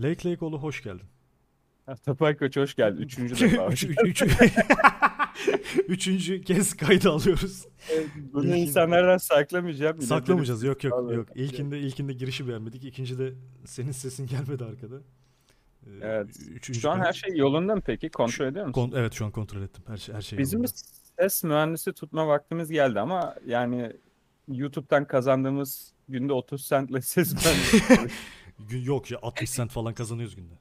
Lake Lakeoğlu hoş geldin. Tapay Koç hoş geldin. Üçüncü defa. Üç, üç, üç, üçüncü kez kaydı alıyoruz. Bunu İlkin- insanlardan saklamayacağım. Saklamayacağız. Yok yok Vallahi. yok. İlkinde ilkinde girişi beğenmedik. İkincide senin sesin gelmedi arkada. Ee, Evet. Üçüncü Şu an her şey yolunda mı peki? Kontrol ediyor musun? Kon- evet şu an kontrol ettim. Her şey her şey. Bizim yolunda. ses mühendisi tutma vaktimiz geldi ama yani YouTube'dan kazandığımız günde 30 centle ses mühendisi. Gün yok ya 60 cent falan kazanıyoruz günde.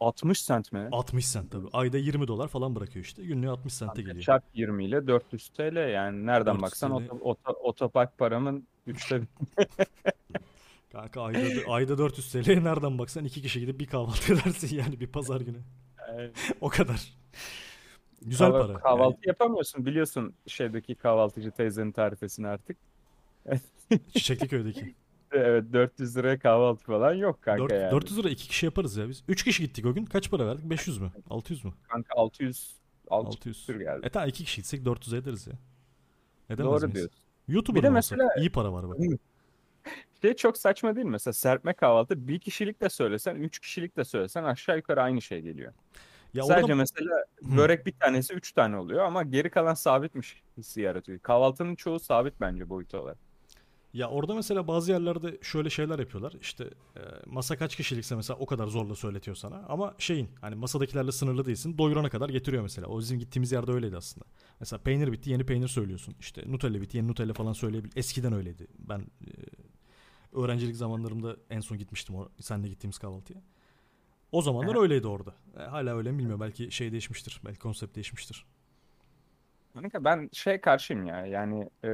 60 cent mi? 60 cent tabii. Ayda 20 dolar falan bırakıyor işte. Günlüğü 60 cent'e geliyor. Çarp 20 ile 400 TL yani nereden 400 baksan TL. oto- oto- otopark paramın üçte Kanka ayda, ayda 400 TL nereden baksan iki kişi gidip bir kahvaltı edersin yani bir pazar günü. O kadar. Güzel Kahva- para. Kahvaltı yapamıyorsun biliyorsun şeydeki kahvaltıcı teyzenin tarifesini artık. Yani Çiçekli köydeki. Evet 400 liraya kahvaltı falan yok kanka Dört- yani. 400 lira iki kişi yaparız ya biz. 3 kişi gittik o gün. Kaç para verdik? 500 mü? 600 mü? Kanka 600 600 600. küsür geldi. E tamam iki kişi gitsek 400 ederiz ya. Edemez Doğru miyiz? diyorsun. YouTuber Bir de mesela- İyi para var bak. Şey çok saçma değil mi? Mesela serpme kahvaltı bir kişilik de söylesen, üç kişilik de söylesen aşağı yukarı aynı şey geliyor. Ya Sadece orada mesela Hı. börek bir tanesi üç tane oluyor ama geri kalan sabitmiş hissi yaratıyor. Kahvaltının çoğu sabit bence boyutu olarak. Ya orada mesela bazı yerlerde şöyle şeyler yapıyorlar. İşte e, masa kaç kişilikse mesela o kadar zorla söyletiyor sana. Ama şeyin hani masadakilerle sınırlı değilsin. Doyurana kadar getiriyor mesela. O bizim gittiğimiz yerde öyleydi aslında. Mesela peynir bitti yeni peynir söylüyorsun. İşte Nutella bitti yeni Nutella falan söyleyebil. Eskiden öyleydi. Ben e, öğrencilik zamanlarımda en son gitmiştim o seninle gittiğimiz kahvaltıya. O zamanlar öyleydi orada. E, hala öyle mi bilmiyorum. Belki şey değişmiştir. Belki konsept değişmiştir. Kanka ben şey karşıyım ya yani e,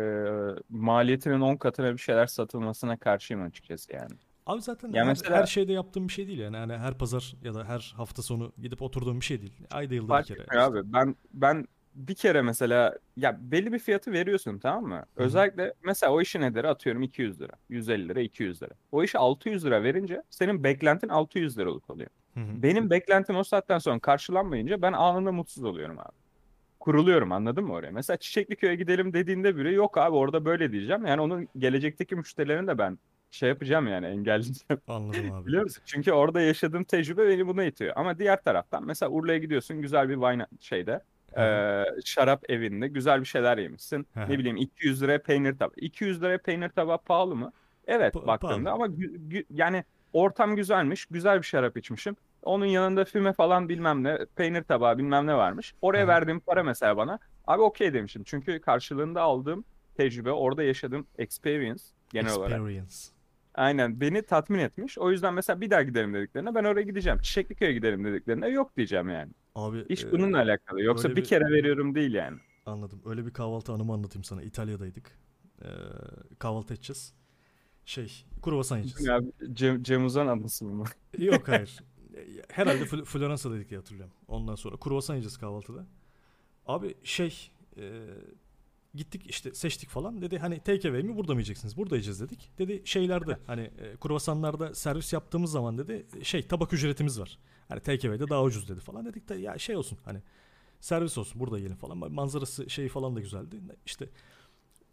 maliyetinin 10 katına bir şeyler satılmasına karşıyım açıkçası yani. Abi zaten Ya her, mesela- her şeyde yaptığım bir şey değil yani. yani her pazar ya da her hafta sonu gidip oturduğum bir şey değil. Ayda yılda bir Fark kere. etmiyor abi. Ben ben bir kere mesela ya belli bir fiyatı veriyorsun tamam mı? Özellikle mesela o işin ederi atıyorum 200 lira, 150 lira, 200 lira. O işi 600 lira verince senin beklentin 600 liralık oluyor. Hı hı. Benim beklentim o saatten sonra karşılanmayınca ben anında mutsuz oluyorum abi. Kuruluyorum anladın mı oraya? Mesela Çiçekliköy'e gidelim dediğinde biri yok abi orada böyle diyeceğim. Yani onun gelecekteki müşterilerini de ben şey yapacağım yani engelleyeceğim. Anladım abi. Biliyor musun? Çünkü orada yaşadığım tecrübe beni buna itiyor. Ama diğer taraftan mesela Urla'ya gidiyorsun güzel bir wine şeyde eee, şarap evinde güzel bir şeyler yemişsin. Ne bileyim 200 liraya peynir tabağı. 200 liraya peynir tabağı pahalı mı? Evet Pa- baktığında pahalı. ama gü- gü- yani ortam güzelmiş. Güzel bir şarap içmişim. Onun yanında füme falan bilmem ne, peynir tabağı bilmem ne varmış. Oraya Hı verdiğim para mesela bana. Abi okey demişim. Çünkü karşılığında aldığım tecrübe, orada yaşadığım experience genel olarak. Experience. Aynen beni tatmin etmiş. O yüzden mesela bir daha gidelim dediklerine ben oraya gideceğim. Çiçekliköy'e gidelim dediklerine yok diyeceğim yani. Abi İş e, bununla alakalı. Yoksa bir bir- kere veriyorum değil yani. anladım. Öyle bir kahvaltı anımı anlatayım sana. İtalya'daydık. E, kahvaltı edeceğiz. Şey, kruvasan yiyeceğiz. Ya, Cem, Cem Uzan anısı mı? Yok hayır. Herhalde Fl- Floransa'daydık diye hatırlıyorum. Ondan sonra kruvasan yiyeceğiz kahvaltıda. Abi şey e, gittik işte seçtik falan. Dedi hani take away mi burada mı yiyeceksiniz? Burada yiyeceğiz dedik. Dedi şeylerde hani e, kruvasanlarda servis yaptığımız zaman dedi şey tabak ücretimiz var. Hani take away'de daha ucuz dedi falan. Dedik de ya şey olsun hani servis olsun burada yiyelim falan. Manzarası şeyi falan da güzeldi. İşte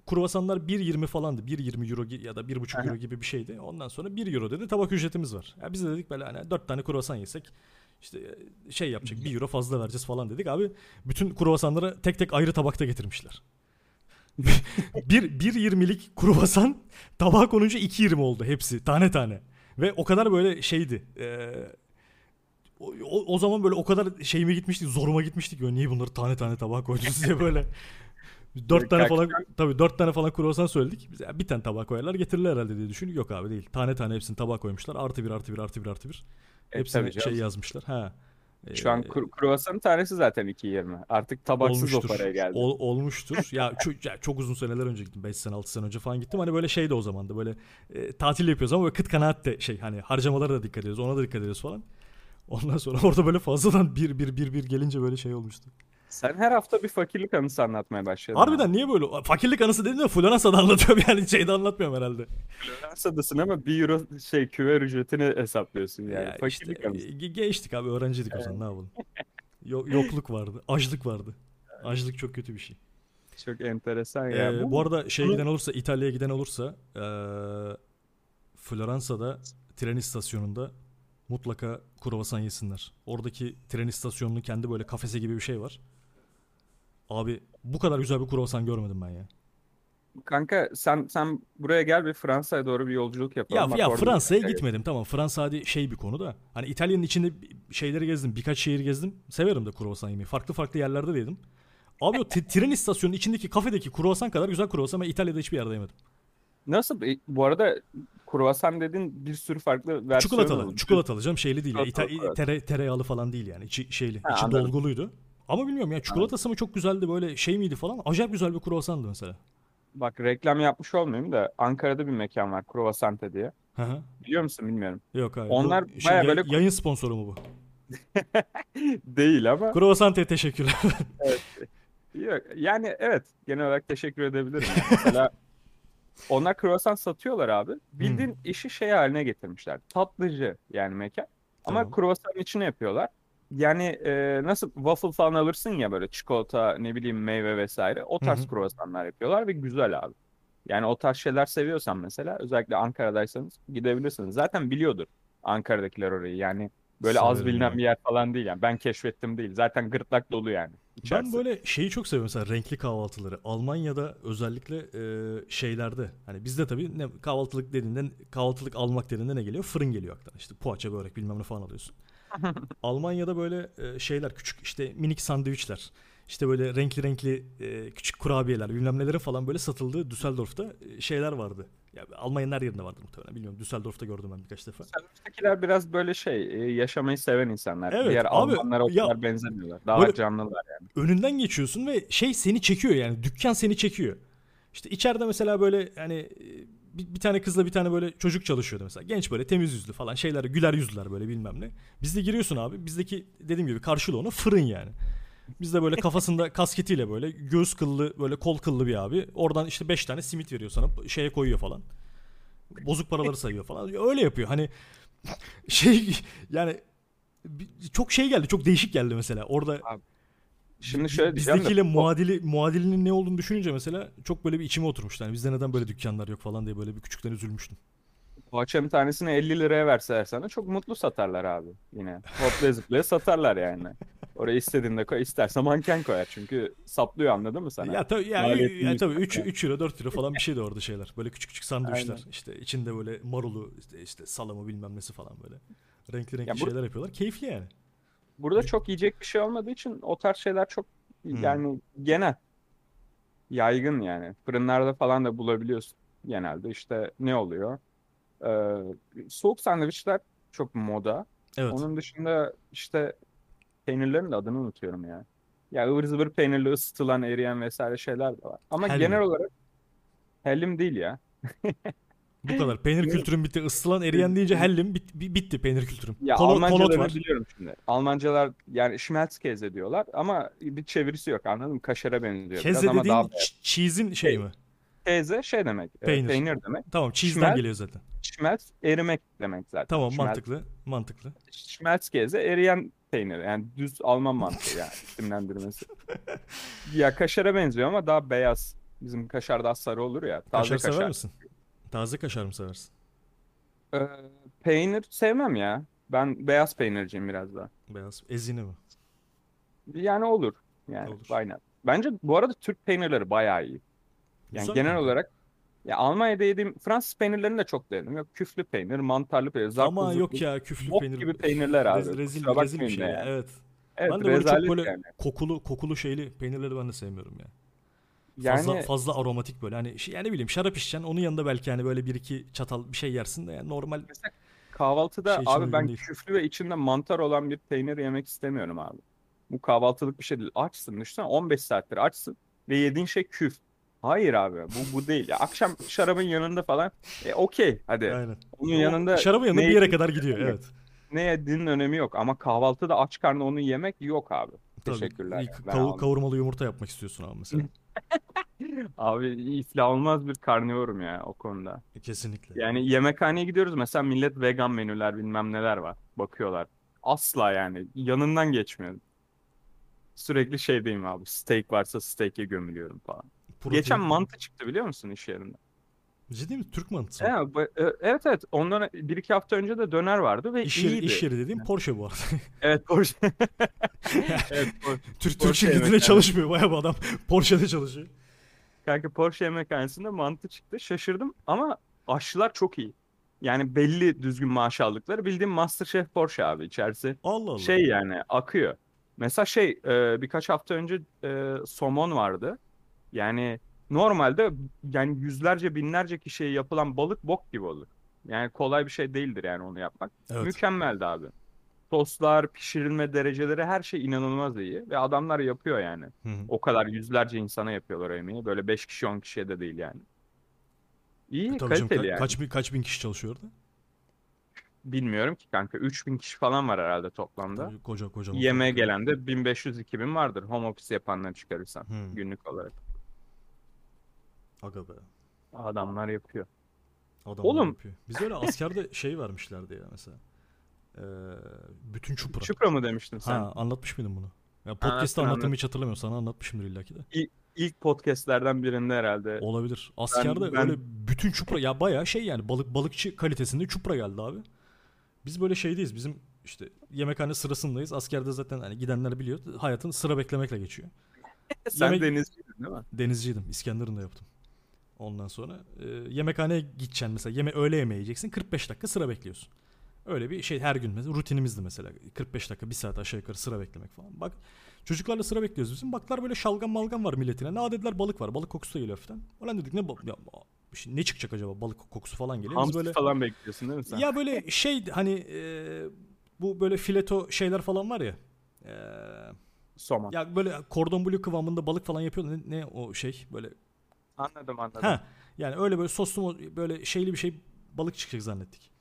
kruvasanlar 1.20 falandı. 1.20 euro ya da 1.5 euro Aha. gibi bir şeydi. Ondan sonra 1 euro dedi tabak ücretimiz var. Ya biz de dedik böyle hani 4 tane kruvasan yesek işte e, şey yapacak 1 euro fazla vereceğiz falan dedik. Abi bütün kruvasanları tek tek ayrı tabakta getirmişler. bir 1.20'lik kruvasan tabağa konunca 2.20 oldu hepsi tane tane. Ve o kadar böyle şeydi. e, o, o- o zaman böyle o kadar şeyime gitmiştik, zoruma gitmiştik. Ya, niye bunları tane tane tabağa koydunuz diye böyle. Dört tane falan tabii dört tane falan kruvasan söyledik. Biz bir tane tabağa koyarlar getirirler herhalde diye düşündük. Yok abi değil. Tane tane hepsini tabağa koymuşlar. Artı bir artı bir artı bir artı bir. E, canım. şey yazmışlar. Ha. Şu an Ee, kru- kruvasanın tanesi zaten 2.20. Artık tabaksız olmuştur. o paraya geldi. Ol- olmuştur. ya, çok, ya çok uzun seneler önce gittim. 5 sene 6 sene önce falan gittim. Hani böyle şey de o zaman da böyle e, tatil yapıyoruz ama böyle kıt kanaat de şey hani harcamalara da dikkat ediyoruz. Ona da dikkat ediyoruz falan. Ondan sonra orada böyle fazladan bir bir bir bir gelince böyle şey olmuştu. Sen her hafta bir fakirlik anısı anlatmaya başladın. Harbiden niye böyle? Fakirlik anısı dedim de Floransa'da anlatıyorum yani şeyde anlatmıyorum herhalde. Floransa'dasın ama 1 euro şey küver ücretini hesaplıyorsun yani. Ya fakirlik işte, anısı. ge- gençtik abi öğrenciydik o zaman ne yapalım. Yo- yokluk vardı. Açlık vardı. Açlık çok kötü bir şey. Çok enteresan ya. Ee, bu arada şey giden olursa İtalya'ya giden olursa ee, Floransa'da tren istasyonunda Mutlaka kruvasan yesinler. Oradaki tren istasyonunun kendi böyle kafese gibi bir şey var. Abi bu kadar güzel bir kruvasan görmedim ben ya. Kanka sen sen buraya gel bir Fransa'ya doğru bir yolculuk yapalım. Ya, Bak ya Fransa'ya bir- gitmedim tamam. Fransa hadi şey bir konu da. Hani İtalya'nın içinde şeyleri gezdim. Birkaç şehir gezdim. Severim de kruvasan yemeyi. Farklı farklı yerlerde de yedim. Abi o tren istasyonunun içindeki kafedeki kruvasan kadar güzel kruvasan ben İtalya'da hiçbir yerde yemedim. Nasıl? E, Bu arada kruvasan dedin bir sürü farklı versiyon Çikolatalı. oldu. Çikolatalı canım şeyli değil. ya. Çikolatalı, İta- tere- tereyağlı falan değil yani. İçi şeyli. Ha, içi anladım. dolguluydu. Ama bilmiyorum ya çikolatası mı çok güzeldi böyle şey miydi falan. Acayip güzel bir kruvasandı mesela. Bak reklam yapmış olmayayım da Ankara'da bir mekan var Kruvasante diye. Hı hı. Biliyor musun bilmiyorum. Yok hayır. Onlar Bu şey, baya yay- böyle- yayın sponsoru mu bu? Değil ama. Kruvasante teşekkürler. Yok, yani evet genel olarak teşekkür edebilirim. Mesela onlar kruvasan satıyorlar abi. Bildiğin işi şey haline getirmişler. Tatlıcı yani mekan. Ama Tamam. kruvasanın içine yapıyorlar. Yani e, nasıl waffle falan alırsın ya böyle çikolata ne bileyim meyve vesaire. O tarz hı. kruvasanlar yapıyorlar ve güzel abi. Yani o tarz şeyler seviyorsan mesela özellikle Ankara'daysanız gidebilirsiniz. Zaten biliyordur Ankara'dakiler orayı. Yani böyle az Severim bilinen ya. bir yer falan değil yani. Ben keşfettim değil. Zaten gırtlak dolu yani. Ben içerisi. böyle şeyi çok seviyorum mesela renkli kahvaltıları. Almanya'da özellikle e, şeylerde hani bizde tabii ne kahvaltılık dediğinde kahvaltılık almak dediğinde ne geliyor? Fırın geliyor aklına. İşte poğaça, börek bilmem ne falan alıyorsun. Almanya'da böyle e, şeyler küçük işte minik sandviçler. işte böyle renkli renkli e, küçük kurabiyeler bilmem neleri falan böyle satıldığı Düsseldorf'ta e, şeyler vardı. Ya Almanya'nın her yerinde vardır muhtemelen bilmiyorum. Düsseldorf'ta gördüm ben birkaç defa. Sandviçtekiler biraz böyle şey, yaşamayı seven insanlar. Evet, Diğer abi, Almanlara o kadar benzemiyorlar. Daha canlılar yani. önünden geçiyorsun ve şey seni çekiyor yani dükkan seni çekiyor. İşte içeride mesela böyle hani bir, bir tane kızla bir tane böyle çocuk çalışıyordu mesela. Genç böyle temiz yüzlü falan şeyler güler yüzlüler böyle bilmem ne. Bizde giriyorsun abi bizdeki dediğim gibi karşılığı ona fırın yani. Bizde böyle kafasında kasketiyle böyle göğüs kıllı böyle kol kıllı bir abi. Oradan işte 5 tane simit veriyor sana şeye koyuyor falan. Bozuk paraları sayıyor falan. Öyle yapıyor. Hani şey yani çok şey geldi. Çok değişik geldi mesela. Orada Şimdi şöyle diyeceğim de Bizdekiyle o- muadili muadilinin ne olduğunu düşününce mesela çok böyle bir içime oturmuştu. Yani bizde neden böyle dükkanlar yok falan diye böyle bir küçükten üzülmüştüm. poğaçanın tanesini 50 liraya verseler sana çok mutlu satarlar abi yine. Hoplaya zıplaya satarlar yani. Oraya istediğinde koy, isterse manken koyar çünkü saplıyor anladın mı sana? Ya tabii ya, Maliyetini ya tabii 3 yükseltiyor. 3 euro 4 euro falan bir şey de orada şeyler. Böyle küçük küçük sandviçler. Aynen. İşte içinde böyle marulu işte, işte salamı bilmem nesi falan böyle. Renkli renkli Ya bu- şeyler yapıyorlar. Keyifli yani. Burada çok yiyecek bir şey olmadığı için o tarz şeyler çok Hmm. yani genel. Yaygın yani. Fırınlarda falan da bulabiliyorsun genelde. İşte ne oluyor? Ee, soğuk sandviçler çok moda. Evet. Onun dışında işte peynirlerin de adını unutuyorum ya. Ya ıvır zıvır peynirli ısıtılan, eriyen vesaire şeyler de var. Ama Hellim. genel olarak hellim değil ya. Bu kadar. Peynir kültürün bitti. Isıtılan eriyen deyince hellim bit- bi- bitti peynir kültürüm. Ya Kolo- Almancaları var. biliyorum şimdi. Almancalar yani Schmelzkäse diyorlar ama bir çevirisi yok anladın mı? Kaşara benziyor biraz Keze ama dediğin daha ch- cheese'in şey mi? Käse şey demek. e, Peynir. Peynir demek. Tamam cheese'den geliyor zaten. Schmelz erimek demek zaten. Tamam Schmelz- mantıklı. Mantıklı. Schmelzkäse eriyen peynir. Yani düz Alman mantığı yani isimlendirmesi. ya kaşara benziyor ama daha beyaz. Bizim kaşar daha sarı olur ya. Taze Kaşar kaşar. sever misin? Taze kaşar mı seversin? Ee, peynir sevmem ya. Ben beyaz peynirciyim biraz daha. Beyaz. Ezine mi? Yani olur. Yani Olur. aynen. Bence bu arada Türk peynirleri bayağı iyi. Yani Güzel genel kanka. olarak ya Almanya'da yediğim Fransız peynirlerini de çok denedim. Yok küflü peynir, mantarlı peynir, zartlı Ama yok ya küflü bok peynir. gibi peynirler abi. Rez- rezil, Kusura rezil bir şey yani. Evet. Evet, ben de böyle çok böyle yani. kokulu kokulu şeyli peynirleri ben de sevmiyorum ya. Yani Fazla fazla aromatik böyle hani şey, yani ne bileyim şarap içeceksin onun yanında belki hani böyle bir iki çatal bir şey yersin de yani normal kahvaltıda şey abi ben değil. küflü ve içinde mantar olan bir peynir yemek istemiyorum abi. Bu kahvaltılık bir şey değil. Açsın düşünsene 15 saattir açsın ve yediğin şey küf. Hayır abi bu bu değil. Ya akşam şarabın yanında falan e, okey hadi. aynen. Onun O yanında şarabın yanında bir yere kadar gidiyor yok. evet. Ne yediğinin önemi yok ama kahvaltıda aç karnına onu yemek yok abi. Tabii, Teşekkürler. bir ya, ben kavu- aldım. kavurmalı yumurta yapmak istiyorsun abi mesela. Abi iflah olmaz bir karnivorum ya o konuda. Kesinlikle. Yani yemekhaneye gidiyoruz mesela millet vegan menüler bilmem neler var. Bakıyorlar. Asla yani yanından geçmiyorum. Sürekli şeydeyim abi. Steak varsa steak'e gömülüyorum falan. Protein- Geçen mantı çıktı biliyor musun iş yerinde? Ciddi mi? Türk mantısı. mı? Ya, bu- e, evet evet ondan bir iki hafta önce de döner vardı ve İş yeri, iyiydi. iş yeri dediğim Porsche bu arada. Evet Porsche. evet Por- Türk, Türk Porsche şirketinde çalışmıyor bayağı bu adam. Porsche'de çalışıyor. Kanka Porsche yemekhanesinde mantı çıktı. Şaşırdım ama aşçılar çok iyi. Yani belli düzgün maaş aldıkları bildiğim MasterChef Porsche abi içerisi. Allah Allah. Şey yani akıyor. Mesela şey e, birkaç hafta önce e, somon vardı. Yani normalde yani yüzlerce binlerce kişiye yapılan balık bok gibi olur. Yani kolay bir şey değildir yani onu yapmak. Evet. Mükemmeldi abi. Soslar, pişirilme dereceleri her şey inanılmaz iyi. Ve adamlar yapıyor yani. Hı hı. O kadar yüzlerce insana yapıyorlar o yemeği. Böyle 5 kişi 10 kişiye de değil yani. İyi E, Tabii canım, kaliteli ka- yani. kaç bin kaç bin kişi çalışıyor orada? Bilmiyorum ki kanka. 3000 kişi falan var herhalde toplamda. Tabii koca koca. Yemeğe gelen de 1500-2000 vardır. Home office yapanları çıkarırsan Hı. günlük olarak. Aga be. Adamlar yapıyor. Adamlar Oğlum. yapıyor. Biz öyle askerde şey vermişlerdi ya mesela. Ee, bütün çupra. Çupra mı demiştin sen? Ha anlatmış mıydın bunu? Ya podcast'ta anlattığımı hiç hatırlamıyorum. Sana anlatmışımdır illaki de. İlk podcastlerden birinde herhalde. Olabilir. Askerde ben- öyle bütün çupra ya bayağı şey yani balık balıkçı kalitesinde çupra geldi abi. Biz böyle şeydeyiz. Bizim işte yemekhane sırasındayız. Askerde zaten hani gidenler biliyor. Hayatın sıra beklemekle geçiyor. sen yemek- denizciydin değil mi? Denizciydim. İskenderun'da yaptım. Ondan sonra e, yemekhaneye gideceksin mesela. Yeme öğle yemeği yiyeceksin. 45 dakika sıra bekliyorsun. Öyle bir şey her gün mesela rutinimizdi mesela. 45 dakika, bir saat aşağı yukarı sıra beklemek falan. Bak çocuklarla sıra bekliyoruz bizim. Baklar böyle şalgam malgam var milletine. Ne dediler balık var. Balık kokusu da geliyor hafiften. Ulan dedik ne ya, şimdi ne çıkacak acaba balık kokusu falan geliyor. Hamsi böyle falan bekliyorsun değil mi sen? ya böyle şey hani e, bu böyle fileto şeyler falan var ya. E, Somon. ya böyle kordon bleu kıvamında balık falan yapıyor. Ne, ne o şey böyle Anladım anladım. Ha yani öyle böyle soslu böyle şeyli bir şey balık çıkacak zannettik.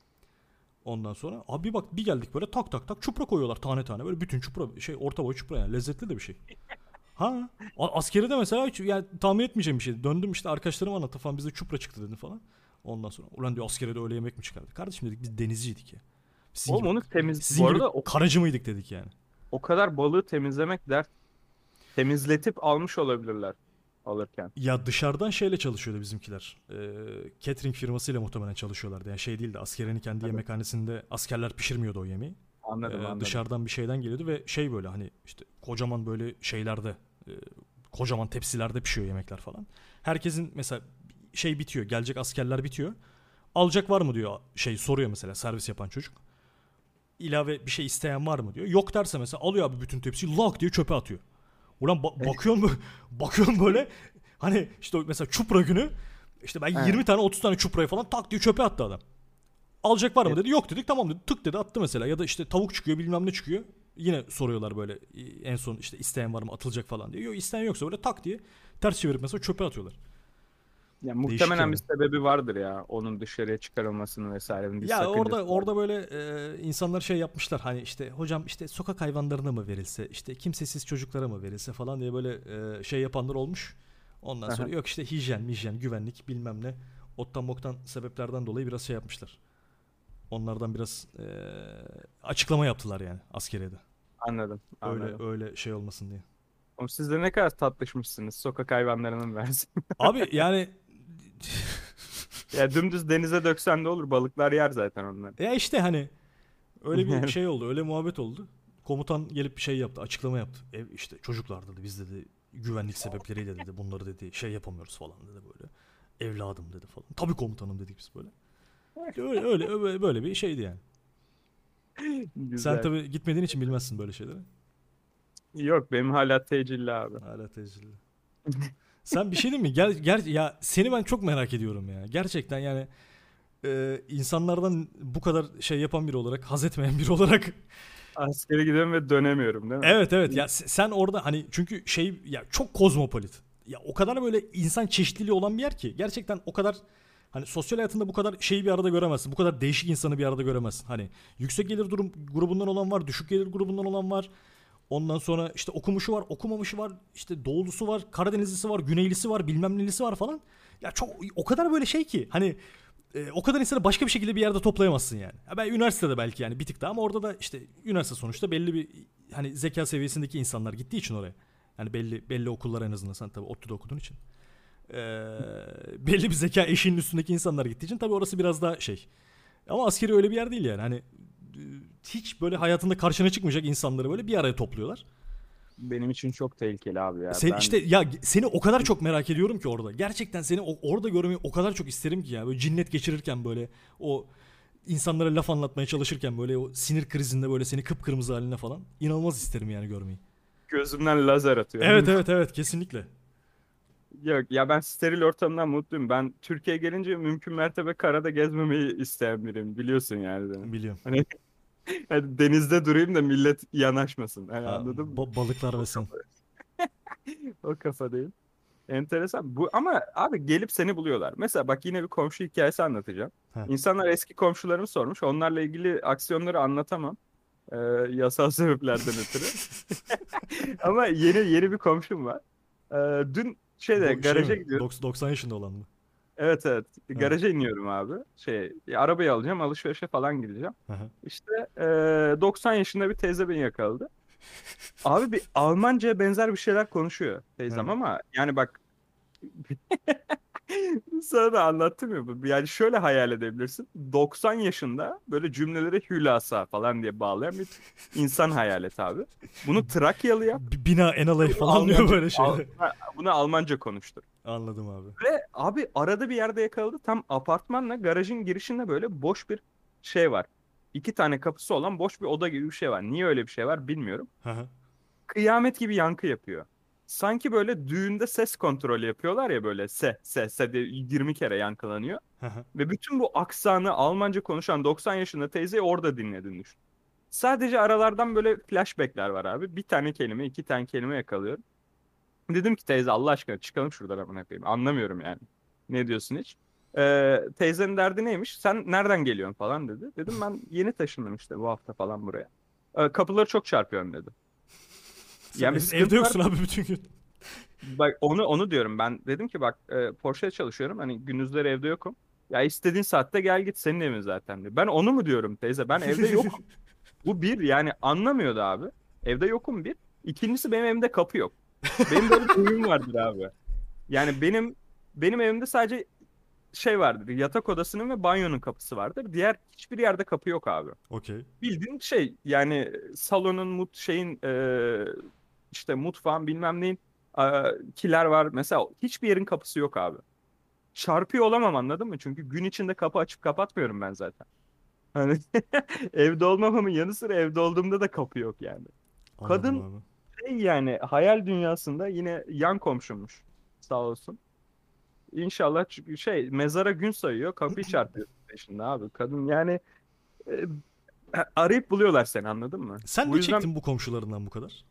Ondan sonra abi bir bak bir geldik böyle tak tak tak çupra koyuyorlar tane tane böyle bütün çupra şey orta boy çupra yani lezzetli de bir şey. Ha askeri de mesela hiç yani tahmin etmeyeceğim bir şey. Döndüm işte arkadaşlarım anlattı falan bizde çupra çıktı dedi falan. Ondan sonra ulan diyor askere de öyle yemek mi çıkardı? Kardeşim dedik biz denizciydik ya. Sizin Oğlum gibi, onu temiz sizin bu arada o, karacı mıydık dedik yani. o kadar balığı temizlemek dert. Temizletip almış olabilirler alırken. Ya dışarıdan şeyle çalışıyordu bizimkiler. Ee, catering firmasıyla muhtemelen çalışıyorlardı. Yani şey değil de askerin kendi Tabii. yemekhanesinde askerler pişirmiyordu o yemeği. Anladım Ee, anladım. dışarıdan bir şeyden geliyordu ve şey böyle hani işte kocaman böyle şeylerde e, kocaman tepsilerde pişiyor yemekler falan. Herkesin mesela şey bitiyor gelecek askerler bitiyor. Alacak var mı diyor şey soruyor mesela servis yapan çocuk. İlave bir şey isteyen var mı diyor. Yok derse mesela alıyor abi bütün tepsiyi lak diye çöpe atıyor. Ulan ba- bakıyorum böyle, bakıyorum böyle hani işte mesela çupra günü işte ben Evet. 20 tane 30 tane çuprayı falan tak diye çöpe attı adam. Alacak var mı Evet. dedi. Yok dedik tamam dedi. Tık dedi attı mesela. Ya da işte tavuk çıkıyor bilmem ne çıkıyor. Yine soruyorlar böyle en son işte isteyen var mı atılacak falan diye. Yok isteyen yoksa böyle tak diye ters çevirip mesela çöpe atıyorlar. Ya muhtemelen bir sebebi vardır ya onun dışarıya çıkarılmasının vesairenin bir ya orada var. orada böyle e, insanlar şey yapmışlar hani işte hocam işte sokak hayvanlarına mı verilse işte kimsesiz çocuklara mı verilse falan diye böyle e, şey yapanlar olmuş. Ondan sonra Aha. yok işte hijyen, hijyen, güvenlik bilmem ne. Ottan boktan sebeplerden dolayı biraz şey yapmışlar. Onlardan biraz e, açıklama yaptılar yani askeriyede. Anladım. Öyle anladım. öyle şey olmasın diye. Oğlum siz de ne kadar tatlışmışsınız sokak hayvanlarının versin. Abi yani ya dümdüz denize döksen de olur balıklar yer zaten onları. ya işte hani öyle bir şey oldu, öyle muhabbet oldu. Komutan gelip bir şey yaptı, açıklama yaptı. Ev işte çocuklar dedi biz dedi güvenlik sebepleriyle dedi bunları dedi şey yapamıyoruz falan dedi böyle. Evladım dedi falan. Tabii komutanım dedik biz böyle. Öyle öyle öyle böyle bir şeydi yani. Güzel. Sen tabii gitmediğin için bilmezsin böyle şeyleri. Yok benim hala tecilli abi. Hala tecrübeli. Sen bir şey değil mi? Gel, gel ya seni ben çok merak ediyorum ya. Gerçekten yani e, insanlardan bu kadar şey yapan biri olarak, haz etmeyen biri olarak. Askere gidiyorum ve dönemiyorum değil mi? evet evet ya sen orada hani çünkü şey ya çok kozmopolit. Ya o kadar böyle insan çeşitliliği olan bir yer ki gerçekten o kadar hani sosyal hayatında bu kadar şeyi bir arada göremezsin. Bu kadar değişik insanı bir arada göremezsin. Hani yüksek gelir durum grubundan olan var, düşük gelir grubundan olan var. Ondan sonra işte okumuşu var, okumamışı var, işte doğulusu var, Karadenizlisi var, Güneylisi var, bilmem nelisi var falan. Ya çok o kadar böyle şey ki hani e, o kadar insanı başka bir şekilde bir yerde toplayamazsın yani. Ya ben üniversitede belki yani bir tık daha ama orada da işte üniversite sonuçta belli bir hani zeka seviyesindeki insanlar gittiği için oraya. Yani belli belli okullar en azından sen tabii ODTÜ'de okuduğun için. e, belli bir zeka eşiğinin üstündeki insanlar gittiği için tabii orası biraz daha şey. Ama askeri öyle bir yer değil yani. Hani hiç böyle hayatında karşına çıkmayacak insanları böyle bir araya topluyorlar. Benim için çok tehlikeli abi ya. Sen Ben- işte ya seni o kadar çok merak ediyorum ki orada. Gerçekten seni o- orada görmeyi o kadar çok isterim ki ya. Böyle cinnet geçirirken böyle o insanlara laf anlatmaya çalışırken böyle o sinir krizinde böyle seni kıpkırmızı haline falan inanılmaz isterim yani görmeyi. gözümden lazer atıyor. Evet evet evet kesinlikle. Yok ya ben steril ortamdan mutluyum. Ben Türkiye'ye gelince mümkün mertebe karada gezmemeyi isteyen biriyim. Biliyorsun yani. Biliyorum. Hani, hani denizde durayım da millet yanaşmasın. Hani Ha, anladın mı? ba- balıklar ve sen. O kafadayım. Enteresan. Bu ama abi gelip seni buluyorlar. Mesela bak yine bir komşu hikayesi anlatacağım. Ha. İnsanlar eski komşularımı sormuş. Onlarla ilgili aksiyonları anlatamam. Ee, yasal sebeplerden ötürü. ama yeni yeni bir komşum var. Ee, dün şeyde şey garaja gidiyorum. Dok- 90 yaşında olan mı? Evet evet. Garaja iniyorum abi. Şey, arabayı alacağım, alışverişe falan gideceğim. Hı. İşte eee, 90 yaşında bir teyze beni yakaladı. Abi bir Almanca'ya benzer bir şeyler konuşuyor teyzem ama yani bak sana da anlattım ya. bu. Yani şöyle hayal edebilirsin. 90 yaşında böyle cümleleri hülasa falan diye bağlayan bir insan hayal et abi. Bunu Trakyalı yap. B- Bina enalay falan diyor Almanca- böyle şeyler. Al- ha, Bunu Almanca konuştur. Anladım abi. Ve abi arada bir yerde yakaladı. Tam apartmanla garajın girişinde böyle boş bir şey var. İki tane kapısı olan boş bir oda gibi bir şey var. Niye öyle bir şey var bilmiyorum. Kıyamet gibi yankı yapıyor. Sanki böyle düğünde ses kontrolü yapıyorlar ya böyle se se se diye 20 kere yankılanıyor. Ve bütün bu aksanı Almanca konuşan 90 yaşında teyzeyi orada dinledin düşün. Sadece aralardan böyle flashbackler var abi. Bir tane kelime, iki tane kelime yakalıyorum. Dedim ki teyze Allah aşkına çıkalım şuradan amına koyayım. Anlamıyorum yani. Ne diyorsun hiç? Ee, teyzenin derdi neymiş? Sen nereden geliyorsun falan dedi. Dedim ben yeni taşındım işte bu hafta falan buraya. Ee, kapıları çok çarpıyorum dedi. Sen Yani ev- evde var. yoksun abi bütün gün. Bak onu onu diyorum ben. Dedim ki bak e, Porsche'de çalışıyorum. Hani gündüzleri evde yokum. Ya istediğin saatte gel git senin evin zaten diyor. Ben onu mu diyorum teyze? Ben evde yokum. Bu bir yani anlamıyordu abi. Evde yokum bir. İkincisi benim evimde kapı yok. Benim böyle bir huyum vardır abi. Yani benim benim evimde sadece şey vardır. Yatak odasının ve banyonun kapısı vardır. Diğer hiçbir yerde kapı yok abi. Okey. Bildiğin şey yani salonun mut şeyin e, işte mutfağın bilmem neyin e, kiler var. Mesela hiçbir yerin kapısı yok abi. Çarpıyor olamam anladın mı? Çünkü gün içinde kapı açıp kapatmıyorum ben zaten. Hani evde olmamamın yanı sıra evde olduğumda da kapı yok yani. Anladım Kadın- abi. Şey yani hayal dünyasında yine yan komşummuş. Sağ olsun. İnşallah çünkü şey mezara gün sayıyor kapıyı çarpıyor peşinde abi. Kadın yani e, arayıp buluyorlar seni anladın mı? Sen ne yüzden- çektin bu komşularından bu kadar?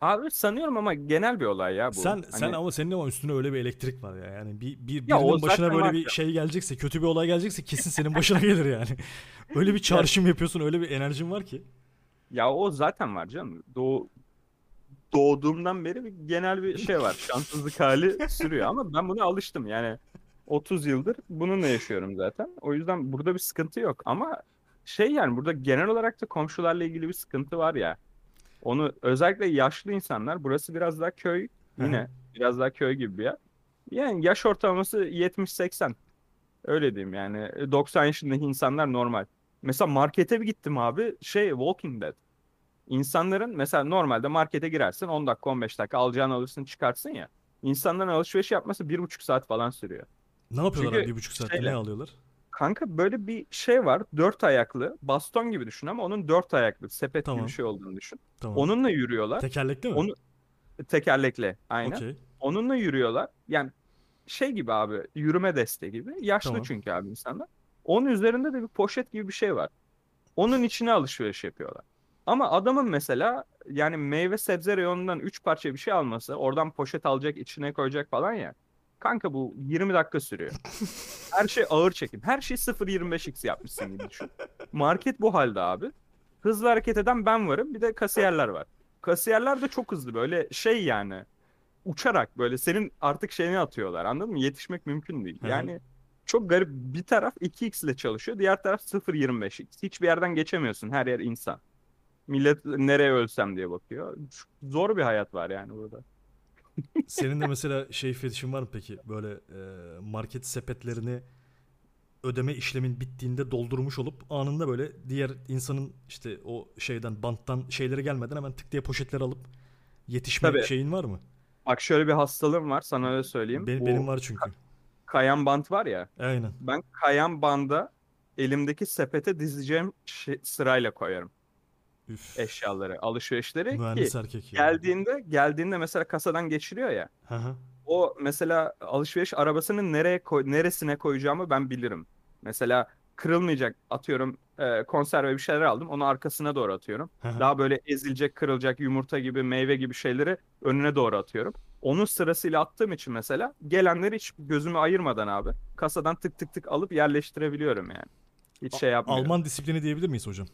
Abi sanıyorum ama genel bir olay ya bu. Sen sen Hani- ama senin ama üstünde öyle bir elektrik var ya. Yani bir, bir Ya birinin başına zaten böyle bir ya. şey gelecekse, kötü bir olay gelecekse kesin senin başına gelir yani. Öyle bir çağrışım yapıyorsun, öyle bir enerjin var ki. Ya o zaten var canım. Doğu, doğduğumdan beri bir genel bir şey var. Şanssızlık hali sürüyor ama ben buna alıştım. Yani 30 yıldır bununla yaşıyorum zaten. O yüzden burada bir sıkıntı yok. Ama şey yani burada genel olarak da komşularla ilgili bir sıkıntı var ya. Onu özellikle yaşlı insanlar burası biraz daha köy yine biraz daha köy gibi bir yer. Yani yaş ortalaması 70-80. Öyle diyeyim yani 90 yaşındaki insanlar normal. Mesela markete bir gittim abi şey Walking Dead. İnsanların mesela normalde markete girersin 10 dakika 15 dakika alacağını alırsın çıkarsın ya. İnsanların alışveriş yapması bir buçuk saat falan sürüyor. Ne yapıyorlar Çünkü abi bir buçuk saatte şeyle- ne alıyorlar? Kanka böyle bir şey var dört ayaklı baston gibi düşün ama onun dört ayaklı sepet gibi Tamam. bir şey olduğunu düşün. Tamam. Onunla yürüyorlar Tekerlekli mi? Onu- tekerlekle aynen. Okey. Onunla yürüyorlar. Yani şey gibi abi yürüme desteği gibi. Yaşlı Tamam. çünkü abi insanlar. Onun üzerinde de bir poşet gibi bir şey var. Onun içine alışveriş yapıyorlar. Ama adamın mesela yani meyve sebze reyonundan 3 parça bir şey alması, oradan poşet alacak, içine koyacak falan ya. Kanka bu 20 dakika sürüyor. Her şey ağır çekim. Her şey 0.25x yapmışsın gibi düşün. Market bu halde abi. Hızlı hareket eden ben varım. Bir de kasiyerler var. Kasiyerler de çok hızlı böyle şey yani uçarak böyle senin artık şeyini atıyorlar anladın mı? Yetişmek mümkün değil. Yani çok garip bir taraf 2x ile çalışıyor diğer taraf 0.25x. Hiçbir yerden geçemiyorsun her yer insan. Millet nereye ölsem diye bakıyor. Zor bir hayat var yani burada. Senin de mesela şey fetişin var mı peki? Böyle e, market sepetlerini ödeme işlemin bittiğinde doldurmuş olup anında böyle diğer insanın işte o şeyden banttan şeyleri gelmeden hemen tık diye poşetleri alıp yetişme Tabii. şeyin var mı? Bak şöyle bir hastalığım var sana öyle söyleyeyim. Benim, Bu benim var çünkü. kayan bant var ya. Aynen. Ben kayan banda elimdeki sepete dizeceğim şey- sırayla koyarım Üf. eşyaları, alışverişleri ki Mühendis erkek ya. geldiğinde geldiğinde mesela kasadan geçiriyor ya. Hı hı. O mesela alışveriş arabasının nereye koy, neresine koyacağımı ben bilirim. Mesela kırılmayacak atıyorum e, konserve bir şeyler aldım onu arkasına doğru atıyorum. Hı hı. Daha böyle ezilecek, kırılacak yumurta gibi, meyve gibi şeyleri önüne doğru atıyorum. Onun sırasıyla attığım için mesela gelenleri hiç gözümü ayırmadan abi kasadan tık tık tık alıp yerleştirebiliyorum yani. Hiç şey yapmıyorum. Alman disiplini diyebilir miyiz hocam?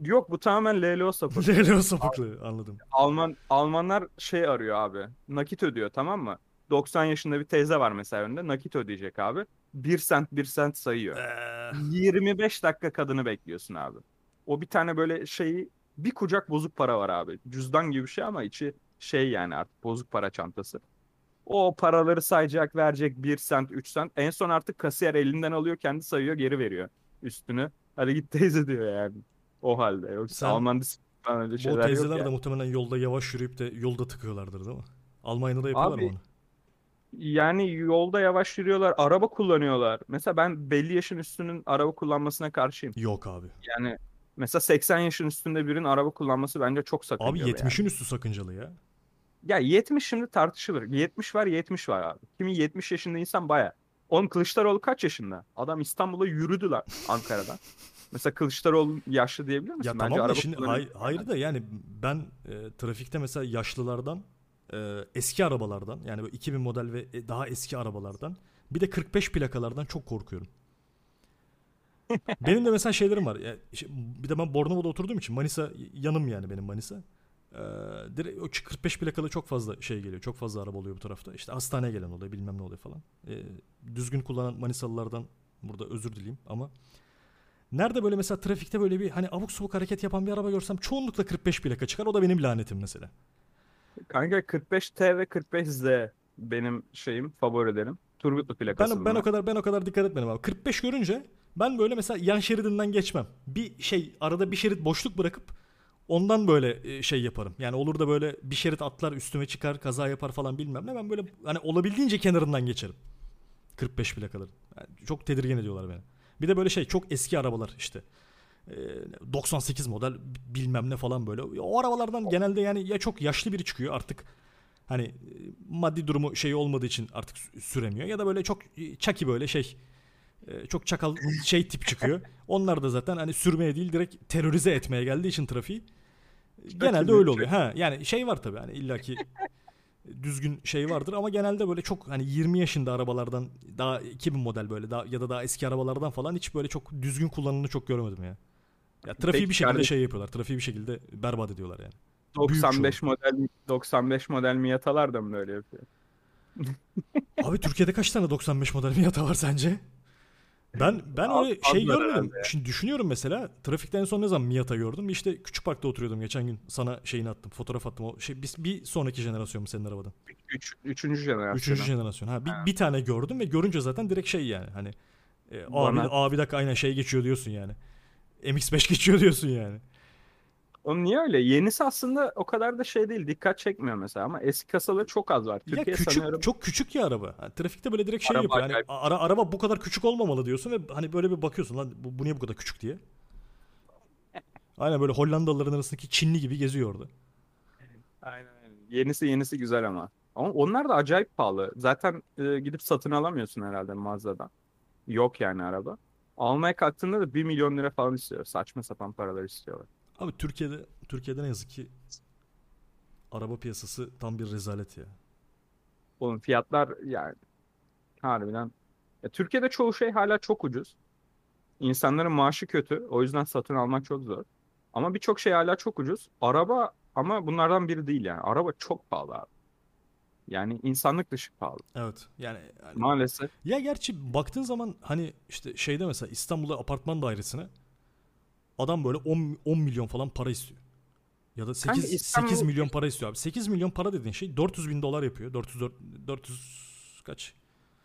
Yok bu tamamen LLO sapık. Lelo sapıklığı anladım. Alman Almanlar şey arıyor abi. Nakit ödüyor tamam mı? 90 yaşında bir teyze var mesela önünde. Nakit ödeyecek abi. 1 sent 1 sent sayıyor. Ee, 25 dakika kadını bekliyorsun abi. O bir tane böyle şeyi bir kucak bozuk para var abi. Cüzdan gibi bir şey ama içi şey yani artık bozuk para çantası. O paraları sayacak, verecek 1 sent, 3 sent. En son artık kasiyer elinden alıyor, kendi sayıyor, geri veriyor üstünü. Hadi git teyze diyor yani. O halde. Yoksa Sen- Alman disiplini öyle bu şeyler yok teyzeler yani. de muhtemelen yolda yavaş yürüyüp de yolda tıkıyorlardır değil mi? Almanya'da da yapıyorlar Abi, mı onu? Yani yolda yavaş yürüyorlar, araba kullanıyorlar. Mesela ben belli yaşın üstünün araba kullanmasına karşıyım. Yok abi. Yani mesela 80 yaşın üstünde birinin araba kullanması bence çok Abi sakıncalı yani. 70'in üstü sakıncalı ya. Ya 70 şimdi tartışılır. 70 var 70 var abi. Kimi 70 yaşında insan baya. Oğlum Kılıçdaroğlu kaç yaşında? Adam İstanbul'a yürüdü lan Ankara'dan. Mesela Kılıçdaroğlu yaşlı diyebilir misin? Ya Bence tamam da şimdi hay- hayır da yani ben e, trafikte mesela yaşlılardan e, eski arabalardan yani böyle 2000 model ve e, daha eski arabalardan bir de 45 plakalardan çok korkuyorum. benim de mesela şeylerim var. Ya, işte bir de ben Bornova'da oturduğum için Manisa yanım yani benim Manisa. Ee, direkt o 45 plakalı çok fazla şey geliyor. Çok fazla araba oluyor bu tarafta. İşte hastaneye gelen oluyor bilmem ne oluyor falan. Ee, düzgün kullanan Manisalılardan burada özür dileyeyim ama Nerede böyle mesela trafikte böyle bir hani abuk subuk hareket yapan bir araba görsem çoğunlukla 45 plaka çıkar. O da benim lanetim mesela. Kanka 45T ve 45Z benim şeyim favorilerim. Turgutlu plakası Ben ben o kadar ben o kadar dikkat etmedim abi. 45 görünce ben böyle mesela yan şeridinden geçmem. Bir şey arada bir şerit boşluk bırakıp ondan böyle e, şey yaparım. Yani olur da böyle bir şerit atlar üstüme çıkar kaza yapar falan bilmem ne. Ben böyle hani olabildiğince kenarından geçerim. 45 plakaları. Yani çok tedirgin ediyorlar beni. Bir de böyle şey çok eski arabalar işte. Ee, 98 model bilmem ne falan böyle. O arabalardan genelde yani ya çok yaşlı biri çıkıyor artık hani e, maddi durumu şey olmadığı için artık sü- süremiyor ya da böyle çok e, çaki böyle şey e, çok çakal şey tip çıkıyor. Onlar da zaten hani sürmeye değil direkt terörize etmeye geldiği için trafiği genelde öyle oluyor. Ha yani şey var tabii hani illaki düzgün şey vardır ama genelde böyle çok hani 20 yaşında arabalardan daha 2000 model böyle daha ya da daha eski arabalardan falan hiç böyle çok düzgün kullanımını çok görmedim ya. Ya trafiği Peki bir şekilde kardeşim. şey yapıyorlar. Trafiği bir şekilde berbat ediyorlar yani. 95 model 95 model Miata'lar da mı öyle yapıyor? Abi Türkiye'de kaç tane 95 model Miata var sence? Ben ben Az- öyle şey görmedim. Şimdi düşünüyorum mesela trafikte en son ne zaman Miata gördüm? İşte Küçük Park'ta oturuyordum geçen gün. Sana şeyini attım, fotoğraf attım. O şey bir, bir sonraki jenerasyon mu senin arabadan? Üç, üçüncü jenerasyon. Üçüncü jenerasyon. Ha bir, bir tane gördüm ve görünce zaten direkt şey yani hani e, abi abi dakika aynen şey geçiyor diyorsun yani. MX-5 geçiyor diyorsun yani. Oğlum niye öyle? Yenisi aslında o kadar da şey değil. Dikkat çekmiyor mesela ama eski kasaları çok az var. Ya Türkiye küçük sanıyorum çok küçük ya araba. Ha, trafikte böyle direkt şey Araba yapıyor. Yani ara, araba bu kadar küçük olmamalı diyorsun ve hani böyle bir bakıyorsun lan bu, bu niye bu kadar küçük diye. Aynen böyle Hollandalıların arasındaki Çinli gibi geziyor orada. Aynen aynen. Yenisi yenisi güzel ama. Ama onlar da acayip pahalı. Zaten e, gidip satın alamıyorsun herhalde mağazadan. Yok yani araba. Almaya kalktığında da 1 milyon lira falan istiyor. Saçma sapan paralar istiyorlar. Abi Türkiye'de Türkiye'de ne yazık ki araba piyasası tam bir rezalet ya. Oğlum fiyatlar yani harbiden. Ya, Türkiye'de çoğu şey hala çok ucuz. İnsanların maaşı kötü. O yüzden satın almak çok zor. Ama birçok şey hala çok ucuz. Araba ama bunlardan biri değil yani. Araba çok pahalı abi. Yani insanlık dışı pahalı. Evet. Yani, yani Maalesef. ya gerçi baktığın zaman hani işte şeyde mesela İstanbul'da apartman dairesine adam böyle 10, 10 milyon falan para istiyor. Ya da 8, İstanbul- 8 milyon para istiyor abi. 8 milyon para dediğin şey 400 bin dolar yapıyor. 400 400, 400 kaç?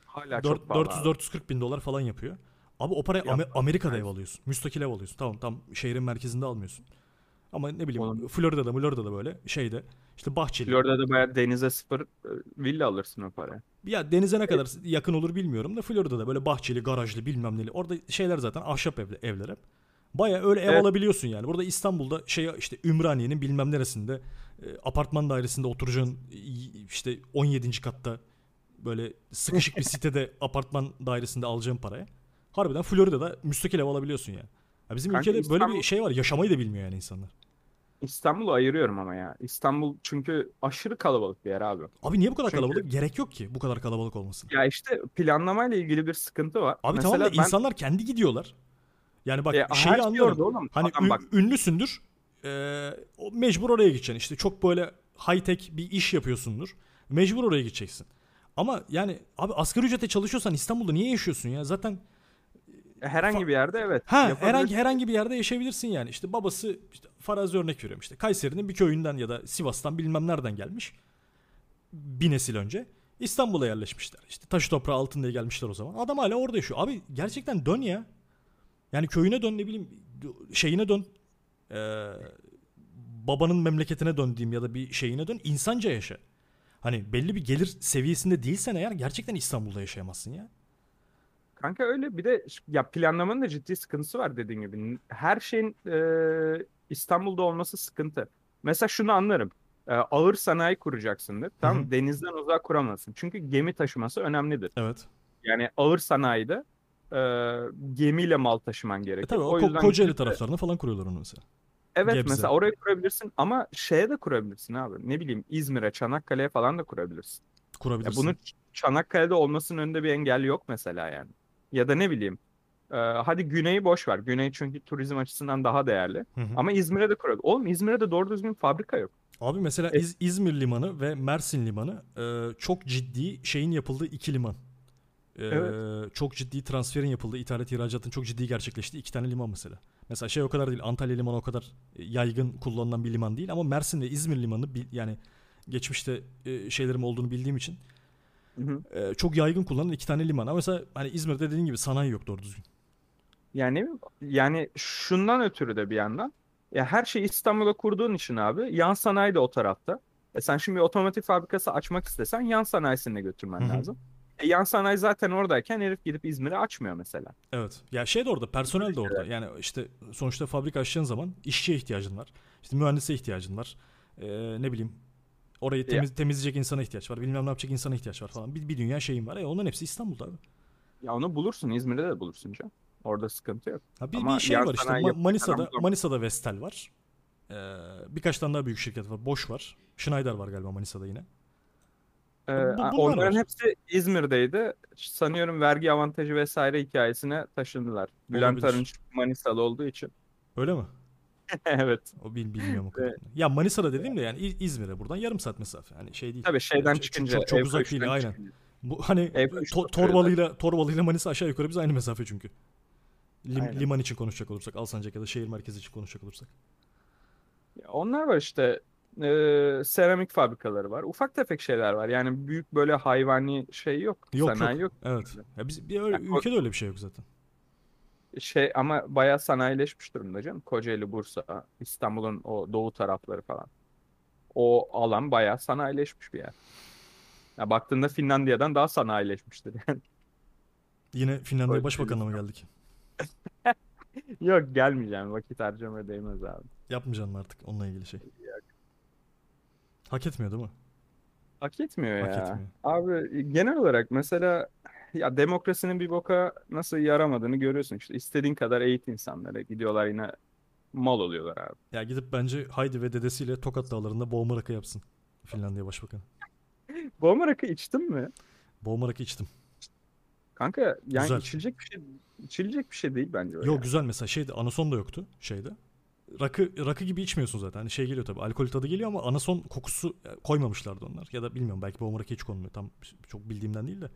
Hala 4, çok pahalı. 400 abi. 440 bin dolar falan yapıyor. Abi o parayı Amer- Amerika'da ev evet. alıyorsun. Müstakil ev alıyorsun. Tamam tam şehrin merkezinde almıyorsun. Ama ne bileyim Onun- Florida'da Florida'da böyle şeyde işte bahçeli. Florida'da bayağı denize sıfır e, villa alırsın o paraya. Ya denize ne kadar yakın olur bilmiyorum da Florida'da böyle bahçeli, garajlı bilmem neli. Orada şeyler zaten ahşap evle, evler hep. Baya öyle ev Evet. alabiliyorsun yani. Burada İstanbul'da şey işte Ümraniye'nin bilmem neresinde e, apartman dairesinde oturacaksın y- işte 17. katta böyle sıkışık bir sitede apartman dairesinde alacağın paraya. Harbiden Florida'da müstakil ev alabiliyorsun yani. Ya bizim Kanka ülkede böyle bir İstanbul- şey var. Yaşamayı da bilmiyor yani insanlar. İstanbul'u ayırıyorum ama ya. İstanbul çünkü aşırı kalabalık bir yer abi. Abi niye bu kadar Çünkü- kalabalık? Gerek yok ki bu kadar kalabalık olmasın. Ya işte planlamayla ilgili bir sıkıntı var. Abi Mesela tamam da ben- insanlar kendi gidiyorlar. Yani bak E, şeyi şey anlıyorum. oğlum. Hani Adam ün- bak ünlüsündür. O mecbur oraya gideceksin. İşte çok böyle high tech bir iş yapıyorsundur. Mecbur oraya gideceksin. Ama yani abi asgari ücrete çalışıyorsan İstanbul'da niye yaşıyorsun ya? Zaten herhangi bir yerde evet. ha herhangi herhangi bir yerde yaşayabilirsin yani. İşte babası işte farazi örnek veriyorum işte Kayseri'nin bir köyünden ya da Sivas'tan bilmem nereden gelmiş. Bir nesil önce. İstanbul'a yerleşmişler. İşte taşı toprağı altın diye gelmişler o zaman. Adam hala orada yaşıyor. Abi gerçekten dön ya. Yani köyüne dön ne bileyim şeyine dön. Ee, babanın memleketine dön diyeyim ya da bir şeyine dön. insanca yaşa. Hani belli bir gelir seviyesinde değilsen eğer gerçekten İstanbul'da yaşayamazsın ya. Kanka öyle bir de ya planlamanın da ciddi sıkıntısı var dediğin gibi. Her şeyin e, İstanbul'da olması sıkıntı. Mesela şunu anlarım. E, ağır sanayi kuracaksındır. Tamam mı? Denizden uzak kuramazsın. Çünkü gemi taşıması önemlidir. Evet. Yani ağır sanayide e, gemiyle mal taşıman E gerekir. tabii o, o Ko- yüzden Kocaeli taraflarına falan kuruyorlar onu mesela. Evet Gebze. mesela oraya kurabilirsin ama şeye de kurabilirsin abi. Ne bileyim İzmir'e, Çanakkale'ye falan da kurabilirsin. Ya Kurabilirsin. bunun Ç- Çanakkale'de olmasının önünde bir engel yok mesela yani. Ya da ne bileyim. e, hadi Güney'i boş ver. Güney çünkü turizm açısından daha değerli. Hı hı. Ama İzmir'e de kurabilir. Oğlum İzmir'e de doğru düzgün fabrika yok. Abi mesela E- İz- İzmir limanı ve Mersin limanı e, çok ciddi şeyin yapıldığı iki liman. Evet. Çok ciddi transferin yapıldığı, ithalat ihracatın çok ciddi gerçekleştiği iki tane liman mesela. Mesela şey o kadar değil, Antalya limanı o kadar e, yaygın kullanılan bir liman değil ama Mersin ve İzmir limanı yani geçmişte e, şeylerim olduğunu bildiğim için Hı hı. e, çok yaygın kullanılan iki tane liman. Ama mesela hani İzmir'de dediğin gibi sanayi yok doğru düzgün. Yani yani şundan ötürü de bir yandan ya her şeyi İstanbul'a kurduğun için abi yan sanayi de o tarafta. E sen şimdi otomotiv fabrikası açmak istesen yan sanayisine götürmen Hı hı. lazım. E yan sanayi zaten oradayken herif gidip İzmir'e açmıyor mesela. Evet. Ya şey de orada, personel de orada. Yani işte sonuçta fabrika açtığın zaman işçiye ihtiyacın var. İşte mühendise ihtiyacın var. Ee, ne bileyim orayı temiz, temizleyecek insana ihtiyaç var. Bilmem ne yapacak insana ihtiyaç var falan. Bir, bir dünya şeyin var. E onların hepsi İstanbul'da abi. Ya onu bulursun İzmir'de de bulursun canım. Orada sıkıntı yok. Ha bir, Ama bir şey var işte Ma- Manisa'da. Manisa'da Vestel var. Ee, birkaç tane daha büyük şirket var. Boş var. Schneider var galiba Manisa'da yine. Ee, Bu- bunlar onların var. hepsi İzmir'deydi. Sanıyorum vergi avantajı vesaire hikayesine taşındılar. Bülent Olabilir. Arınç Manisalı olduğu için. Öyle mi? Evet. O bil, bilmiyorum o kadarını. Ya Manisa'da dediğim de yani İ- İzmir'e buradan yarım saat mesafe. Yani şey değil. Tabii şeyden Çok- çıkınca. çok, çok uzak değil aynen. çıkınca. Bu hani Ev to- koşusu Torbalı'yla Torbalı'yla Manisa aşağı yukarı biz aynı mesafe çünkü. Lim- Aynen. liman için konuşacak olursak, Alsancak ya da şehir merkezi için konuşacak olursak. Ya Onlar var işte. Ee, seramik fabrikaları var. Ufak tefek şeyler var. Yani büyük böyle hayvani şey yok. Yok sanayi yok. yok. Evet. Ya biz bir öyle, Ya, o- ülkede öyle bir şey yok zaten. Şey ama bayağı sanayileşmiş durumda canım. Kocaeli, Bursa, İstanbul'un o doğu tarafları falan. O alan bayağı sanayileşmiş bir yer. Ya baktığında Finlandiya'dan daha sanayileşmiştir yani. Yine Finlandiya Öyle Başbakanı'na mı geldik? Yok gelmeyeceğim. Vakit harcamaya değmez abi. Yapmayacaksın mı artık onunla ilgili şey? Hak etmiyor değil mi? Hak etmiyor Hak ya. etmiyor. Abi genel olarak mesela ya demokrasinin bir boka nasıl yaramadığını görüyorsun işte. istediğin kadar eğit insanlara. Gidiyorlar yine mal oluyorlar abi. Ya gidip bence Haydi ve dedesiyle Tokat Dağları'nda boğma rakı yapsın. Finlandiya Başbakanı. Boğma rakı içtin mi? Boğma rakı içtim. Kanka yani Güzel. içilecek bir şey içilecek bir şey değil bence o Yok ya. güzel mesela şeyde anason da yoktu şeyde. Rakı rakı gibi içmiyorsun zaten. Hani şey geliyor tabii. Alkol tadı geliyor ama anason kokusu e, koymamışlardı onlar. Ya da bilmiyorum belki boğma rakı hiç konmuyor. Tam çok bildiğimden değil de.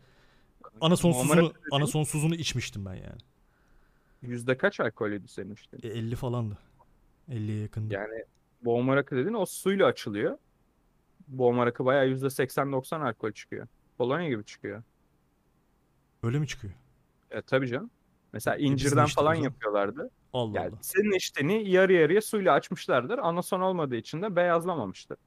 Anason Boğma suzunu rakı dediğin- anason suzunu içmiştim ben yani. Yüzde kaç alkolüydü senin işte? E, 50 falandı. 50'ye yakındı. Yani Boğma rakı dediğin o suyla açılıyor. Boğma rakı bayağı %80-90 alkol çıkıyor. Polonya gibi çıkıyor. Öyle mi çıkıyor? E, tabii canım. Mesela incirden falan yapıyorlardı. Allah Yani Allah. senin içtiğini yarı yarıya suyla açmışlardır. Anason olmadığı için de beyazlamamıştır.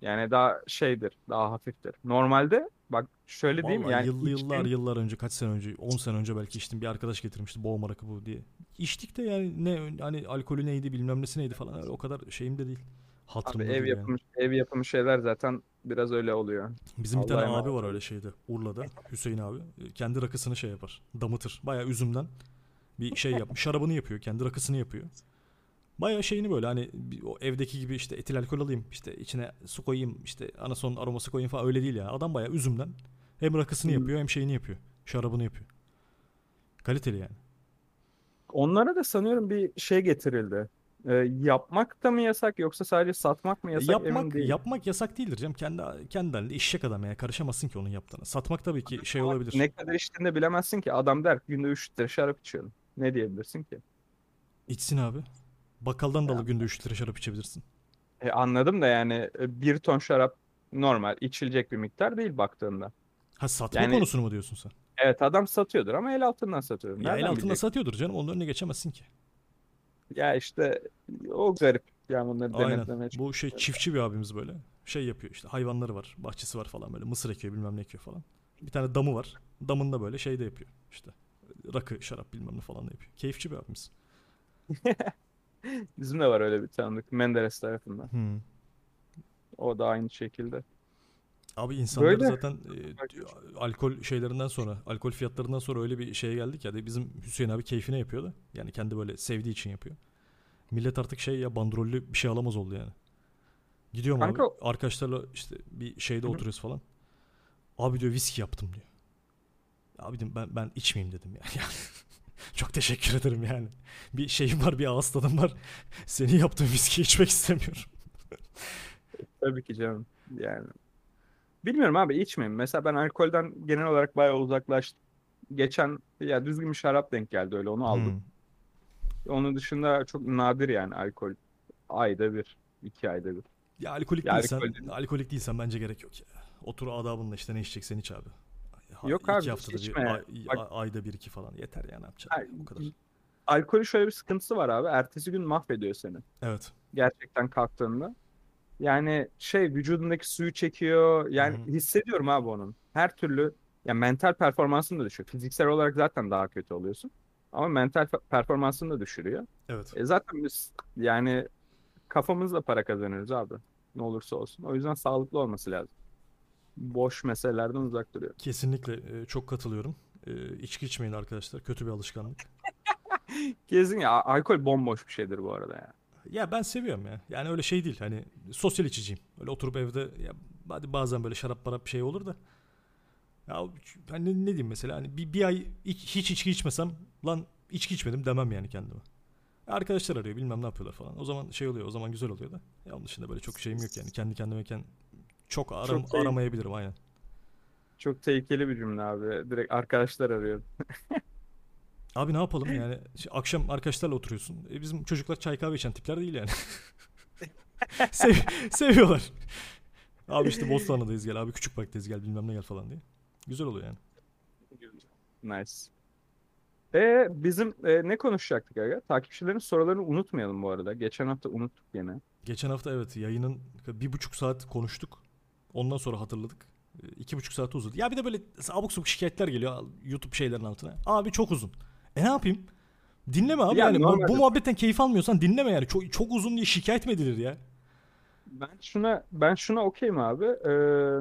Yani daha şeydir, daha hafiftir. Normalde bak şöyle diyeyim Vallahi yani yıllı yıllar içtiğin- yıllar önce kaç sene önce 10 sene önce belki içtim bir arkadaş getirmişti boğma rakı bu diye. İçtik de yani ne hani alkolü neydi bilmem nesi neydi falan öyle o kadar şeyim de değil. Abi Hatırımda ev değil yani. yapımı ev yapımı şeyler zaten biraz öyle oluyor. Bizim bir Allah'a tane emanet abi var öyle şeyde Urla'da Hüseyin abi. E, Kendi rakısını şey yapar. Damıtır. Bayağı üzümden bir şey yapmış. Şarabını yapıyor. Kendi rakısını yapıyor. Bayağı şeyini böyle hani o evdeki gibi işte etil alkol alayım işte içine su koyayım işte anason aroması koyayım falan öyle değil ya. Adam bayağı üzümden hem rakısını Hmm. yapıyor hem şeyini yapıyor. Şarabını yapıyor. Kaliteli yani. Onlara da sanıyorum bir şey getirildi. Ee, yapmak da mı yasak yoksa sadece satmak mı yasak emin yapmak değilim. yapmak yasak değildir canım. Kendi kendi halinde eşek adam ya. Karışamazsın ki onun yaptığına. Satmak tabii ki şey olabilir. Ne kadar içtiğini bilemezsin ki. Adam der günde 3 litre şarap içiyorum. Ne diyebilirsin ki? İçsin abi. Bakkaldan da alıp günde 3 litre şarap içebilirsin. E, anladım da yani e, bir ton şarap normal içilecek bir miktar değil baktığında. Ha satma Yani- konusunu mu diyorsun sen? Evet adam satıyordur ama el altından satıyor. Ya el altında bilecek? satıyordur canım. Onun önüne geçemezsin ki. Ya işte o garip. Yani bunları Aynen. denetlemeye Bu şey çiftçi bir abimiz böyle. Şey yapıyor işte hayvanları var. Bahçesi var falan böyle. Mısır ekiyor bilmem ne ekiyor falan. Bir tane damı var. Damında böyle şey de yapıyor. İşte rakı, şarap bilmem ne falan yapıyor. Keyifçi bir abimiz. Bizim de var öyle bir tanıdık Menderes tarafından. Hmm. O da aynı şekilde. Abi insanlar Böyle. zaten e, alkol şeylerinden sonra, alkol fiyatlarından sonra öyle bir şeye geldik ya. de Bizim Hüseyin abi keyfine yapıyor da. Yani kendi böyle sevdiği için yapıyor. Millet artık şey ya bandrollü bir şey alamaz oldu yani. Gidiyorum Kanka- abi arkadaşlarla işte bir şeyde Hı hı. oturuyoruz falan. Abi diyor viski yaptım diyor. Abi dedim ben ben içmeyeyim dedim yani. Yani Çok teşekkür ederim yani. Bir şeyim var bir ağız tadım var. Senin yaptığın viski içmek istemiyorum. Tabii ki canım. Yani. Bilmiyorum abi içmeyeyim. Mesela ben alkolden genel olarak bayağı uzaklaştım. Geçen ya düzgün bir şarap denk geldi öyle onu aldım. Hmm. Onun dışında çok nadir yani alkol. Ayda bir, iki ayda bir. Ya alkolik Ya değilsen, alkol değil. alkolik değilsen bence gerek yok ya. Otur adabınla işte ne içeceksen iç abi. Yok iki abi, haftada içme. bir, ay- Bak- ay- ayda bir iki falan yeter ya ne yapacaksın Ay- ya, o kadar. Alkolün şöyle bir sıkıntısı var abi. Ertesi gün mahvediyor seni. Evet. Gerçekten kalktığında. Yani şey vücudundaki suyu çekiyor. Yani Hı hı. hissediyorum abi onun. Her türlü ya mental performansın da düşüyor. Fiziksel olarak zaten daha kötü oluyorsun. Ama mental performansını da düşürüyor. Evet. E zaten biz yani kafamızla para kazanıyoruz abi. Ne olursa olsun. O yüzden sağlıklı olması lazım. Boş meselelerden uzak duruyor. Kesinlikle e, çok katılıyorum. E, içki içmeyin arkadaşlar. Kötü bir alışkanlık. Kesin ya alkol bomboş bir şeydir bu arada ya. Ya ben seviyorum ya. Yani öyle şey değil. Hani sosyal içiciyim. Öyle oturup evde ya hadi bazen böyle şarap marap bir şey olur da. Ya hani ne diyeyim mesela hani bir, bir ay hiç, hiç içki içmesem lan içki içmedim demem yani kendime. Arkadaşlar arıyor bilmem ne yapıyorlar falan. O zaman şey oluyor o zaman güzel oluyor da. Ya onun dışında böyle çok şeyim yok yani. Kendi kendimeyken çok, aram, Çok şey- aramayabilirim aynen. Çok tehlikeli bir cümle abi. Direkt arkadaşlar arıyor. Abi ne yapalım yani Şimdi akşam arkadaşlarla oturuyorsun. E bizim çocuklar çay kahve içen tipler değil yani. Sev- seviyorlar. Abi işte Bostanlı'dayız gel abi küçük parktayız gel bilmem ne gel falan diye. Güzel oluyor yani. Nice. E bizim e, ne konuşacaktık aga? Takipçilerin sorularını unutmayalım bu arada. Geçen hafta unuttuk yine. Geçen hafta evet yayının bir buçuk saat konuştuk. Ondan sonra hatırladık. E, iki buçuk saat uzadı. Ya bir de böyle abuk sabuk şikayetler geliyor YouTube şeylerin altına. Abi çok uzun. E ne yapayım? Dinleme abi Ya yani. Bu, bu muhabbetten keyif almıyorsan dinleme yani. Çok, çok uzun diye şikayet mi edilir ya? Ben şuna ben şuna okeyim abi. E,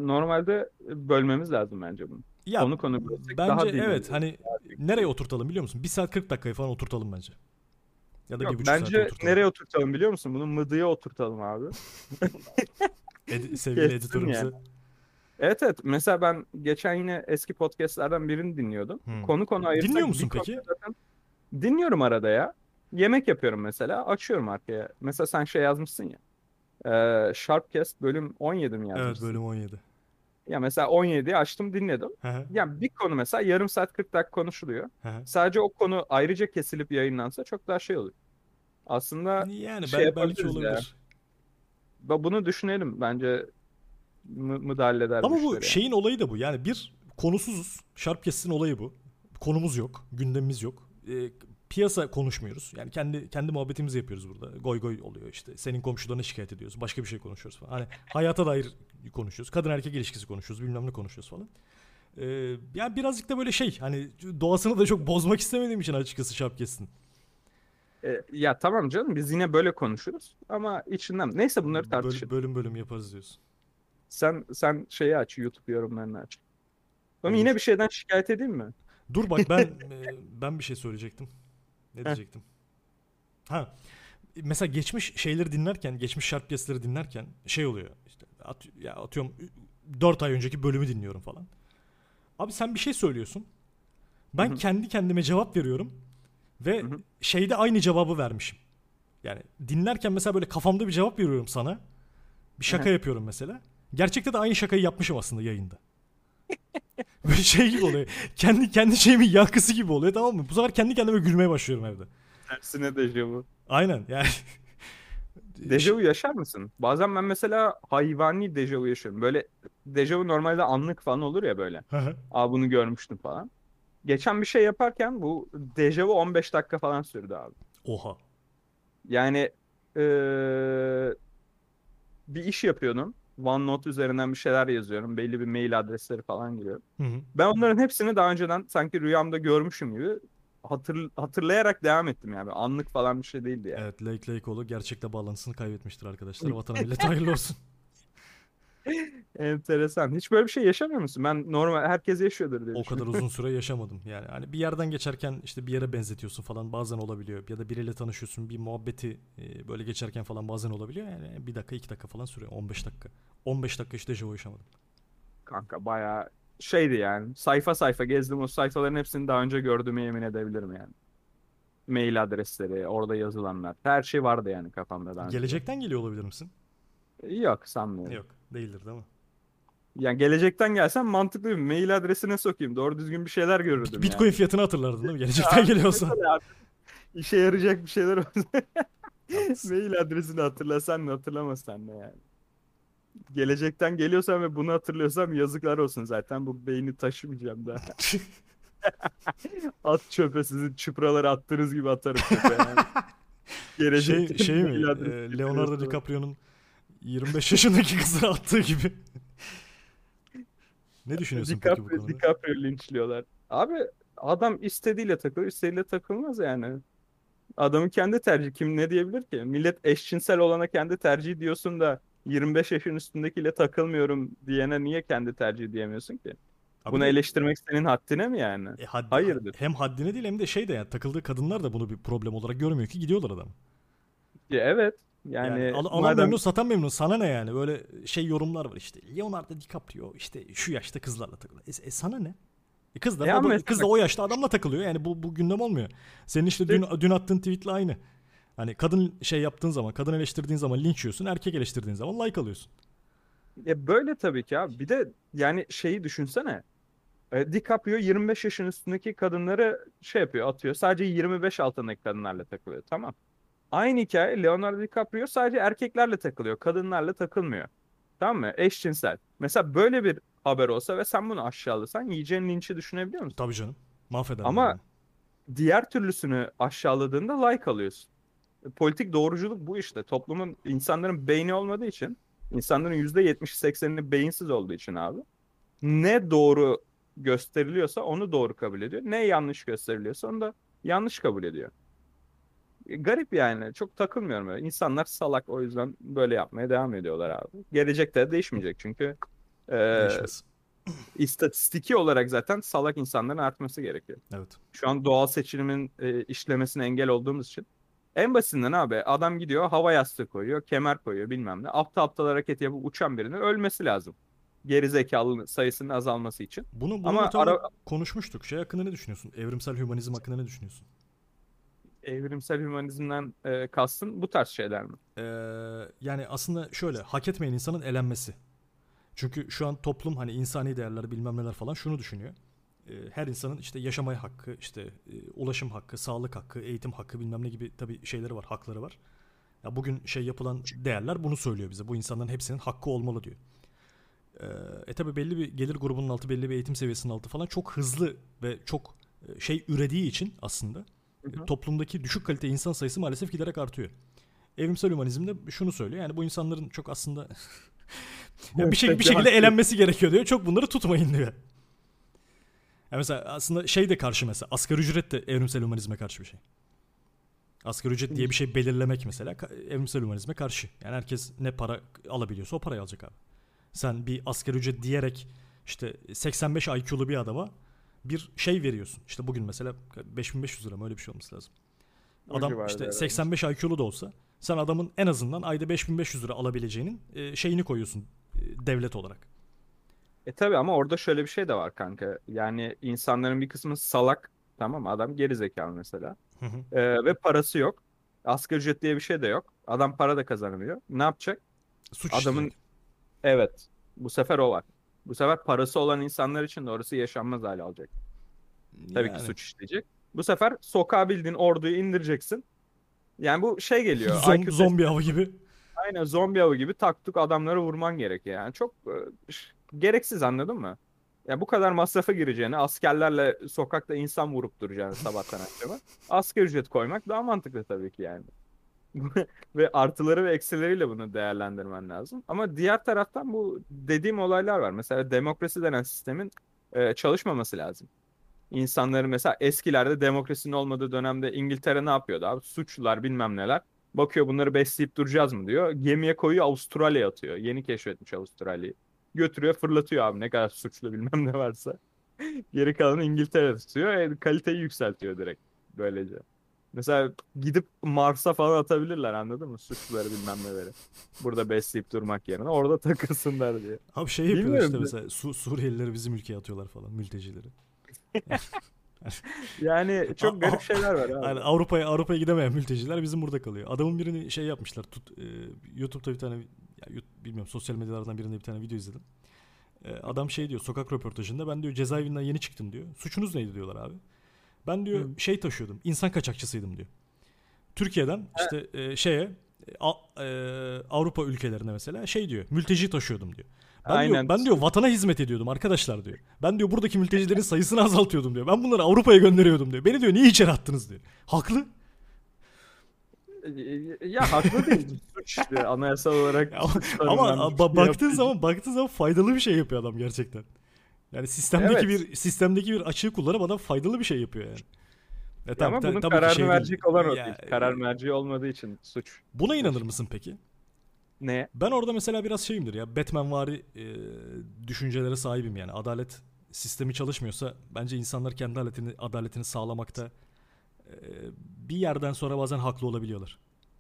normalde bölmemiz lazım bence bunu. Ya Konu konu daha bence dinlenir. evet hani nereye oturtalım biliyor musun? 1 saat 40 dakikaya falan oturtalım bence. Ya da Yok, bir buçuk saate bence oturtalım. nereye oturtalım biliyor musun? Bunu mıdıya oturtalım abi. Edi- sevgili Kessin editörümüze. yani. Evet evet. Mesela ben geçen yine eski podcastlerden birini dinliyordum. Hmm. Konu konu ayırsak Dinliyor bir musun konuda peki? zaten- Dinliyorum arada ya. Yemek yapıyorum mesela. Açıyorum arkaya. Mesela sen şey yazmışsın ya. Ee, Sharpcast bölüm 17 mi Evet yazmışsın? bölüm 17. Ya mesela 17'yi açtım dinledim. Hı hı, Yani bir konu mesela yarım saat 40 dakika konuşuluyor. hı hı. Sadece o konu ayrıca kesilip yayınlansa çok daha şey olur. Aslında Yani şey bel- belki yapabiliriz ya. olabilir. Bunu düşünelim bence mı, da halleder Ama bu yani. şeyin olayı da bu. Yani bir konusuzuz. Sharpcast'in olayı bu. Konumuz yok. Gündemimiz yok. Ee, piyasa konuşmuyoruz. Yani kendi kendi muhabbetimizi yapıyoruz burada. Goy goy oluyor işte. Senin komşularına şikayet ediyoruz. Başka bir şey konuşuyoruz falan. Hani hayata dair konuşuyoruz. Kadın erkek ilişkisi konuşuyoruz. Bilmem ne konuşuyoruz falan. Ee, yani birazcık da böyle şey hani doğasını da çok bozmak istemediğim için açıkçası Sharpcast'in. E, ya tamam canım biz yine böyle konuşuruz ama içinden neyse bunları Böl- tartışalım. bölüm bölüm yaparız diyorsun. Sen sen şeyi aç YouTube yorumlarını aç. Ama Olur. yine bir şeyden şikayet edeyim mi? Dur bak ben e, ben bir şey söyleyecektim. Ne diyecektim? Ha. Mesela geçmiş şeyleri dinlerken, geçmiş Sharpcast'leri dinlerken şey oluyor. İşte at, ya atıyorum 4 ay önceki bölümü dinliyorum falan. Abi sen bir şey söylüyorsun. Ben kendi kendime cevap veriyorum ve Hı hı. şeyde aynı cevabı vermişim. Yani dinlerken mesela böyle kafamda bir cevap veriyorum sana. Bir şaka Hı yapıyorum mesela. Gerçekte de aynı şakayı yapmışım aslında yayında. Böyle şey gibi oluyor. Kendi kendi şeyimin yankısı gibi oluyor tamam mı? Bu sefer kendi kendime gülmeye başlıyorum evde. Tersine dejavu. Aynen yani. Dejavu yaşar mısın? Bazen ben mesela hayvani dejavu yaşıyorum. Böyle dejavu normalde anlık falan olur ya böyle. Aa bunu görmüştüm falan. Geçen bir şey yaparken bu dejavu 15 dakika falan sürdü abi. Oha. Yani eee, bir iş yapıyordum. OneNote üzerinden bir şeyler yazıyorum. Belli bir mail adresleri falan giriyor. Hı hı. Ben onların hepsini daha önceden sanki rüyamda görmüşüm gibi hatır, hatırlayarak devam ettim yani. Anlık falan bir şey değildi yani. Evet Lake Lakeoğlu gerçekte bağlantısını kaybetmiştir arkadaşlar. Vatana millet hayırlı olsun. Enteresan. Hiç böyle bir şey yaşamıyor musun? Ben normal herkes yaşıyordur diye O kadar uzun süre yaşamadım. Yani hani bir yerden geçerken işte bir yere benzetiyorsun falan bazen olabiliyor. Ya da biriyle tanışıyorsun bir muhabbeti e, böyle geçerken falan bazen olabiliyor. Yani bir dakika iki dakika falan sürüyor. 15 dakika. 15 dakika işte dejavu yaşamadım. Kanka bayağı şeydi yani. Sayfa sayfa gezdim. O sayfaların hepsini daha önce gördüğüme yemin edebilirim yani. Mail adresleri, orada yazılanlar. Her şey vardı yani kafamda daha önce. Gelecekten geliyor olabilir misin? Yok sanmıyorum. Yok değildir değil mi? Yani gelecekten gelsem mantıklı bir mail adresine sokayım. Doğru düzgün bir şeyler görürdüm Bitcoin fiyatını hatırlardın değil mi? Gelecekten geliyorsa. yani. İşe yarayacak bir şeyler olsa. Mail adresini hatırlasan da hatırlamasan da yani. Gelecekten geliyorsam ve bunu hatırlıyorsam yazıklar olsun zaten. Bu beyni taşımayacağım daha. At çöpe sizin çıpraları attığınız gibi atarım çöpe yani. şey, Gelecekten şey mi? mail e, adresi Leonardo. DiCaprio'nun 25 yaşındaki kızlara attığı gibi. ne düşünüyorsun peki bu DiCaprio, konuda? DiCaprio linçliyorlar. Abi adam istediğiyle takılır, istediğiyle takılmaz yani. Adamın kendi tercihi. Kim ne diyebilir ki? Millet eşcinsel olana kendi tercihi diyorsun da 25 yaşın üstündekiyle takılmıyorum diyene niye kendi tercihi diyemiyorsun ki? Abi Bunu eleştirmek senin haddine mi yani? E, had- Hayırdır? Hem haddine değil hem de şey de yani takıldığı kadınlar da bunu bir problem olarak görmüyor ki gidiyorlar adam. Ya evet. Yani, Yani, al- alan madem memnun satan memnun sana ne yani böyle şey yorumlar var işte Leonardo DiCaprio işte şu yaşta kızlarla takılıyor. E, e, sana ne? E, kız da, Ya o da- mesela- kız da o yaşta adamla takılıyor yani bu, bu gündem olmuyor. Senin işte dün, dün attığın tweetle aynı. Hani kadın şey yaptığın zaman kadın eleştirdiğin zaman linç yiyorsun erkek eleştirdiğin zaman like alıyorsun. E böyle tabii ki abi. Bir de yani şeyi düşünsene. E, DiCaprio 25 yaşın üstündeki kadınları şey yapıyor, atıyor. Sadece 25 altındaki kadınlarla takılıyor. Tamam. Aynı hikaye Leonardo DiCaprio sadece erkeklerle takılıyor. Kadınlarla takılmıyor. Tamam mı? Eşcinsel. Mesela böyle bir haber olsa ve sen bunu aşağılasan yiyeceğin linçi düşünebiliyor musun? Tabii canım mahveder. Ama- yani. Diğer türlüsünü aşağıladığında like alıyorsun. E, Politik doğruculuk bu işte. Toplumun, insanların beyni olmadığı için, insanların %70-80'ini beyinsiz olduğu için abi. Ne doğru gösteriliyorsa onu doğru kabul ediyor. Ne yanlış gösteriliyorsa onu da yanlış kabul ediyor. Garip yani. Çok takılmıyorum öyle. İnsanlar salak o yüzden böyle yapmaya devam ediyorlar abi. Gelecekte de değişmeyecek çünkü e, Değişmez. istatistiki olarak zaten salak insanların artması gerekiyor. Evet. Şu an doğal seçilimin e, işlemesine engel olduğumuz için. En basitinden abi adam gidiyor hava yastığı koyuyor, kemer koyuyor bilmem ne. Aptal aptal hareket yapıp uçan birinin ölmesi lazım. Geri zekalı sayısının azalması için. Bunu, bunu Ama ara- konuşmuştuk. Şey hakkında ne düşünüyorsun? Evrimsel hümanizm hakkında ne düşünüyorsun? Evrimsel hümanizmden e, kastın bu tarz şeyler mi? Ee, yani aslında şöyle hak etmeyen insanın elenmesi. Çünkü şu an toplum hani insani değerler bilmem neler falan şunu düşünüyor. e, her insanın işte yaşamaya hakkı, işte e, ulaşım hakkı, sağlık hakkı, eğitim hakkı bilmem ne gibi tabii şeyleri var, hakları var. Ya bugün şey yapılan değerler bunu söylüyor bize. Bu insanların hepsinin hakkı olmalı diyor. E, e tabi belli bir gelir grubunun altı, belli bir eğitim seviyesinin altı falan çok hızlı ve çok e, şey ürediği için aslında hı toplumdaki düşük kalite insan sayısı maalesef giderek artıyor. Evrimsel hümanizm de şunu söylüyor. Yani bu insanların çok aslında yani bir, şey, bir şekilde elenmesi gerekiyor diyor. Çok bunları tutmayın diyor. Yani mesela aslında şey de karşı mesela asgari ücret de evrimsel hümanizme karşı bir şey. Asgari ücret diye bir şey belirlemek mesela evrimsel hümanizme karşı. Yani herkes ne para alabiliyorsa o parayı alacak abi. Sen bir asgari ücret diyerek işte 85 IQ'lu bir adama bir şey veriyorsun. İşte bugün mesela 5500 lira mı öyle bir şey olması lazım. Adam işte 85 IQ'lu da olsa sen adamın en azından ayda 5500 lira alabileceğinin e, şeyini koyuyorsun e, devlet olarak. E tabi ama orada şöyle bir şey de var kanka. Yani insanların bir kısmı salak tamam adam geri zekalı mesela. Ee, ve parası yok. Asgari ücret diye bir şey de yok. Adam para da kazanamıyor. Ne yapacak? Suç Adamın işleyecek. evet bu sefer o var. Bu sefer parası olan insanlar için de orası yaşanmaz hale alacak. Tabii yani. ki suç işleyecek. Bu sefer sokağa bildiğin orduyu indireceksin. Yani bu şey geliyor. Zom, zombi avı gibi. Aynen zombi avı gibi taktuk adamları vurman gerekiyor. Yani çok e, gereksiz anladın mı? Ya bu kadar masrafa gireceğini, askerlerle sokakta insan vurup duracağını sabahtan akşama asgari ücret koymak daha mantıklı tabii ki yani. ve artıları ve eksileriyle bunu değerlendirmen lazım. Ama diğer taraftan bu dediğim olaylar var. Mesela demokrasi denen sistemin e, çalışmaması lazım. İnsanların mesela eskilerde demokrasinin olmadığı dönemde İngiltere ne yapıyordu abi? Suçlular bilmem neler. Bakıyor bunları besleyip duracağız mı diyor. Gemiye koyuyor Avustralya'ya atıyor. Yeni keşfetmiş Avustralya'yı. Götürüyor fırlatıyor abi ne kadar suçlu bilmem ne varsa. Geri kalanı İngiltere tutuyor. E, kaliteyi yükseltiyor direkt böylece. Mesela gidip Mars'a falan atabilirler anladın mı? Suçluları bilmem neleri. Burada besleyip durmak yerine orada takılsınlar diye. Abi şey yapıyor işte mesela Su Suriyelileri bizim ülkeye atıyorlar falan mültecileri. yani çok garip şeyler var abi. Yani Avrupa'ya Avrupa'ya gidemeyen mülteciler bizim burada kalıyor. Adamın birini şey yapmışlar. Tut, e, YouTube'da bir tane ya, bilmiyorum sosyal medyalardan birinde bir tane video izledim. E, adam şey diyor sokak röportajında ben diyor cezaevinden yeni çıktım diyor. Suçunuz neydi diyorlar abi. Ben diyor Hı. şey taşıyordum. insan kaçakçısıydım diyor. Türkiye'den işte e, şeye a, e, Avrupa ülkelerine mesela şey diyor. Mülteci taşıyordum diyor. Ben Aynen. diyor ben diyor vatana hizmet ediyordum arkadaşlar diyor. Ben diyor buradaki mültecilerin sayısını azaltıyordum diyor. Ben bunları Avrupa'ya gönderiyordum diyor. Beni diyor niye içeri attınız diyor. Haklı. Ya haklı değil. Suç anayasal olarak. ama ba- baktığın zaman baktığın zaman faydalı bir şey yapıyor adam gerçekten. Yani sistemdeki evet. bir sistemdeki bir açığı kullanıp adam faydalı bir şey yapıyor yani. E, tabii, Ama bunun tabii kararını şey verecek olan o değil. Karar merci olmadığı için suç. Buna inanır mısın peki? Ne? Ben orada mesela biraz şeyimdir ya Batman vari e, düşüncelere sahibim yani. Adalet sistemi çalışmıyorsa bence insanlar kendi adaletini adaletini sağlamakta e, bir yerden sonra bazen haklı olabiliyorlar.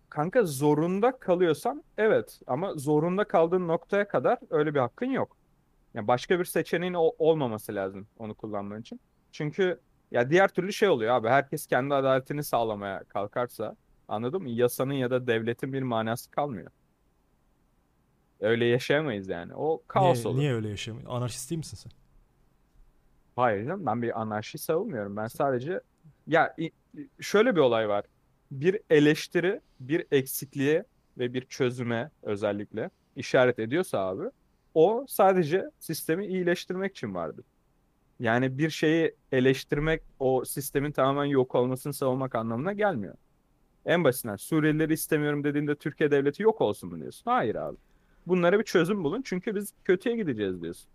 Kanka zorunda kalıyorsan evet ama zorunda kaldığın noktaya kadar öyle bir hakkın yok. Yani başka bir seçeneğin olmaması lazım onu kullanman için. Çünkü ya diğer türlü şey oluyor abi. Herkes kendi adaletini sağlamaya kalkarsa anladın mı? Yasanın ya da devletin bir manası kalmıyor. Öyle yaşayamayız yani. O kaos niye, olur. Niye öyle yaşayamayız? Anarşist değil misin sen? Hayır canım ben bir anarşi savunmuyorum. Ben sadece ya şöyle bir olay var. Bir eleştiri, bir eksikliğe ve bir çözüme özellikle işaret ediyorsa abi o sadece sistemi iyileştirmek için vardır. Yani bir şeyi eleştirmek o sistemin tamamen yok olmasını savunmak anlamına gelmiyor. En basitinden Suriyelileri istemiyorum dediğinde Türkiye devleti yok olsun mu diyorsun? Hayır abi. Bunlara bir çözüm bulun çünkü biz kötüye gideceğiz diyorsun.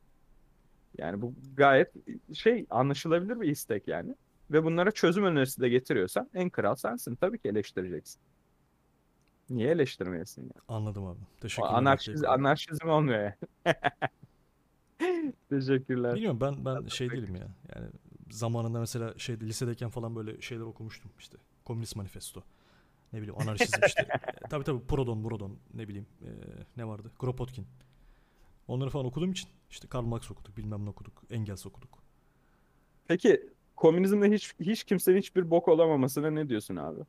Yani bu gayet şey anlaşılabilir bir istek yani. Ve bunlara çözüm önerisi de getiriyorsan en kral sensin. Tabii ki eleştireceksin. Niye eleştirmeyesin yani? Anladım abi. Teşekkürler. Anarşiz, anarşizm olmuyor yani. Teşekkürler. Bilmiyorum ben ben şey değilim ya. Yani zamanında mesela şeyde lisedeyken falan böyle şeyler okumuştum işte. Komünist manifesto. Ne bileyim anarşizm işte. e, tabii tabii Proudhon, Burodon ne bileyim e, ne vardı? Kropotkin. Onları falan okuduğum için işte Karl Marx okuduk, bilmem ne okuduk, Engels okuduk. Peki komünizmde hiç hiç kimsenin hiçbir bok olamamasına ne diyorsun abi?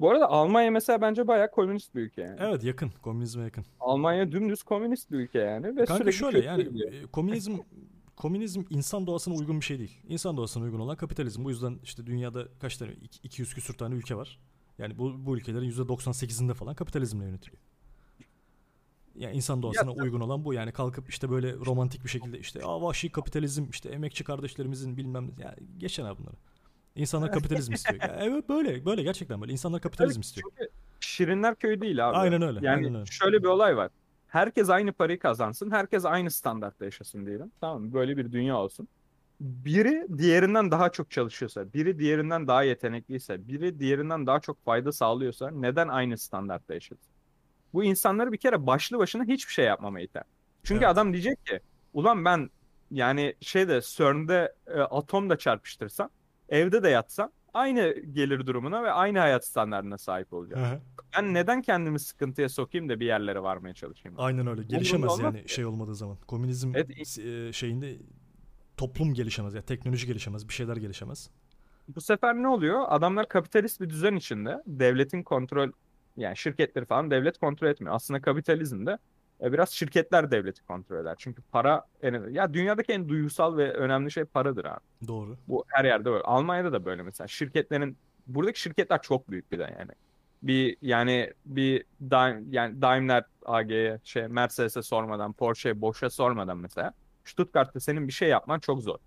Bu arada Almanya mesela bence bayağı komünist bir ülke yani. Evet yakın. Komünizme yakın. Almanya dümdüz komünist bir ülke yani. Ve Kanka şöyle yani gidiyor. E, komünizm komünizm insan doğasına uygun bir şey değil. İnsan doğasına uygun olan kapitalizm. Bu yüzden işte dünyada kaç tane 200 küsür tane ülke var. Yani bu, bu ülkelerin %98'inde falan kapitalizmle yönetiliyor. Yani insan doğasına Ya- uygun olan bu. Yani kalkıp işte böyle romantik bir şekilde işte Aa, vahşi kapitalizm işte emekçi kardeşlerimizin bilmem ne. Yani geçen abi bunları. İnsanlar kapitalizm istiyor. Ya evet böyle böyle gerçekten böyle. İnsanlar kapitalizm istiyor. Çünkü Şirinler köyü değil abi. Aynen öyle, Yani aynen öyle. şöyle bir olay var. Herkes aynı parayı kazansın. Herkes aynı standartta yaşasın diyelim. Tamam mı? Böyle bir dünya olsun. Biri diğerinden daha çok çalışıyorsa, biri diğerinden daha yetenekliyse, biri diğerinden daha çok fayda sağlıyorsa neden aynı standartta yaşasın? Bu insanları bir kere başlı başına hiçbir şey yapmamaya iter. Çünkü Evet. adam diyecek ki ulan ben yani şeyde CERN'de e, atom da çarpıştırsam, evde de yatsam aynı gelir durumuna ve aynı hayat standartına sahip olacağım. Hı hı. Ben neden kendimi sıkıntıya sokayım da bir yerlere varmaya çalışayım? Aynen öyle. Gelişemez olmaz yani ki. şey olmadığı zaman. Komünizm Evet. e, şeyinde toplum gelişemez ya teknoloji gelişemez, bir şeyler gelişemez. Bu sefer ne oluyor? Adamlar kapitalist bir düzen içinde devletin kontrol yani şirketleri falan devlet kontrol etmiyor. Aslında kapitalizmde biraz şirketler devleti kontrol eder. Çünkü para en, ya dünyadaki en duygusal ve önemli şey paradır abi. Doğru. Bu her yerde böyle. Almanya'da da böyle mesela. Şirketlerin buradaki şirketler çok büyük bir de yani. Bir yani bir Daim, yani Daimler AG'ye şey Mercedes'e sormadan, Porsche'ye, Bosch'e sormadan mesela Stuttgart'ta senin bir şey yapman çok zor.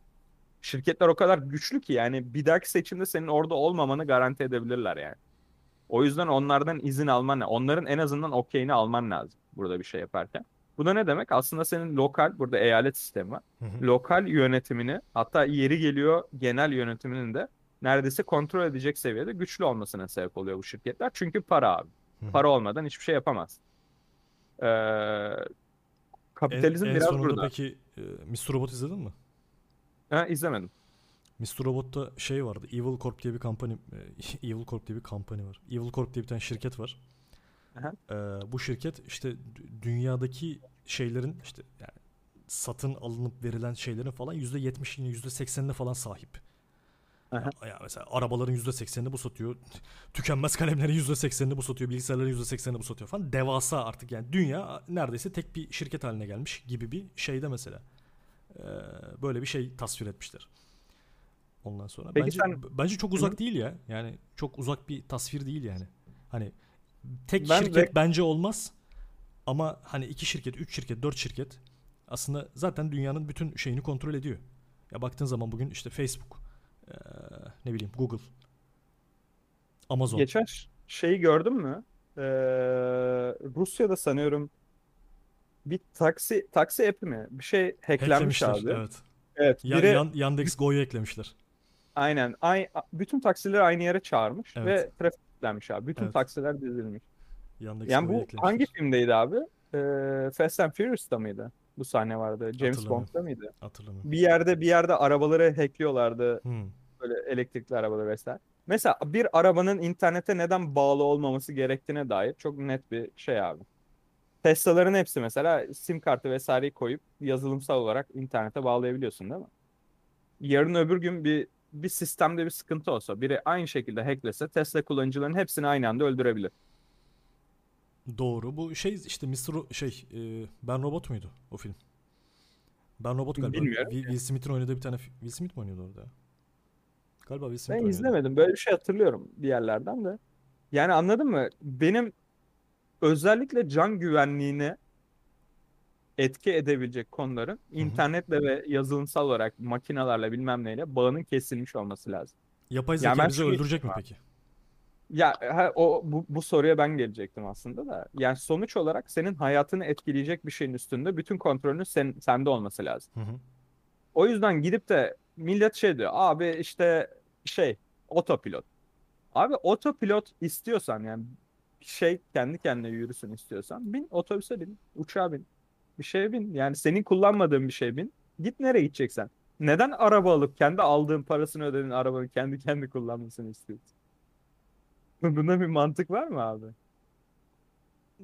Şirketler o kadar güçlü ki yani bir dahaki seçimde senin orada olmamanı garanti edebilirler yani. O yüzden onlardan izin alman, onların en azından okeyini alman lazım burada bir şey yaparken. Bu da ne demek? Aslında senin lokal, burada eyalet sistemi var Hı hı. lokal yönetimini hatta yeri geliyor genel yönetiminin de neredeyse kontrol edecek seviyede güçlü olmasına sebep oluyor bu şirketler. Çünkü para abi. Hı hı. Para olmadan hiçbir şey yapamaz. Ee, kapitalizm en, en biraz burada. peki e, Mr. Robot izledin mi? Ha, izlemedim. Mr. Robot'ta şey vardı. Evil Corp diye bir company, e, Evil Corp diye bir company var. Evil Corp diye bir tane şirket var. Aha. Ee, bu şirket işte dü- dünyadaki şeylerin işte yani satın alınıp verilen şeylerin falan %70'ine %80'ine falan sahip. Aha. Ya, ya mesela arabaların %80'ini bu satıyor. Tükenmez kalemlerin %80'ini bu satıyor. Bilgisayarların %80'ini bu satıyor falan. Devasa artık yani dünya neredeyse tek bir şirket haline gelmiş gibi bir şeyde mesela. Ee, böyle bir şey tasvir etmişler. Ondan sonra Peki bence sen- bence çok uzak Hı. değil ya. Yani çok uzak bir tasvir değil yani. Hani tek Ben şirket rek- bence olmaz. Ama hani iki şirket, üç şirket, dört şirket aslında zaten dünyanın bütün şeyini kontrol ediyor. Ya baktığın zaman bugün işte Facebook, eee, ne bileyim Google, Amazon. Geçen şeyi gördün mü? Ee, Rusya'da sanıyorum bir taksi taksi app'i mi? Bir şey hacklenmiş abi. Evet. Evet. Ya, biri Yan- Yandex Go'yu eklemişler. aynen ay, bütün taksileri aynı yere çağırmış Evet. ve trafik kilitlenmiş abi. Bütün Evet. taksiler dizilmiş. Yandex Yani bu eklemişler. hangi filmdeydi abi? Ee, Fast and Furious'ta mıydı? Bu sahne vardı. James Hatırlamıyorum. Bond'da mıydı? Hatırlamıyorum. Bir yerde bir yerde arabaları hackliyorlardı. Hmm. Böyle elektrikli arabaları vesaire. Mesela bir arabanın internete neden bağlı olmaması gerektiğine dair çok net bir şey abi. Tesla'ların hepsi mesela sim kartı vesaireyi koyup yazılımsal olarak internete bağlayabiliyorsun değil mi? Yarın öbür gün bir bir sistemde bir sıkıntı olsa, biri aynı şekilde hacklese Tesla kullanıcıların hepsini aynı anda öldürebilir. Doğru. Bu şey işte Mr. Ro- şey e, Ben Robot muydu o film? Ben Robot galiba. Bilmiyorum Will, Will Smith'in oynadığı bir tane Will Smith mi oynuyordu orada? Galiba Will Smith Ben oynuyordu. izlemedim. Böyle bir şey hatırlıyorum bir yerlerden de. Yani anladın mı? Benim özellikle can güvenliğine etki edebilecek konuların internetle ve yazılımsal olarak makinalarla bilmem neyle bağının kesilmiş olması lazım. Yapay Ya zeka ben bizi şunu öldürecek mi peki? Ya ha, o bu, bu soruya ben gelecektim aslında da. Yani sonuç olarak senin hayatını etkileyecek bir şeyin üstünde bütün kontrolünün sen, sende olması lazım. Hı hı. O yüzden gidip de millet şey diyor. Abi işte şey otopilot. Abi otopilot istiyorsan yani şey kendi kendine yürüsün istiyorsan bin otobüse bin, uçağa bin, bir şeye bin. Yani senin kullanmadığın bir şey bin. Git nereye gideceksen. Neden araba alıp kendi aldığın parasını ödediğin arabanı kendi kendi kullanmasını istiyorsun? Bunda bir mantık var mı abi?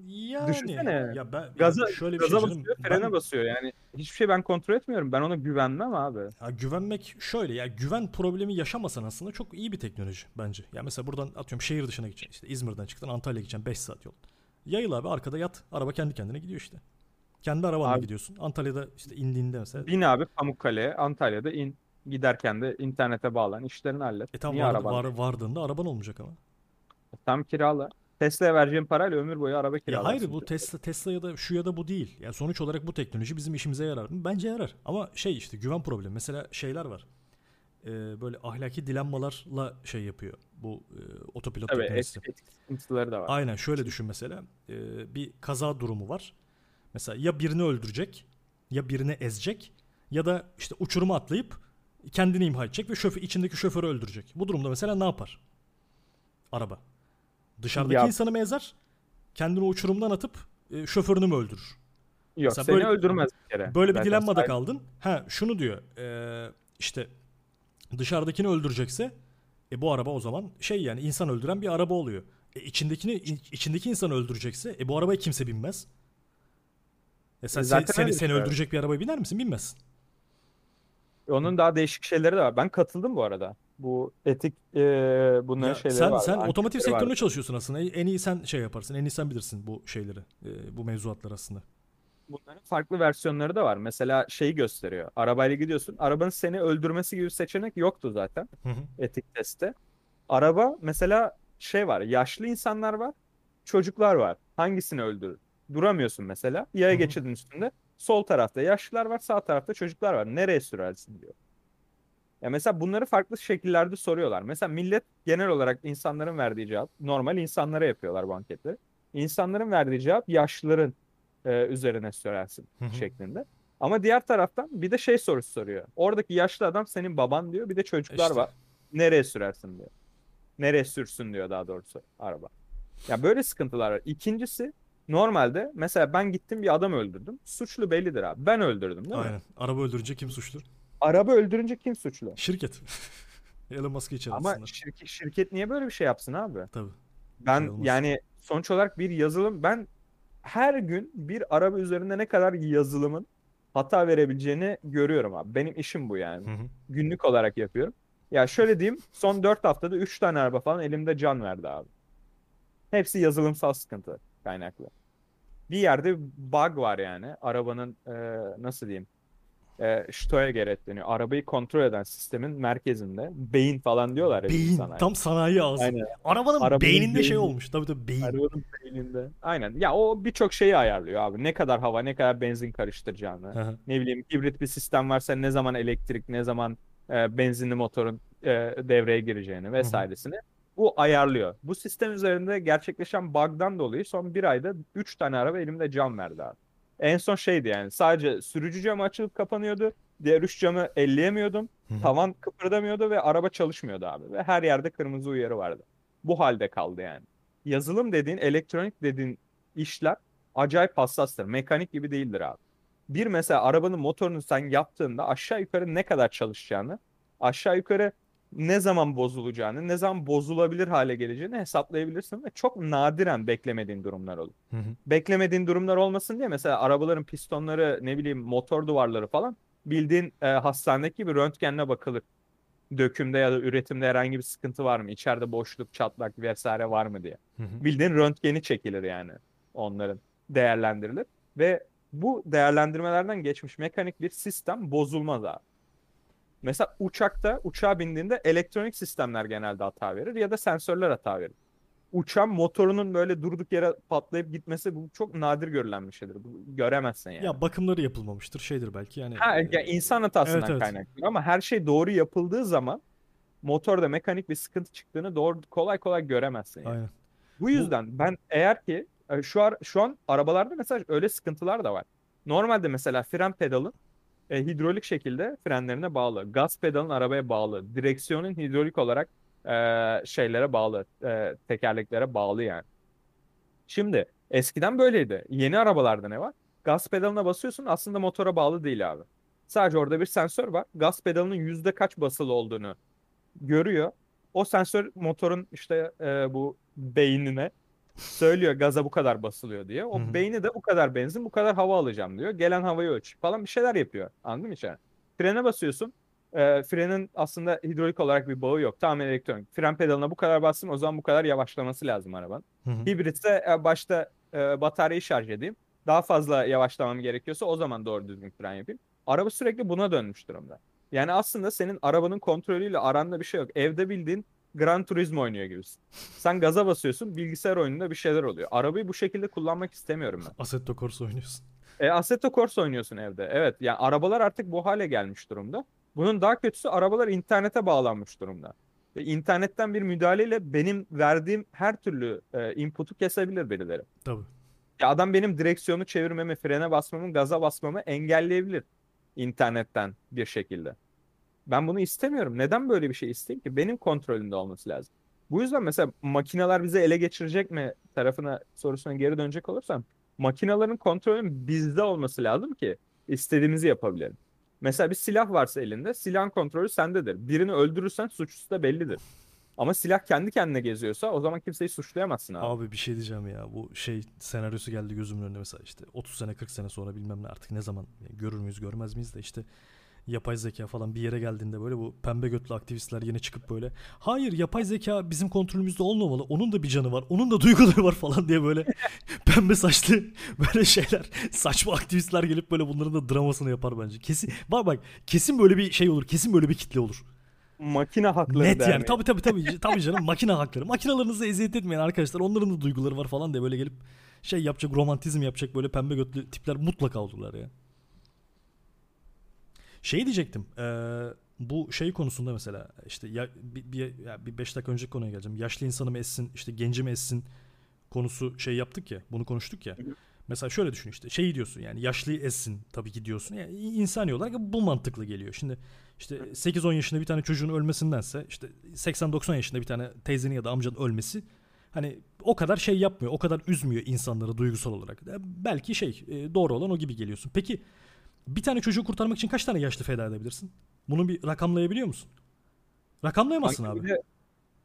Yani Düşünsene. ya ben Gaza, ya şöyle bir şey gaza canım. basıyor, frene Ben- basıyor. Yani hiçbir şey ben kontrol etmiyorum. Ben ona güvenmem abi. Ya güvenmek şöyle ya güven problemi yaşamasan aslında çok iyi bir teknoloji bence. Ya mesela buradan atıyorum şehir dışına gideceksin işte İzmir'den çıktın Antalya'ya gideceksin 5 saat yol. Yayıl abi arkada yat araba kendi kendine gidiyor işte. Kendi arabanla Abi- gidiyorsun. Antalya'da işte indiğinde mesela. Bin abi Pamukkale'ye, Antalya'da in. Giderken de internete bağlan, işlerini hallet. E tam Niye var, araban? var, vardığında araban olmayacak ama. Tam kirala. Tesla'ya vereceğin parayla ömür boyu araba Ya kiralarsın. hayır bu Tesla Tesla ya da şu ya da bu değil. Ya sonuç olarak bu teknoloji bizim işimize yarar mı? Bence yarar. Ama şey işte güven problemi. Mesela şeyler var. Ee, böyle ahlaki dilenmalarla şey yapıyor. Bu e, otopilot Tabii teknolojisi. etik, etik sıkıntıları da var. Aynen şöyle düşün mesela. Ee, bir kaza durumu var. Mesela ya birini öldürecek ya birini ezecek ya da işte uçuruma atlayıp kendini imha edecek ve şoför, içindeki şoförü öldürecek. Bu durumda mesela ne yapar? Araba. Dışarıdaki Ya- insanı mı ezer? Kendini uçurumdan atıp e, şoförünü mü öldürür? Yok Mesela seni böyle- öldürmez bir kere. Böyle bir dilemmada kaldın. Ha şunu diyor. e, işte dışarıdakini öldürecekse e bu araba o zaman şey yani insan öldüren bir araba oluyor. E içindekini iç- içindeki insanı öldürecekse e bu arabaya kimse binmez. E sen E zaten se- seni seni şey. öldürecek bir arabaya biner misin? Binmezsin. Onun daha değişik şeyleri de var. Ben katıldım bu arada. Bu etik e, bunların Ya şeyleri sen var. sen otomotiv sektöründe çalışıyorsun aslında. En iyi sen şey yaparsın. En iyi sen bilirsin bu şeyleri. e, bu mevzuatlar aslında. Bunların farklı versiyonları da var. Mesela şeyi gösteriyor. Arabayla gidiyorsun. Arabanın seni öldürmesi gibi bir seçenek yoktu zaten Hı hı. etik testte. Araba mesela şey var. Yaşlı insanlar var. Çocuklar var. Hangisini öldürür? Duramıyorsun mesela. Yaya Hı hı. geçidin üstünde. Sol tarafta yaşlılar var. Sağ tarafta çocuklar var. Nereye sürersin diyor. Ya mesela bunları farklı şekillerde soruyorlar. Mesela millet genel olarak insanların verdiği cevap normal insanlara yapıyorlar bu anketleri. İnsanların verdiği cevap yaşlıların e, üzerine sürersin şeklinde. Ama diğer taraftan bir de şey sorusu soruyor. Oradaki yaşlı adam senin baban diyor. Bir de çocuklar İşte. var. Nereye sürersin diyor. Nereye sürsün diyor daha doğrusu araba. Ya böyle sıkıntılar var. İkincisi normalde mesela ben gittim bir adam öldürdüm. Suçlu bellidir abi. Ben öldürdüm değil mi? Aynen. Araba öldürünce kim suçlu? Araba öldürünce kim suçlu? Şirket. Elon Musk'ı içeri Ama atsınlar. şirket, şirket niye böyle bir şey yapsın abi? Tabii. Ben olmaz. yani sonuç olarak bir yazılım ben her gün bir araba üzerinde ne kadar yazılımın hata verebileceğini görüyorum abi. Benim işim bu yani. Hı hı. Günlük olarak yapıyorum. Ya şöyle diyeyim son 4 haftada 3 tane araba falan elimde can verdi abi. Hepsi yazılımsal sıkıntı kaynaklı. Bir yerde bug var yani. Arabanın e, nasıl diyeyim? E, Steuergerät deniyor. Arabayı kontrol eden sistemin merkezinde. Beyin falan diyorlar ya Beyin. sana. Tam sanayi ağzı. Aynen. Arabanın, Arabanın beyninde şey beyni. olmuş. Tabii tabii beyin. Arabanın beyninde. Aynen. Ya o birçok şeyi ayarlıyor abi. Ne kadar hava, ne kadar benzin karıştıracağını. Ne bileyim hibrit bir sistem varsa ne zaman elektrik, ne zaman e, benzinli motorun e, devreye gireceğini vesairesini bu ayarlıyor. Bu sistem üzerinde gerçekleşen bug'dan dolayı son bir ayda 3 tane araba elimde cam verdi abi. En son şeydi yani sadece sürücü camı açılıp kapanıyordu. Diğer üç camı elleyemiyordum. Hı hı. Tavan kıpırdamıyordu ve araba çalışmıyordu abi. Ve her yerde kırmızı uyarı vardı. Bu halde kaldı yani. Yazılım dediğin, elektronik dediğin işler acayip hassastır. Mekanik gibi değildir abi. Bir mesela arabanın motorunu sen yaptığında aşağı yukarı ne kadar çalışacağını, aşağı yukarı ne zaman bozulacağını, ne zaman bozulabilir hale geleceğini hesaplayabilirsin ve çok nadiren beklemediğin durumlar olur. Hı hı. Beklemediğin durumlar olmasın diye mesela arabaların pistonları, ne bileyim motor duvarları falan bildiğin e, hastanedeki gibi röntgenle bakılır. Dökümde ya da üretimde herhangi bir sıkıntı var mı? İçeride boşluk, çatlak vesaire var mı diye. Hı hı. Bildiğin röntgeni çekilir yani onların değerlendirilir ve bu değerlendirmelerden geçmiş mekanik bir sistem bozulmaz abi. Mesela uçakta uçağa bindiğinde elektronik sistemler genelde hata verir ya da sensörler hata verir. Uçağın motorunun böyle durduk yere patlayıp gitmesi bu çok nadir görülen bir şeydir. Bu göremezsin yani. Ya bakımları yapılmamıştır şeydir belki yani. Ha, e, ya insan hatasından Evet, evet. kaynaklı ama her şey doğru yapıldığı zaman motorda mekanik bir sıkıntı çıktığını doğru kolay kolay göremezsin yani. Aynen. Bu yüzden ben eğer ki e, şu ar şu an arabalarda mesela öyle sıkıntılar da var. Normalde mesela fren pedalın e, hidrolik şekilde frenlerine bağlı. Gaz pedalın arabaya bağlı. Direksiyonun hidrolik olarak e, şeylere bağlı. e, tekerleklere bağlı yani. Şimdi eskiden böyleydi. Yeni arabalarda ne var? Gaz pedalına basıyorsun aslında motora bağlı değil abi. Sadece orada bir sensör var. Gaz pedalının yüzde kaç basılı olduğunu görüyor. O sensör motorun işte e, bu beynine söylüyor gaza bu kadar basılıyor diye. O Hı hı. beyni de bu kadar benzin, bu kadar hava alacağım diyor. Gelen havayı ölç falan bir şeyler yapıyor. Anladın mı içeri? Frene basıyorsun. E, frenin aslında hidrolik olarak bir bağı yok. Tamamen elektronik. Fren pedalına bu kadar bastım o zaman bu kadar yavaşlaması lazım arabanın. Hı hı. Hibritse e, başta e, bataryayı şarj edeyim. daha fazla yavaşlamam gerekiyorsa o zaman doğru düzgün fren yapayım. Araba sürekli buna dönmüş durumda. Yani aslında senin arabanın kontrolüyle aranda bir şey yok. Evde bildiğin Gran Turismo oynuyor gibisin. Sen gaza basıyorsun, bilgisayar oyununda bir şeyler oluyor. Arabayı bu şekilde kullanmak istemiyorum ben. Assetto Corsa oynuyorsun. E, Assetto Corsa oynuyorsun evde. Evet, yani arabalar artık bu hale gelmiş durumda. Bunun daha kötüsü arabalar internete bağlanmış durumda. Ve internetten bir müdahaleyle benim verdiğim her türlü e, input'u kesebilir birileri. Tabii. Ya adam benim direksiyonu çevirmemi, frene basmamı, gaza basmamı engelleyebilir internetten bir şekilde. Ben bunu istemiyorum. Neden böyle bir şey isteyeyim ki? Benim kontrolümde olması lazım. Bu yüzden mesela makineler bize ele geçirecek mi tarafına sorusuna geri dönecek olursam makinelerin kontrolünün bizde olması lazım ki istediğimizi yapabilelim. Mesela bir silah varsa elinde silahın kontrolü sendedir. Birini öldürürsen suçlusu da bellidir. Ama silah kendi kendine geziyorsa o zaman kimseyi suçlayamazsın abi. Abi bir şey diyeceğim ya. Bu şey senaryosu geldi gözümün önüne mesela işte 30 sene 40 sene sonra bilmem ne artık ne zaman yani görür müyüz görmez miyiz de işte yapay zeka falan bir yere geldiğinde böyle bu pembe götlü aktivistler yine çıkıp böyle hayır yapay zeka bizim kontrolümüzde olmamalı. Onun da bir canı var. Onun da duyguları var falan diye böyle pembe saçlı böyle şeyler saçma aktivistler gelip böyle bunların da dramasını yapar bence. Kesin bak bak kesin böyle bir şey olur. Kesin böyle bir kitle olur. Makine hakları Net yani. derneği. Tabii tabii tabii. tabii canım makine hakları. Makinalarınızı eziyet etmeyin arkadaşlar. Onların da duyguları var falan diye böyle gelip şey yapacak, romantizm yapacak böyle pembe götlü tipler mutlaka olurlar ya. Şey diyecektim. eee, bu şey konusunda mesela işte ya, bir, bir, ya bir beş dakika önceki konuya geleceğim. Yaşlı insanı mı essin, işte genci mi essin konusu şey yaptık ya. Bunu konuştuk ya. Mesela şöyle düşün işte şeyi diyorsun yani yaşlıyı essin tabii ki diyorsun. Yani insani olarak bu mantıklı geliyor. Şimdi işte 8-10 yaşında bir tane çocuğun ölmesindense işte 80-90 yaşında bir tane teyzenin ya da amcanın ölmesi hani o kadar şey yapmıyor. O kadar üzmüyor insanları duygusal olarak. E, Belki şey e, doğru olan o gibi geliyorsun. Peki bir tane çocuğu kurtarmak için kaç tane yaşlı feda edebilirsin? Bunu bir rakamlayabiliyor musun? Rakamlayamazsın Kanka abi. bir de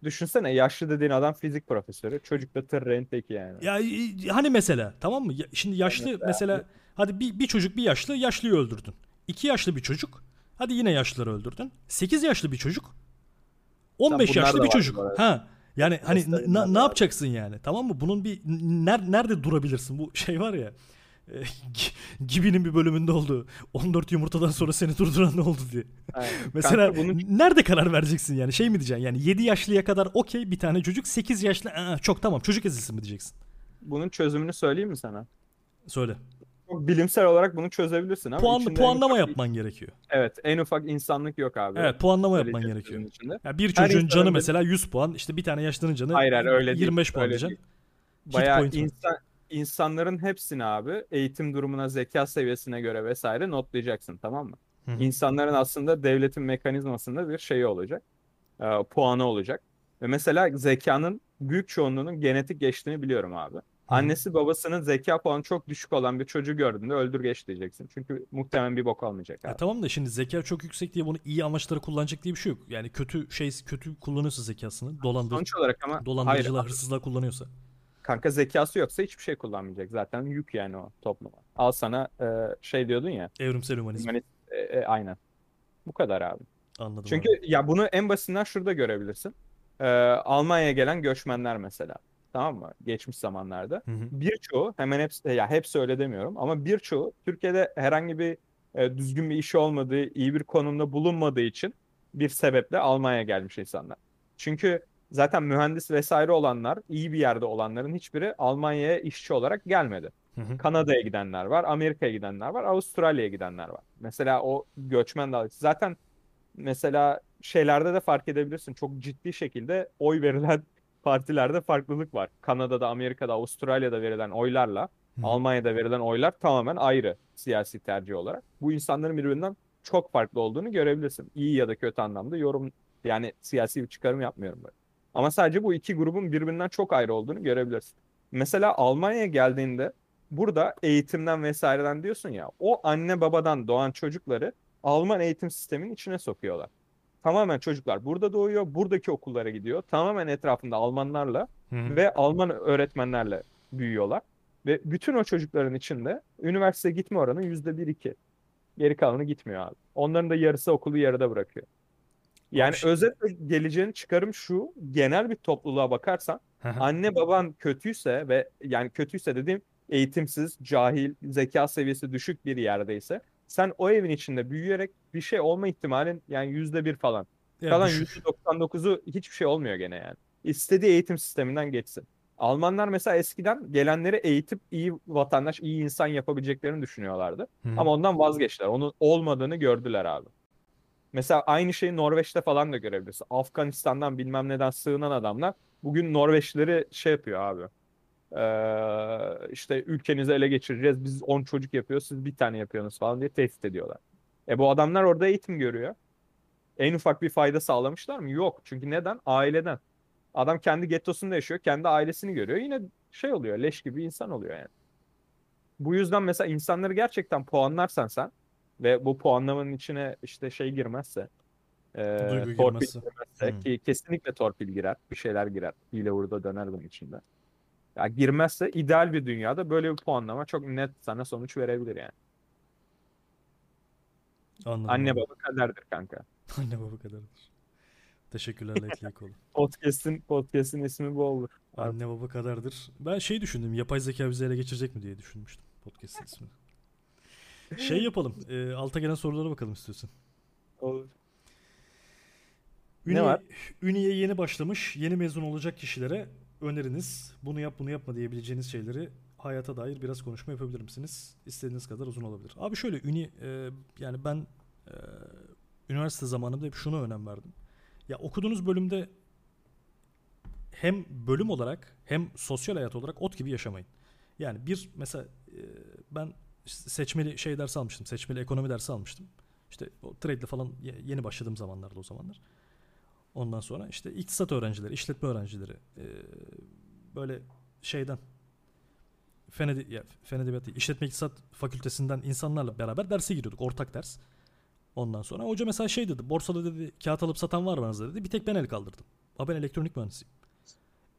düşünsene yaşlı dediğin adam fizik profesörü. Çocuk da tır renteki yani. Ya e, hani mesela tamam mı? Ya- Şimdi yaşlı mesela- mesela hadi bir, bir çocuk bir yaşlı yaşlıyı öldürdün. İki yaşlı bir çocuk hadi yine yaşlıları öldürdün. Sekiz yaşlı bir çocuk. 15 bunlar yaşlı da bir var çocuk. bu arada. Ha yani hani Göstereyim n- ben de ne yapacaksın yani? Tamam mı? Bunun bir ner- nerede durabilirsin? Bu şey var ya. E, Gi- Gibi'nin bir bölümünde oldu. 14 yumurtadan sonra seni durduran ne oldu diye. Aynen. Mesela Kanka bunun nerede karar vereceksin yani? Şey mi diyeceksin? Yani 7 yaşlıya kadar okey bir tane çocuk 8 yaşlı "Aa, çok tamam çocuk ezilsin mi diyeceksin? bunun çözümünü söyleyeyim mi sana? Söyle. Çok bilimsel olarak bunu çözebilirsin ama Puan, puanlama ufak- yapman gerekiyor. Evet, en ufak insanlık yok abi. Evet puanlama Böyle yapman gerekiyor. içinde. Ya bir çocuğun canı bir- mesela 100 puan, işte bir tane yaşlının canı Hayır, hayır, öyle değil, 25 puan öyle diyeceksin. değil. Bayağı point var. İnsan, insanların hepsini abi eğitim durumuna, zeka seviyesine göre vesaire notlayacaksın tamam mı? Hı. İnsanların aslında devletin mekanizmasında bir şeyi olacak. e, puanı olacak. Ve mesela zekanın büyük çoğunluğunun genetik geçtiğini biliyorum abi. Annesi babasının zeka puanı çok düşük olan bir çocuğu gördüğünde öldür geç diyeceksin. Çünkü muhtemelen bir bok olmayacak Ya abi. tamam da şimdi zeka çok yüksek diye bunu iyi amaçlara kullanacak diye bir şey yok. Yani kötü şey kötü kullanıyorsa zekasını, dolandır, Sonuç olarak ama hayır dolandırıcılar, hırsızlar kullanıyorsa. Kanka zekası yoksa hiçbir şey kullanmayacak. Zaten yük yani o topluma. Al sana e, şey diyordun ya. Evrimsel hümanizm. Humanist, e, e, aynen. Bu kadar abi. Anladım. Çünkü abi. ya bunu en basitinden şurada görebilirsin. Ee, Almanya'ya gelen göçmenler mesela. Tamam mı? Geçmiş zamanlarda. Hı hı. Birçoğu hemen hepsi ya hepsi öyle demiyorum ama birçoğu Türkiye'de herhangi bir e, düzgün bir işi olmadığı, iyi bir konumda bulunmadığı için bir sebeple Almanya'ya gelmiş insanlar. Çünkü zaten mühendis vesaire olanlar, iyi bir yerde olanların hiçbiri Almanya'ya işçi olarak gelmedi. Kanada'ya gidenler var, Amerika'ya gidenler var, Avustralya'ya gidenler var. Mesela o göçmen dalgası. Zaten mesela şeylerde de fark edebilirsin. Çok ciddi şekilde oy verilen partilerde farklılık var. Kanada'da, Amerika'da, Avustralya'da verilen oylarla Hı. Almanya'da verilen oylar tamamen ayrı siyasi tercih olarak. Bu insanların birbirinden çok farklı olduğunu görebilirsin. İyi ya da kötü anlamda yorum yani siyasi bir çıkarım yapmıyorum böyle. Ama sadece bu iki grubun birbirinden çok ayrı olduğunu görebilirsin. Mesela Almanya'ya geldiğinde burada eğitimden vesaireden diyorsun ya o anne babadan doğan çocukları Alman eğitim sisteminin içine sokuyorlar. Tamamen çocuklar burada doğuyor, buradaki okullara gidiyor. Tamamen etrafında Almanlarla Hı ve Alman öğretmenlerle büyüyorlar. Ve bütün o çocukların içinde üniversite gitme oranı yüzde bir iki. Geri kalanı gitmiyor abi. Onların da yarısı okulu yarıda bırakıyor. Yani Abi özetle geleceğini çıkarım şu, genel bir topluluğa bakarsan anne baban kötüyse ve yani kötüyse dediğim eğitimsiz, cahil, zeka seviyesi düşük bir yerdeyse sen o evin içinde büyüyerek bir şey olma ihtimalin yani yüzde bir falan. Ya Kalan düşük. %99'u hiçbir şey olmuyor gene yani. İstediği eğitim sisteminden geçsin. Almanlar mesela eskiden gelenleri eğitip iyi vatandaş, iyi insan yapabileceklerini düşünüyorlardı. Hı. Ama ondan vazgeçtiler. Onun olmadığını gördüler abi. Mesela aynı şeyi Norveç'te falan da görebilirsin. Afganistan'dan bilmem neden sığınan adamlar bugün Norveçlileri şey yapıyor abi. Ee, işte ülkenizi ele geçireceğiz. Biz 10 çocuk yapıyoruz. Siz bir tane yapıyorsunuz falan diye tehdit ediyorlar. E bu adamlar orada eğitim görüyor. En ufak bir fayda sağlamışlar mı? Yok. Çünkü neden? Aileden. Adam kendi gettosunda yaşıyor. Kendi ailesini görüyor. Yine şey oluyor. Leş gibi insan oluyor yani. Bu yüzden mesela insanları gerçekten puanlarsan sen ve bu puanlamanın içine işte şey girmezse e, Duygu torpil girmezse. girmezse Hmm. ki kesinlikle torpil girer. Bir şeyler girer. Hile burada döner bunun içinde. Ya girmezse ideal bir dünyada böyle bir puanlama çok net sana sonuç verebilir yani. Anladım Anne abi. baba kaderdir kanka. Anne baba kadardır. Teşekkürler Lekli kolu. Podcast'in podcast'in ismi bu olur. Anne baba kadardır. Ben şey düşündüm. Yapay zeka bizi ele geçirecek mi diye düşünmüştüm. Podcast'ın ismini. Şey yapalım. e, alta gelen sorulara bakalım istiyorsan. Olur. Üniye, var? Üniye yeni başlamış, yeni mezun olacak kişilere öneriniz, bunu yap bunu yapma diyebileceğiniz şeyleri hayata dair biraz konuşma yapabilir misiniz? İstediğiniz kadar uzun olabilir. Abi şöyle Üni, e, yani ben e, üniversite zamanında hep şuna önem verdim. Ya okuduğunuz bölümde hem bölüm olarak hem sosyal hayat olarak ot gibi yaşamayın. Yani bir mesela e, ben seçmeli şey dersi almıştım. Seçmeli ekonomi dersi almıştım. İşte o trade'le falan ye- yeni başladığım zamanlarda o zamanlar. Ondan sonra işte iktisat öğrencileri, işletme öğrencileri e, böyle şeyden fen, edi- ya, fen edebiyatı, işletme iktisat fakültesinden insanlarla beraber derse giriyorduk. Ortak ders. Ondan sonra hoca mesela şey dedi. Borsada dedi kağıt alıp satan var mı aranızda dedi. Bir tek ben el kaldırdım. Ama ben elektronik mühendisiyim.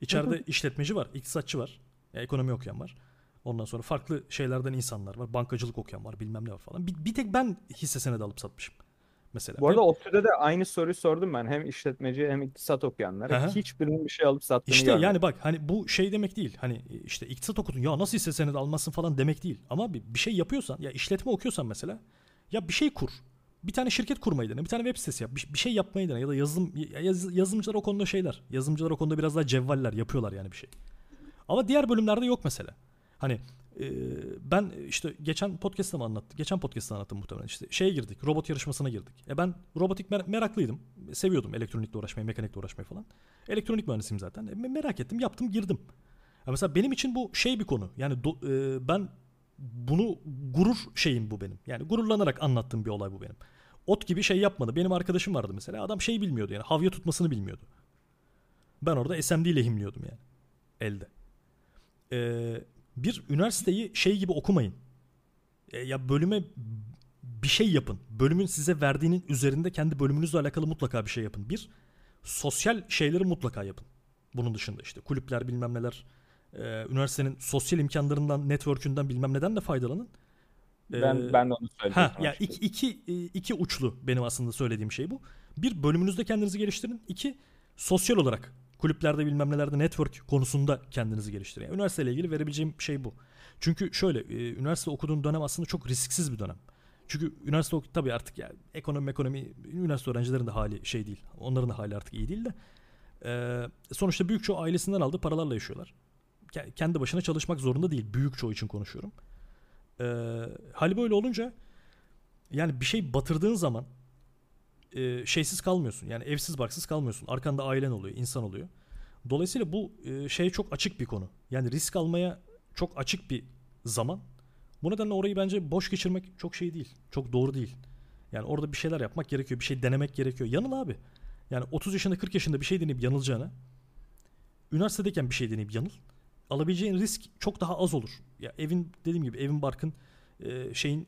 İçeride işletmeci var, iktisatçı var. ya ekonomi okuyan var. Ondan sonra farklı şeylerden insanlar var. Bankacılık okuyan var, bilmem ne var falan. Bir, bir tek ben hisse senedi alıp satmışım. Mesela. Bu arada ODTÜ'de de aynı soruyu sordum ben. Hem işletmeci hem iktisat okuyanlara. hı. Hiçbirinin bir şey alıp sattığını İşte görmedim. yani bak hani bu şey demek değil. Hani işte iktisat okudun ya nasıl hisse senedi almazsın falan demek değil. Ama bir, bir şey yapıyorsan ya işletme okuyorsan mesela ya bir şey kur. Bir tane şirket kurmayı dene. Bir tane web sitesi yap. Bir, bir şey yapmayı dene. Ya da yazılım ya yaz- yazılımcılar o konuda şeyler. Yazılımcılar o konuda biraz daha cevvaller yapıyorlar yani bir şey. Ama diğer bölümlerde yok mesela. Hani e, ben işte geçen podcast'ta mı anlattım? Geçen podcast'ta anlattım muhtemelen. İşte şeye girdik. Robot yarışmasına girdik. E ben robotik mer- meraklıydım. Seviyordum elektronikle uğraşmayı, mekanikle uğraşmayı falan. Elektronik mühendisiyim zaten. E, me- merak ettim, yaptım, girdim. Ya mesela benim için bu şey bir konu. Yani do- e, ben bunu gurur şeyim bu benim. Yani gururlanarak anlattığım bir olay bu benim. Ot gibi şey yapmadı. Benim arkadaşım vardı mesela. Adam şey bilmiyordu yani. Havya tutmasını bilmiyordu. Ben orada SMD lehimliyordum yani. Elde. Ee, bir üniversiteyi şey gibi okumayın. E, ya bölüme bir şey yapın. Bölümün size verdiğinin üzerinde kendi bölümünüzle alakalı mutlaka bir şey yapın. Bir, sosyal şeyleri mutlaka yapın. Bunun dışında işte kulüpler bilmem neler, e, üniversitenin sosyal imkanlarından, network'ünden bilmem neden de faydalanın. Ben, Ee, ben de onu söyleyecektim. Ha ya iki, iki, e, iki uçlu benim aslında söylediğim şey bu. Bir bölümünüzde kendinizi geliştirin. İki sosyal olarak kulüplerde bilmem nelerde network konusunda kendinizi geliştirin. Yani üniversiteyle ilgili verebileceğim şey bu. Çünkü şöyle e, üniversite okuduğun dönem aslında çok risksiz bir dönem. Çünkü üniversite oku tabii artık ya ekonomi ekonomi üniversite öğrencilerin de hali şey değil. Onların da hali artık iyi değil de. E, sonuçta büyük çoğu ailesinden aldığı paralarla yaşıyorlar. Ke- Kendi başına çalışmak zorunda değil. Büyük çoğu için konuşuyorum. E, hali böyle olunca yani bir şey batırdığın zaman e, şeysiz kalmıyorsun. Yani evsiz barksız kalmıyorsun. Arkanda ailen oluyor, insan oluyor. Dolayısıyla bu e, şey çok açık bir konu. Yani risk almaya çok açık bir zaman. Bu nedenle orayı bence boş geçirmek çok şey değil. Çok doğru değil. Yani orada bir şeyler yapmak gerekiyor. Bir şey denemek gerekiyor. Yanıl abi. Yani 30 yaşında 40 yaşında bir şey deneyip yanılacağına üniversitedeyken bir şey deneyip yanıl. Alabileceğin risk çok daha az olur. Ya evin dediğim gibi evin barkın e, şeyin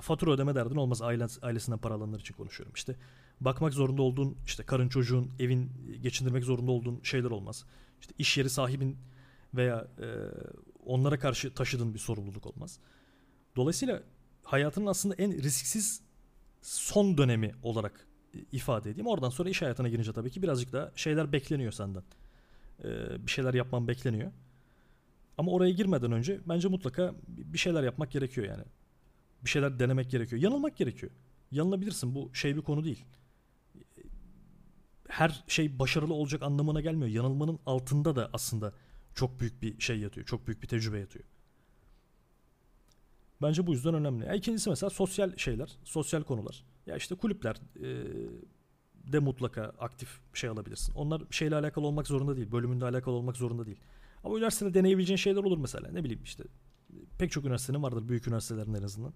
fatura ödeme derdin olmaz ailen, ailesinden para alanlar için konuşuyorum. İşte bakmak zorunda olduğun işte karın çocuğun evin geçindirmek zorunda olduğun şeyler olmaz. İşte iş yeri sahibin veya e, onlara karşı taşıdığın bir sorumluluk olmaz. Dolayısıyla hayatının aslında en risksiz son dönemi olarak e, ifade edeyim. Oradan sonra iş hayatına girince tabii ki birazcık daha şeyler bekleniyor senden. E, bir şeyler yapman bekleniyor. Ama oraya girmeden önce bence mutlaka bir şeyler yapmak gerekiyor yani. Bir şeyler denemek gerekiyor. Yanılmak gerekiyor. Yanılabilirsin. Bu şey bir konu değil. Her şey başarılı olacak anlamına gelmiyor. Yanılmanın altında da aslında çok büyük bir şey yatıyor. Çok büyük bir tecrübe yatıyor. Bence bu yüzden önemli. Ya ikincisi mesela sosyal şeyler, sosyal konular. Ya işte kulüpler e, de mutlaka aktif şey alabilirsin. Onlar şeyle alakalı olmak zorunda değil. Bölümünde alakalı olmak zorunda değil. Ama üniversitede deneyebileceğin şeyler olur mesela. Ne bileyim işte pek çok üniversitenin vardır büyük üniversitelerin en azından.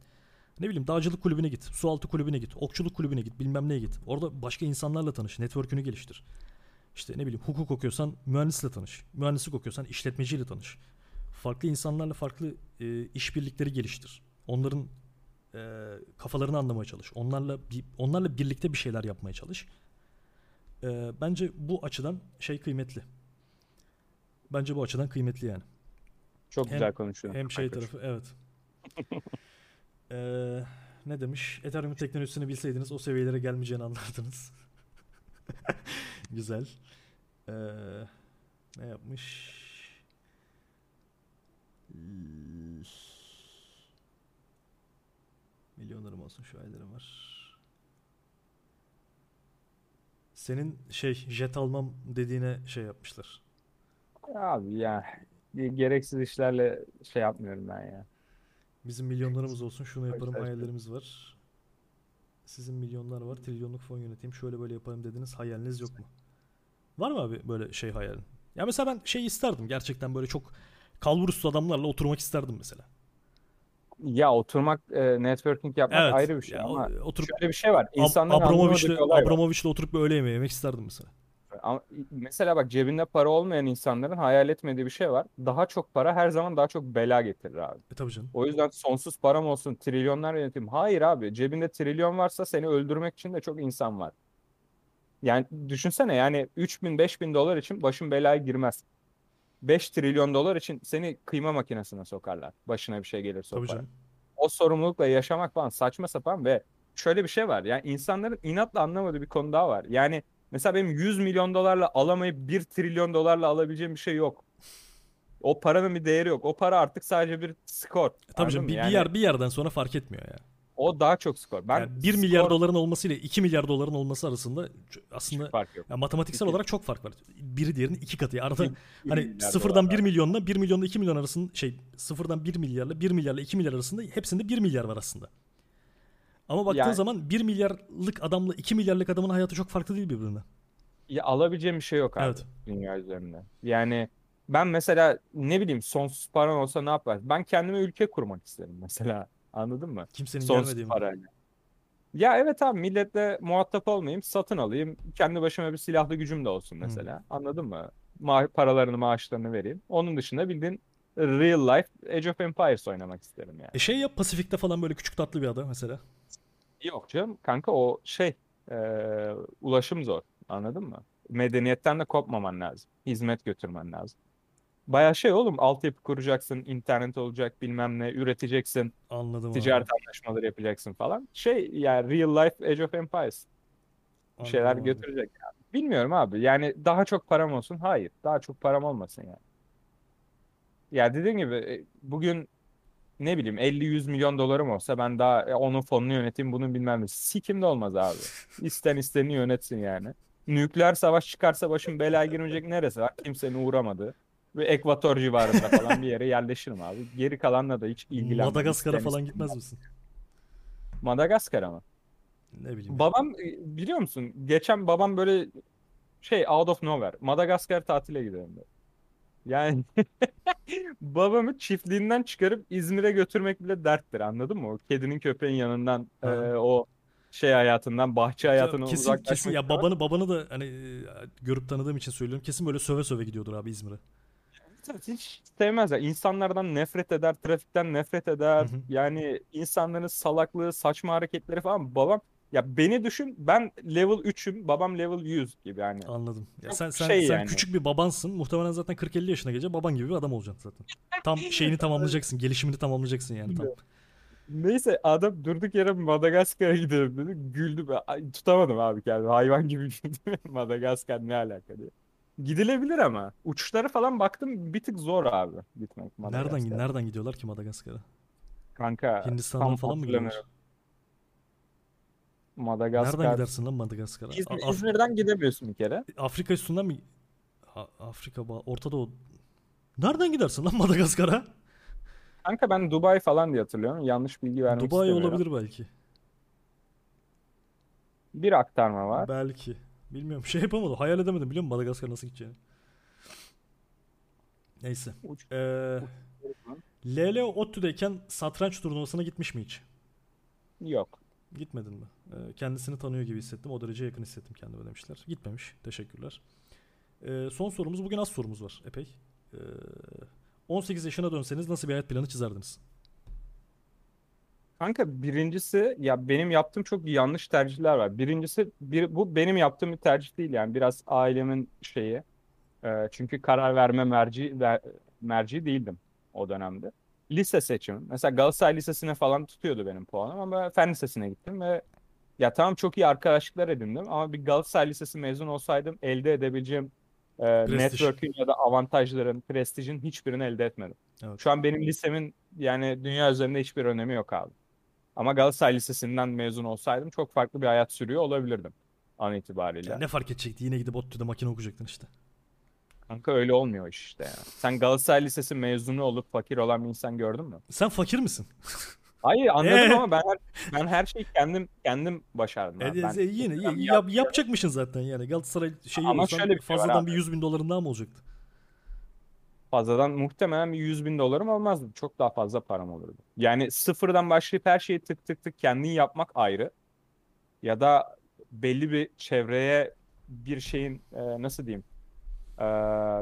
Ne bileyim dağcılık kulübüne git, sualtı kulübüne git, okçuluk kulübüne git, bilmem neye git. Orada başka insanlarla tanış, network'ünü geliştir. İşte ne bileyim hukuk okuyorsan mühendisle tanış. Mühendislik okuyorsan işletmeciyle tanış. Farklı insanlarla farklı e, işbirlikleri geliştir. Onların e, kafalarını anlamaya çalış. Onlarla onlarla birlikte bir şeyler yapmaya çalış. E, bence bu açıdan şey kıymetli. Bence bu açıdan kıymetli yani. Çok Hem- güzel konuşuyorsun. Hem şey tarafı evet. Ee, ne demiş? Ethereum teknolojisini bilseydiniz o seviyelere gelmeyeceğini anlardınız. Güzel. Ee, ne yapmış? Milyonlarım olsun şu aylarım var. Senin şey jet almam dediğine şey yapmışlar. Abi ya gereksiz işlerle şey yapmıyorum ben ya. Bizim milyonlarımız olsun şunu yaparım hayallerimiz var. Sizin milyonlar var trilyonluk fon yöneteyim şöyle böyle yaparım dediniz hayaliniz yok mu? Var mı abi böyle şey hayalin? Ya mesela ben şey isterdim gerçekten böyle çok kalburüstü adamlarla oturmak isterdim mesela. Ya oturmak, e, networking yapmak Evet. ayrı bir şey ya, ama oturup şöyle bir şey var. İnsanların Abramovich'le. Abramovich'le oturup bir öğle yemeği yemek isterdim mesela. Ama mesela bak cebinde para olmayan insanların hayal etmediği bir şey var. Daha çok para her zaman daha çok bela getirir abi. E tabii canım. O yüzden sonsuz param olsun, trilyonlar yöneteyim. Hayır abi, cebinde trilyon varsa seni öldürmek için de çok insan var. Yani düşünsene yani 3000 5000 dolar için başın belaya girmez. 5 trilyon dolar için seni kıyma makinesine sokarlar. Başına bir şey gelirse o Tabii canım. O sorumlulukla yaşamak falan saçma sapan ve şöyle bir şey var. Yani insanların inatla anlamadığı bir konu daha var. Yani mesela benim 100 milyon dolarla alamayıp 1 trilyon dolarla alabileceğim bir şey yok. O paranın bir değeri yok. O para artık sadece bir skor. E tabii canım bir, bir Yani yer bir yerden sonra fark etmiyor ya. o daha çok skor. Ben Yani 1 milyar skor doların olması ile 2 milyar doların olması arasında aslında fark yok. ya matematiksel İki. olarak çok fark var. Biri diğerinin iki katı. Yani arada Bir- bir hani milyar sıfırdan dolar 1 milyonla 1 milyonla 2 milyon arasında şey sıfırdan 1 milyarla 1 milyarla 2 milyar arasında hepsinde 1 milyar var aslında. Ama baktığın Yani- zaman 1 milyarlık adamla 2 milyarlık adamın hayatı çok farklı değil birbirinden. Ya alabileceğim bir şey yok abi Evet. dünya üzerinde. Yani ben mesela ne bileyim sonsuz paran olsa ne yaparsın? Ben kendime ülke kurmak isterim mesela. Anladın mı? Kimsenin Sonsuz gelmediği parayla. Ya evet abi milletle muhatap olmayayım, satın alayım. Kendi başıma bir silahlı gücüm de olsun mesela. Anladın mı? Ma paralarını, maaşlarını vereyim. Onun dışında bildiğin real life Age of Empires oynamak isterim yani. E şey yap Pasifik'te falan böyle küçük tatlı bir ada mesela. Yok canım kanka o şey eee, ulaşım zor. Anladın mı? Medeniyetten de kopmaman lazım. Hizmet götürmen lazım. Baya şey oğlum altyapı kuracaksın, internet olacak bilmem ne, üreteceksin, Anladım abi. ticaret anlaşmaları yapacaksın falan. Şey yani real life Age of Empires. Bir şeyler Anladım abi. götürecek yani. Bilmiyorum abi. Yani daha çok param olsun. Hayır. Daha çok param olmasın yani. Ya dediğim gibi e, bugün ne bileyim 50-100 milyon dolarım olsa ben daha e, onun fonunu yöneteyim bunun bilmem ne. Sikim de olmaz abi. İsten isteni yönetsin yani. Nükleer savaş çıkarsa başım belaya girmeyecek neresi var? Kimsenin uğramadığı. Ve Ekvator civarında falan bir yere yerleşirim abi. Geri kalanla da hiç ilgilenmem. Madagaskar'a İsten falan gitmez misin? Madagaskar ama. Ne bileyim. Babam e, biliyor musun? Geçen babam böyle şey out of nowhere Madagaskar tatile gidelim dedi. Yani babamı çiftliğinden çıkarıp İzmir'e götürmek bile derttir anladın mı? O kedinin köpeğin yanından e, o şey hayatından bahçe hayatına kesin uzaklaşmak kesin ya babanı babanı da hani e, görüp tanıdığım için söylüyorum. Kesin böyle söve söve gidiyordur abi İzmir'e. Hiç sevmez ya. İnsanlardan nefret eder, trafikten nefret eder. Hı hı. Yani insanların salaklığı, saçma hareketleri falan. Babam ya beni düşün ben level 3'üm, babam level 100 gibi yani. Anladım. Ya Çok sen sen şey sen yani. küçük bir babansın. Muhtemelen zaten 40-50 yaşına gelince baban gibi bir adam olacaksın zaten. Tam şeyini tamamlayacaksın, gelişimini tamamlayacaksın yani tam. Neyse adam durduk yere Madagaskar'a gidelim dedi. Güldü be. Ay, tutamadım abi kendimi. Hayvan gibi güldüm. Madagaskar ne alaka diye. Gidilebilir ama. Uçuşlara falan baktım bir tık zor abi gitmek Nereden Madagaskar'a. nereden gidiyorlar ki Madagaskar'a? Kanka Hindistan'dan falan mı gidiyorlar? Hatırlamıyorum. Nereden Madagaskar. gidersin lan Madagaskar'a? İzmir- Af- İzmir'den gidemiyorsun bir kere. Afrika üstünden mi? Afrika, ba- Orta Doğu. Nereden gidersin lan Madagaskar'a? Kanka ben Dubai falan diye hatırlıyorum. Yanlış bilgi vermek Dubai istemiyorum. olabilir belki. Bir aktarma var. Belki. Bilmiyorum. Şey yapamadım. Hayal edemedim biliyor musun Madagaskar nasıl gideceğini. Neyse. Uç- Ee, LL ODTÜ'deyken satranç turnuvasına gitmiş mi hiç? Yok. Gitmedin mi? Ee, kendisini tanıyor gibi hissettim. O derece yakın hissettim kendime demişler. Gitmemiş. Teşekkürler. Ee, son sorumuz. Bugün az sorumuz var. Epey. Ee, 18 yaşına dönseniz nasıl bir hayat planı çizerdiniz? Kanka birincisi ya benim yaptığım çok yanlış tercihler var. Birincisi bir, bu benim yaptığım bir tercih değil yani biraz ailemin şeyi. Ee, çünkü karar verme merci ver, merci değildim o dönemde. Lise seçimi. Mesela Galatasaray Lisesi'ne falan tutuyordu benim puanım ama Fen Lisesi'ne gittim ve ya tamam çok iyi arkadaşlıklar edindim ama bir Galatasaray Lisesi mezun olsaydım elde edebileceğim e, network'ün ya da avantajların, prestijin hiçbirini elde etmedim. Evet. Şu an benim lisemin yani dünya üzerinde hiçbir önemi yok abi. Ama Galatasaray Lisesi'nden mezun olsaydım çok farklı bir hayat sürüyor olabilirdim an itibariyle. Ya ne fark edecekti? Yine gidip ODTÜ'de makine okuyacaktın işte. Kanka öyle olmuyor iş işte ya. Sen Galatasaray Lisesi mezunu olup fakir olan bir insan gördün mü? Sen fakir misin? Hayır anladım Ee? ama ben her, ben her şeyi kendim kendim başardım. E, Ben e, yine kendim yap, yaptım. yapacakmışsın zaten yani. Galatasaray şeyi Ama olsan şöyle bir şey fazladan bir 100 bin doların daha mı olacaktı? Fazladan muhtemelen bir 100 bin dolarım olmazdı. Çok daha fazla param olurdu. Yani sıfırdan başlayıp her şeyi tık tık tık kendin yapmak ayrı. Ya da belli bir çevreye bir şeyin e, nasıl diyeyim e,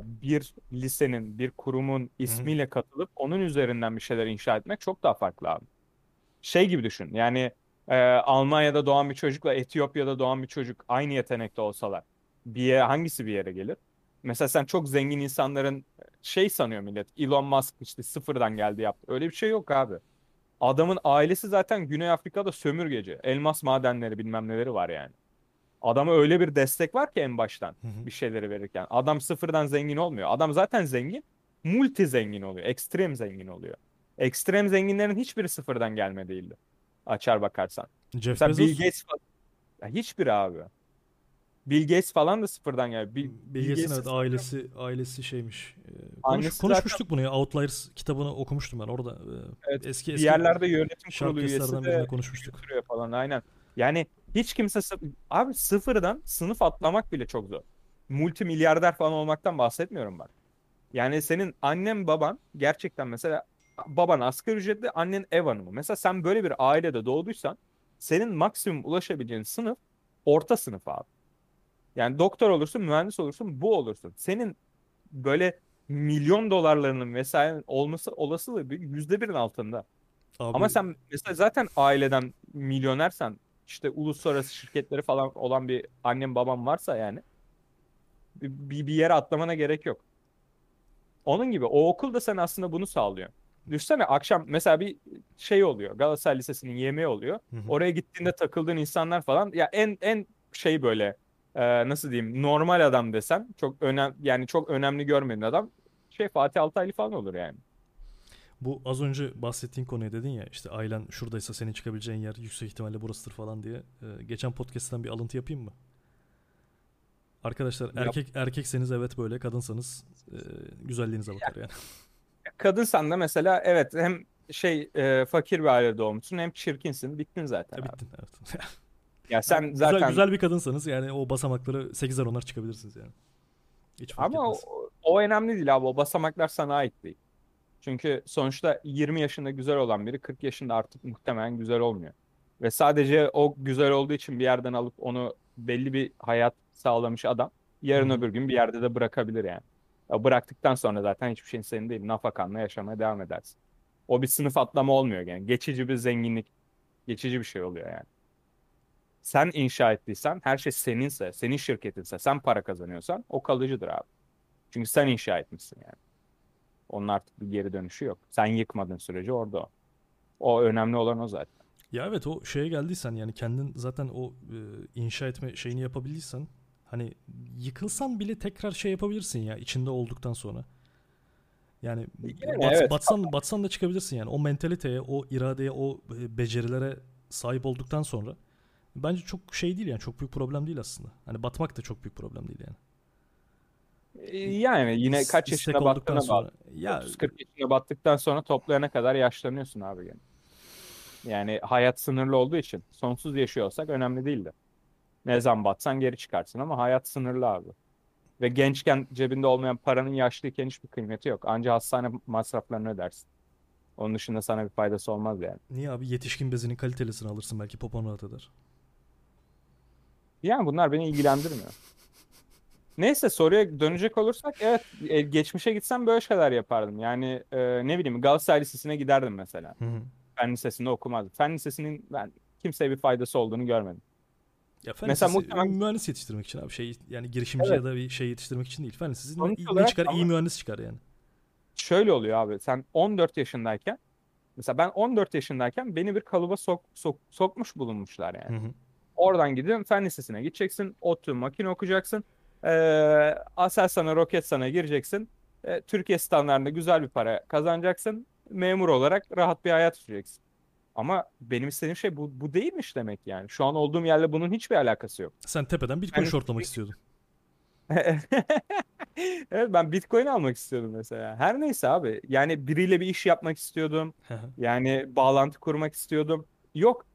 bir lisenin, bir kurumun ismiyle katılıp onun üzerinden bir şeyler inşa etmek çok daha farklı abi. Şey gibi düşün yani e, Almanya'da doğan bir çocukla Etiyopya'da doğan bir çocuk aynı yetenekte olsalar bir yere, hangisi bir yere gelir? Mesela sen çok zengin insanların şey sanıyor millet. Elon Musk işte sıfırdan geldi yaptı. Öyle bir şey yok abi. Adamın ailesi zaten Güney Afrika'da sömürgeci. Elmas madenleri bilmem neleri var yani. Adama öyle bir destek var ki en baştan Hı hı. bir şeyleri verirken. Adam sıfırdan zengin olmuyor. Adam zaten zengin, multi zengin oluyor. Ekstrem zengin oluyor. Ekstrem zenginlerin hiçbiri sıfırdan gelme değildi. Açar bakarsan. Jeff Mesela Bezos, Bill Gates falan. Ya hiçbiri abi. Bill Gates falan da sıfırdan geldi. Bill, Bill Gates'in evet ailesi ailesi şeymiş. Ee, konuş- Annesi konuşmuştuk bunu ya. Outliers kitabını okumuştum ben orada. Ee, Evet, eski bir eski yerlerde yönetim kurulu üyesi de konuşmuştuk. falan aynen. Yani hiç kimse abi sıfırdan sınıf atlamak bile çok zor. Multimilyarder falan olmaktan bahsetmiyorum bak. Yani senin annen baban gerçekten mesela baban asgari ücretli annen ev hanımı. Mesela sen böyle bir ailede doğduysan senin maksimum ulaşabileceğin sınıf orta sınıf abi. Yani doktor olursun, mühendis olursun, bu olursun. Senin böyle milyon dolarlarının vesaire olması olasılığı yüzde birin altında. Abi, Ama sen mesela zaten aileden milyonersen işte uluslararası şirketleri falan olan bir annem babam varsa yani bir, bir yere atlamana gerek yok. Onun gibi o okul da sana aslında bunu sağlıyor. Düşünsene akşam mesela bir şey oluyor. Galatasaray Lisesi'nin yemeği oluyor. Hı hı. Oraya gittiğinde takıldığın insanlar falan ya en en şey böyle e, nasıl diyeyim normal adam desem çok önem yani çok önemli görmediğin adam şey Fatih Altaylı falan olur yani. Bu az önce bahsettiğin konuya dedin ya işte ailen şuradaysa senin çıkabileceğin yer yüksek ihtimalle burasıdır falan diye. Ee, geçen podcast'ten bir alıntı yapayım mı? Arkadaşlar Yap. erkek erkekseniz evet böyle kadınsanız e, güzelliğinize bakar yani. Kadınsan da mesela evet hem şey e, fakir bir ailede doğmuşsun hem çirkinsin bittin zaten Ya bittin evet. Ya sen güzel zaten güzel bir kadınsanız yani o basamakları 8'er 10'ar çıkabilirsiniz yani. Hiç ama o, o önemli değil abi o basamaklar sana ait değil. Çünkü sonuçta 20 yaşında güzel olan biri 40 yaşında artık muhtemelen güzel olmuyor. Ve sadece o güzel olduğu için bir yerden alıp onu belli bir hayat sağlamış adam yarın öbür gün bir yerde de bırakabilir yani. Ya bıraktıktan sonra zaten hiçbir şeyin senin değil. Nafakanla yaşamaya devam edersin. O bir sınıf atlama olmuyor yani. Geçici bir zenginlik, geçici bir şey oluyor yani. Sen inşa ettiysen, her şey seninse, senin şirketinse, sen para kazanıyorsan o kalıcıdır abi. Çünkü sen inşa etmişsin yani. Onun artık bir geri dönüşü yok. Sen yıkmadığın sürece orada o. O önemli olan o zaten. Ya evet o şeye geldiysen yani kendin zaten o e, inşa etme şeyini yapabildiysen Hani yıkılsan bile tekrar şey yapabilirsin ya içinde olduktan sonra. Yani Yani bat- evet. batsan batsan da çıkabilirsin yani. O mentaliteye, o iradeye, o e, becerilere sahip olduktan sonra bence çok şey değil yani çok büyük problem değil aslında. Hani batmak da çok büyük problem değil yani. Ee, Yani yine kaç istek olduktan battığına bağlı. Ya 30-40 yaşına battıktan sonra toplayana kadar yaşlanıyorsun abi gene. Yani hayat sınırlı olduğu için sonsuz yaşıyor olsak önemli değildi. Ne zaman batsan geri çıkarsın ama hayat sınırlı abi. Ve gençken cebinde olmayan paranın yaşlıyken hiçbir kıymeti yok. Anca hastane masraflarını ödersin. Onun dışında sana bir faydası olmaz yani. niye abi yetişkin bezinin kalitelisini alırsın belki popon rahat eder. Yani bunlar beni ilgilendirmiyor. Neyse soruya dönecek olursak evet e, geçmişe gitsem böyle şeyler yapardım. Yani e, ne bileyim Galatasaray Lisesi'ne giderdim mesela. Hı hı. Fen Lisesi'nde okumazdım. Fen Lisesi'nin ben kimseye bir faydası olduğunu görmedim. Ya fen Mesela lisesi muhtemelen- mühendis yetiştirmek için abi şey yani girişimci Evet. ya da bir şey yetiştirmek için değil. Fen lisesi iyi, olarak çıkar iyi ama- mühendis çıkar yani. Şöyle oluyor abi sen 14 yaşındayken mesela ben 14 yaşındayken beni bir kalıba sok, sok- sokmuş bulunmuşlar yani. Hı hı. Oradan gidip fen lisesine gideceksin. ODTÜ makine okuyacaksın. Ee, Aselsan'a, Roketsan'a gireceksin. Ee, Türkiye standartında güzel bir para kazanacaksın. Memur olarak rahat bir hayat süreceksin. Ama benim istediğim şey bu, bu değilmiş demek yani. Şu an olduğum yerle bunun hiçbir alakası yok. Sen tepeden Bitcoin Yani- shortlamak istiyordun. Evet ben Bitcoin almak istiyordum mesela. Her neyse abi. Yani biriyle bir iş yapmak istiyordum. Yani bağlantı kurmak istiyordum. Yok.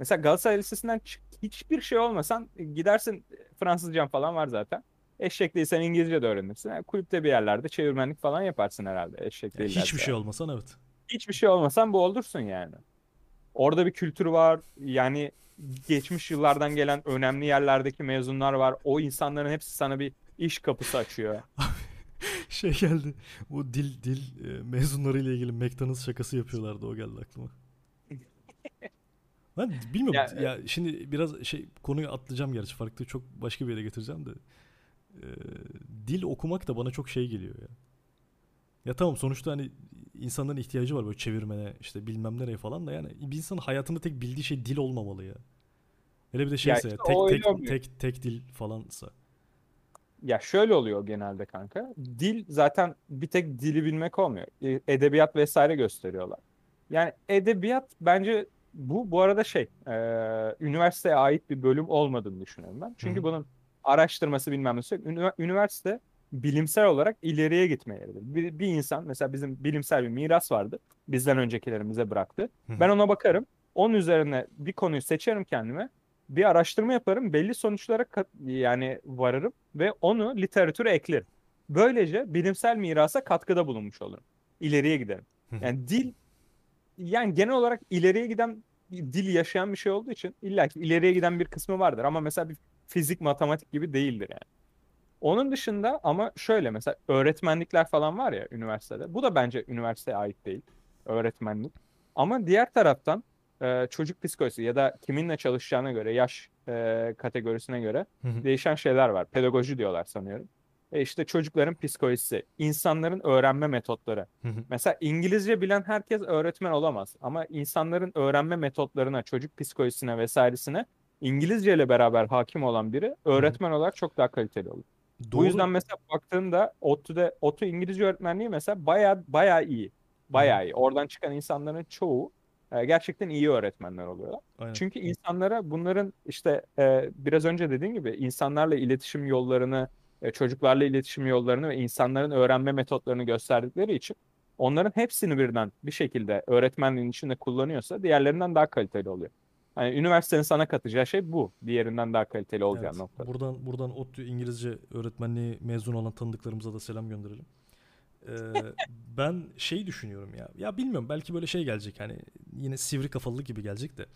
Mesela Galatasaray Lisesi'nden çık- hiçbir şey olmasan e, gidersin Fransızcan falan var zaten. Eşek değilsen İngilizce de öğrenirsin. Yani kulüpte bir yerlerde çevirmenlik falan yaparsın herhalde. Eşek Yani değillerse. hiçbir şey olmasan evet. Hiçbir şey olmasan bu olursun yani. Orada bir kültür var. Yani geçmiş yıllardan gelen önemli yerlerdeki mezunlar var. O insanların hepsi sana bir iş kapısı açıyor. Şey geldi. Bu dil dil e, mezunlarıyla ilgili McDonald's şakası yapıyorlardı o geldi aklıma. Ben bilmiyorum Ya, ya, şimdi biraz şey konuyu atlayacağım gerçi farklı çok başka bir yere getireceğim de e, dil okumak da bana çok şey geliyor ya. Ya tamam sonuçta hani insanların ihtiyacı var böyle çevirmene işte bilmem nereye falan da yani bir insanın hayatında tek bildiği şey dil olmamalı ya. Hele bir de şeyse ya, işte tek tek olmuyor. tek tek dil falansa. Ya şöyle oluyor genelde kanka. Dil zaten bir tek dili bilmek olmuyor. E, Edebiyat vesaire gösteriyorlar. Yani edebiyat bence bu bu arada şey e, üniversiteye ait bir bölüm olmadığını düşünüyorum ben. Çünkü Hı bunun araştırması bilmem nesi yok. Ünivers- Üniversite bilimsel olarak ileriye gitme yeridir. Bir, bir insan mesela bizim bilimsel bir miras vardı. Bizden öncekilerin bize bıraktı. Hı. Ben ona bakarım. Onun üzerine bir konuyu seçerim kendime. Bir araştırma yaparım. Belli sonuçlara kat- yani varırım ve onu literatüre eklerim. Böylece bilimsel mirasa katkıda bulunmuş olurum. İleriye giderim. Yani dil yani genel olarak ileriye giden bir dil yaşayan bir şey olduğu için illa ki ileriye giden bir kısmı vardır ama mesela bir fizik, matematik gibi değildir yani. Onun dışında ama şöyle mesela öğretmenlikler falan var ya üniversitede. Bu da bence üniversiteye ait değil. Öğretmenlik. Ama diğer taraftan e, çocuk psikolojisi ya da kiminle çalışacağına göre, yaş e, kategorisine göre Hı hı. değişen şeyler var. Pedagoji diyorlar sanıyorum. E işte çocukların psikolojisi, insanların öğrenme metotları. Hı hı. Mesela İngilizce bilen herkes öğretmen olamaz. Ama insanların öğrenme metotlarına, çocuk psikolojisine vesairesine İngilizce ile beraber hakim olan biri öğretmen olarak çok daha kaliteli olur. Bu Doğru. yüzden mesela baktığında ODTÜ'de, ODTÜ İngilizce öğretmenliği mesela bayağı bayağı iyi. Bayağı iyi. Oradan çıkan insanların çoğu e, gerçekten iyi öğretmenler oluyorlar. Aynen. Çünkü insanlara bunların işte e, biraz önce dediğim gibi insanlarla iletişim yollarını, e, çocuklarla iletişim yollarını ve insanların öğrenme metotlarını gösterdikleri için onların hepsini birden bir şekilde öğretmenliğin içinde kullanıyorsa diğerlerinden daha kaliteli oluyor. Hani üniversitenin sana katacağı şey bu. Diğerinden daha kaliteli olacağı Evet, nokta. Buradan buradan ODTÜ İngilizce öğretmenliği mezun olan tanıdıklarımıza da selam gönderelim. Ee, ben şey düşünüyorum ya. Ya bilmiyorum belki böyle şey gelecek hani yine sivri kafalılık gibi gelecek de.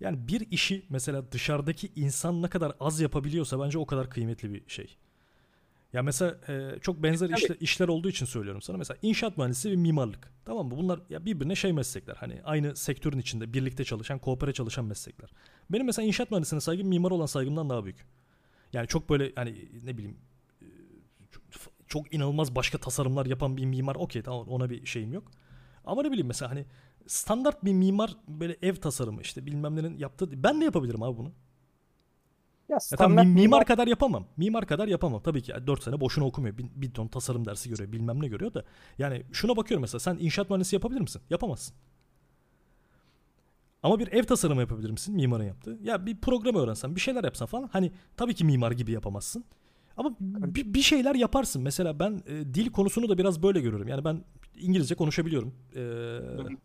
Yani bir işi mesela dışarıdaki insan ne kadar az yapabiliyorsa bence o kadar kıymetli bir şey. Ya mesela e, çok benzer Tabii. işler, işler olduğu için söylüyorum sana. Mesela inşaat mühendisi ve mimarlık. Tamam mı? Bunlar ya birbirine şey meslekler. Hani aynı sektörün içinde birlikte çalışan, koopere çalışan meslekler. Benim mesela inşaat mühendisine saygım mimar olan saygımdan daha büyük. Yani çok böyle hani ne bileyim e, çok, çok inanılmaz başka tasarımlar yapan bir mimar okey tamam ona bir şeyim yok. Ama ne bileyim mesela hani standart bir mimar böyle ev tasarımı işte bilmem nenin yaptığı ben de yapabilirim abi bunu. Ya standart mi- mimar kadar yapamam. Mimar kadar yapamam. Tabii ki 4 sene boşuna okumuyor. Bir, bir ton tasarım dersi görüyor. Bilmem ne görüyor da. Yani şuna bakıyorum mesela. Sen inşaat mühendisi yapabilir misin? Yapamazsın. Ama bir ev tasarımı yapabilir misin? Mimarın yaptığı. Ya bir program öğrensen, bir şeyler yapsan falan. Hani tabii ki mimar gibi yapamazsın. Ama bir, bir şeyler yaparsın. Mesela ben e, dil konusunu da biraz böyle görüyorum. Yani ben İngilizce konuşabiliyorum. Ee,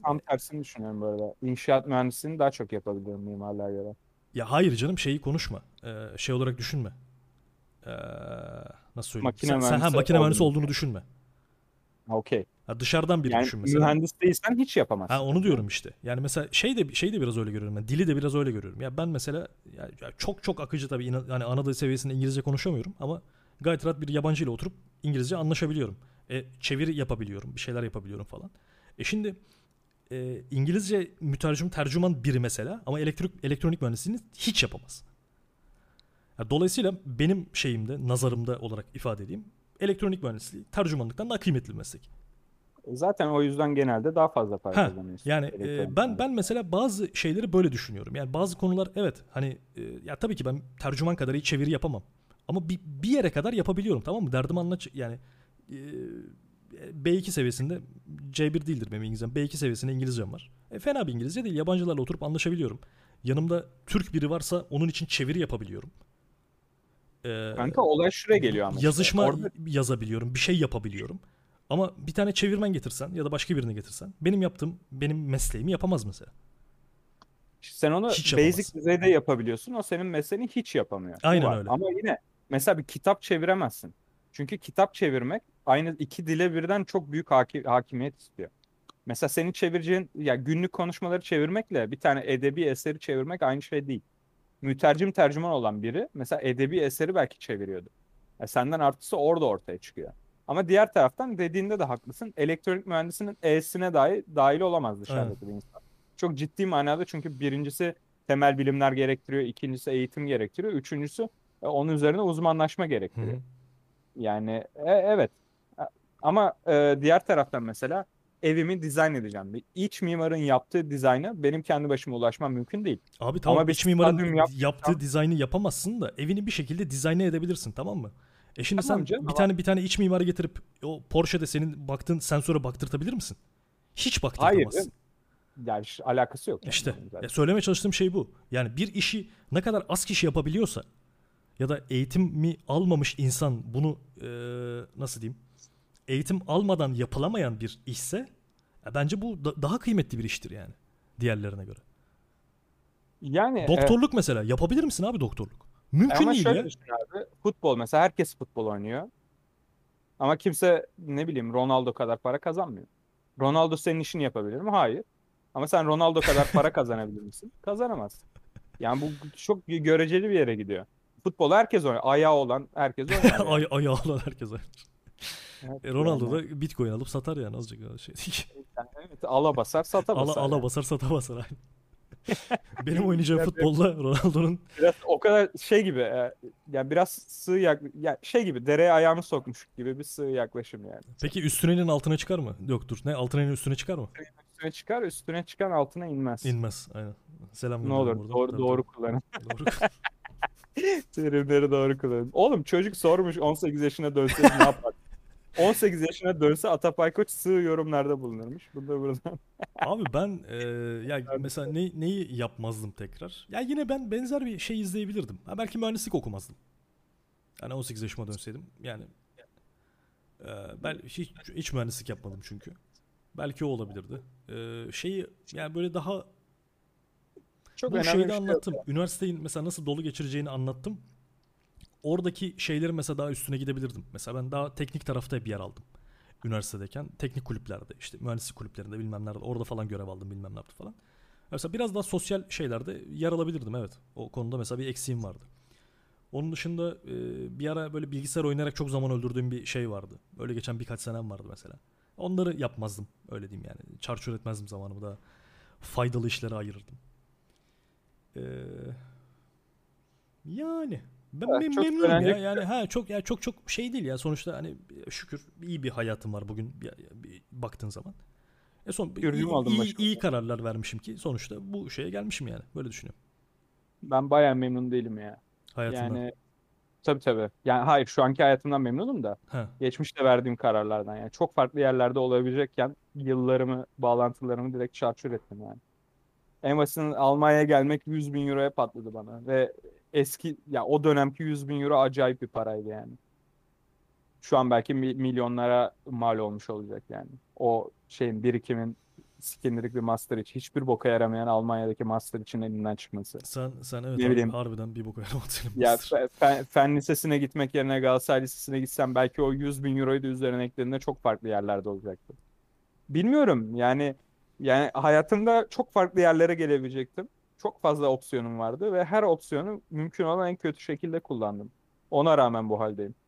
Tam tersini düşünüyorum bu arada. İnşaat mühendisliğini daha çok yapabiliyorum mimarlığa göre. Ya hayır canım şeyi konuşma. Ee, şey olarak düşünme. Ee, nasıl söyleyeyim? Makine sen, sen ha, makine mühendisi olduğunu düşünme. Okey. Ha, dışarıdan biri Yani düşün mesela. mühendis değilsen hiç yapamazsın. Ha onu diyorum işte. Yani mesela şey de şey de biraz öyle görüyorum ben. Dili de biraz öyle görüyorum. Ya ben mesela ya, ya çok çok akıcı tabii yani ana dil seviyesinde İngilizce konuşamıyorum ama gayet rahat bir yabancı ile oturup İngilizce anlaşabiliyorum. E, çeviri yapabiliyorum, bir şeyler yapabiliyorum falan. E şimdi e, İngilizce mütercim tercüman biri mesela ama elektrik elektronik mühendisliğini hiç yapamaz. Ya dolayısıyla benim şeyimde, nazarımda olarak ifade edeyim. Elektronik mühendisliği tercümanlıktan daha kıymetli bir meslek. Zaten o yüzden genelde daha fazla para Ha, kazanıyorsun. yani e, ben ben mesela bazı şeyleri böyle düşünüyorum. Yani bazı konular evet hani e, ya tabii ki ben tercüman kadar iyi çeviri yapamam. Ama bir, bir yere kadar yapabiliyorum tamam mı? Derdimi anlat yani e, B2 seviyesinde C1 değildir benim İngilizcem. B2 seviyesinde İngilizcem var. E, fena bir İngilizce değil. Yabancılarla oturup anlaşabiliyorum. Yanımda Türk biri varsa onun için çeviri yapabiliyorum. E, Kanka olay şuraya geliyor ama. işte. yazışma Orada yazabiliyorum, bir şey yapabiliyorum. Ama bir tane çevirmen getirsen ya da başka birini getirsen benim yaptığım benim mesleğimi yapamaz mesela. sen onu Hiç basic yapamazsın. düzeyde yapabiliyorsun. O senin mesleğini hiç yapamıyor. Aynen öyle. Ama yine mesela bir kitap çeviremezsin. Çünkü kitap çevirmek aynı iki dile birden çok büyük haki- hakimiyet istiyor. Mesela senin çevireceğin ya günlük konuşmaları çevirmekle bir tane edebi eseri çevirmek aynı şey değil. Mütercim tercüman olan biri mesela edebi eseri belki çeviriyordu. Ya senden artısı orada ortaya çıkıyor. Ama diğer taraftan dediğinde de haklısın. Elektronik mühendisinin E'sine dahi dahil olamaz dışarıdaki bir insan. Çok ciddi manada çünkü birincisi temel bilimler gerektiriyor, ikincisi eğitim gerektiriyor, üçüncüsü e, onun üzerine uzmanlaşma gerektiriyor. Yani e, evet. E, Ama e, diğer taraftan mesela evimi dizayn edeceğim. Bir iç mimarın yaptığı dizayna benim kendi başıma ulaşmam mümkün değil. Abi tamam Ama iç mimarın yaptıysam- yaptığı dizaynı yapamazsın da evini bir şekilde dizayn edebilirsin tamam mı? E şimdi Tamam sen canım, bir ama- tane bir tane iç mimarı getirip o Porsche'de senin baktığın sensöre baktırtabilir misin? Hiç Hayır. baktırtamazsın. canım. Yani ş- alakası yok. yani İşte ya söylemeye çalıştığım şey bu. Yani bir işi ne kadar az kişi yapabiliyorsa ya da eğitimi almamış insan bunu e, nasıl diyeyim? Eğitim almadan yapılamayan bir işse ya bence bu da- daha kıymetli bir iştir yani diğerlerine göre. Yani e, Doktorluk mesela yapabilir misin abi doktorluk? Mümkün Ama değil şöyle ya. düşün abi. Futbol mesela herkes futbol oynuyor. Ama kimse ne bileyim Ronaldo kadar para kazanmıyor. Ronaldo senin işini yapabilir mi? Hayır. Ama sen Ronaldo kadar para kazanabilir misin? Kazanamazsın. Yani bu çok göreceli bir yere gidiyor. Futbol herkes oynuyor. Ayağı olan herkes oynar. yani. Ay, ayağı olan herkes oynar. Evet, E, Ronaldo yani. da bitcoin alıp satar yani azıcık şey değil. Yani evet, ala basar sata basar. ala yani. basar sata basar aynı. Benim oynayacağım Ya, futbolla Ronaldo'nun Biraz o kadar şey gibi e, yani biraz sığ yak ya şey gibi dereye ayağını sokmuş gibi bir sığ yaklaşım yani. Peki üstünenin altına çıkar mı? Yok dur. Ne altına üstüne çıkar mı? Üstüne çıkar üstüne çıkan altına inmez. İnmez. Aynen. Selam Ne olur buradan. doğru doğru kullanın. Doğru. Terimleri doğru kullanın. Oğlum çocuk sormuş 18 yaşına dönse ne yapar? 18 yaşına dönse Atapay Koç sığ yorumlarda bulunurmuş. Bunu da buradan. Abi ben e, ya mesela ne, neyi yapmazdım tekrar? Ya yine ben benzer bir şey izleyebilirdim. Ha, belki mühendislik okumazdım. Yani 18 yaşıma dönseydim yani e, ben hiç, hiç mühendislik yapmadım çünkü. Belki o olabilirdi. E, şeyi yani böyle daha Çok bu şeyi şey anlattım. ya. Üniversiteyi mesela nasıl dolu geçireceğini anlattım. Oradaki şeyleri mesela daha üstüne gidebilirdim. Mesela ben daha teknik tarafta hep yer aldım. Üniversitedeyken teknik kulüplerde işte mühendislik kulüplerinde bilmem nerede orada falan görev aldım bilmem nerede falan. Mesela biraz daha sosyal şeylerde yer alabilirdim evet. O konuda mesela bir eksiğim vardı. Onun dışında e, bir ara böyle bilgisayar oynayarak çok zaman öldürdüğüm bir şey vardı. Öyle geçen birkaç senem vardı mesela. Onları yapmazdım öyle diyeyim yani. Çarçur etmezdim zamanımı da faydalı işlere ayırırdım. Ee, yani ben Evet, mem- memnunum ya. söylenecek Yani ha çok ya çok çok şey değil ya. Sonuçta hani şükür iyi bir hayatım var bugün bir, bir baktığın zaman. E son Şükür, iyi, yumaldım iyi, iyi kararlar vermişim ki sonuçta bu şeye gelmişim yani. Böyle düşünüyorum. Ben bayağı memnun değilim ya. hayatından. Yani tabii tabii. Yani hayır şu anki hayatımdan memnunum da Ha. geçmişte verdiğim kararlardan yani çok farklı yerlerde olabilecekken yıllarımı, bağlantılarımı direkt çarçur ettim yani. En basitinden Almanya'ya gelmek 100 bin euroya patladı bana ve eski ya o dönemki 100 bin euro acayip bir paraydı yani. Şu an belki mi- milyonlara mal olmuş olacak yani. O şeyin birikimin sikindirik bir master için hiçbir boka yaramayan Almanya'daki master için elinden çıkması. Sen sen evet Ne abi, bileyim. harbiden bir boka yaramadın. Ya fe- fen, fen lisesine gitmek yerine Galatasaray Lisesi'ne gitsem belki o 100 bin euroyu da üzerine eklediğinde çok farklı yerlerde olacaktı. Bilmiyorum yani yani hayatımda çok farklı yerlere gelebilecektim. Çok fazla opsiyonum vardı ve her opsiyonu mümkün olan en kötü şekilde kullandım. Ona rağmen bu haldeyim.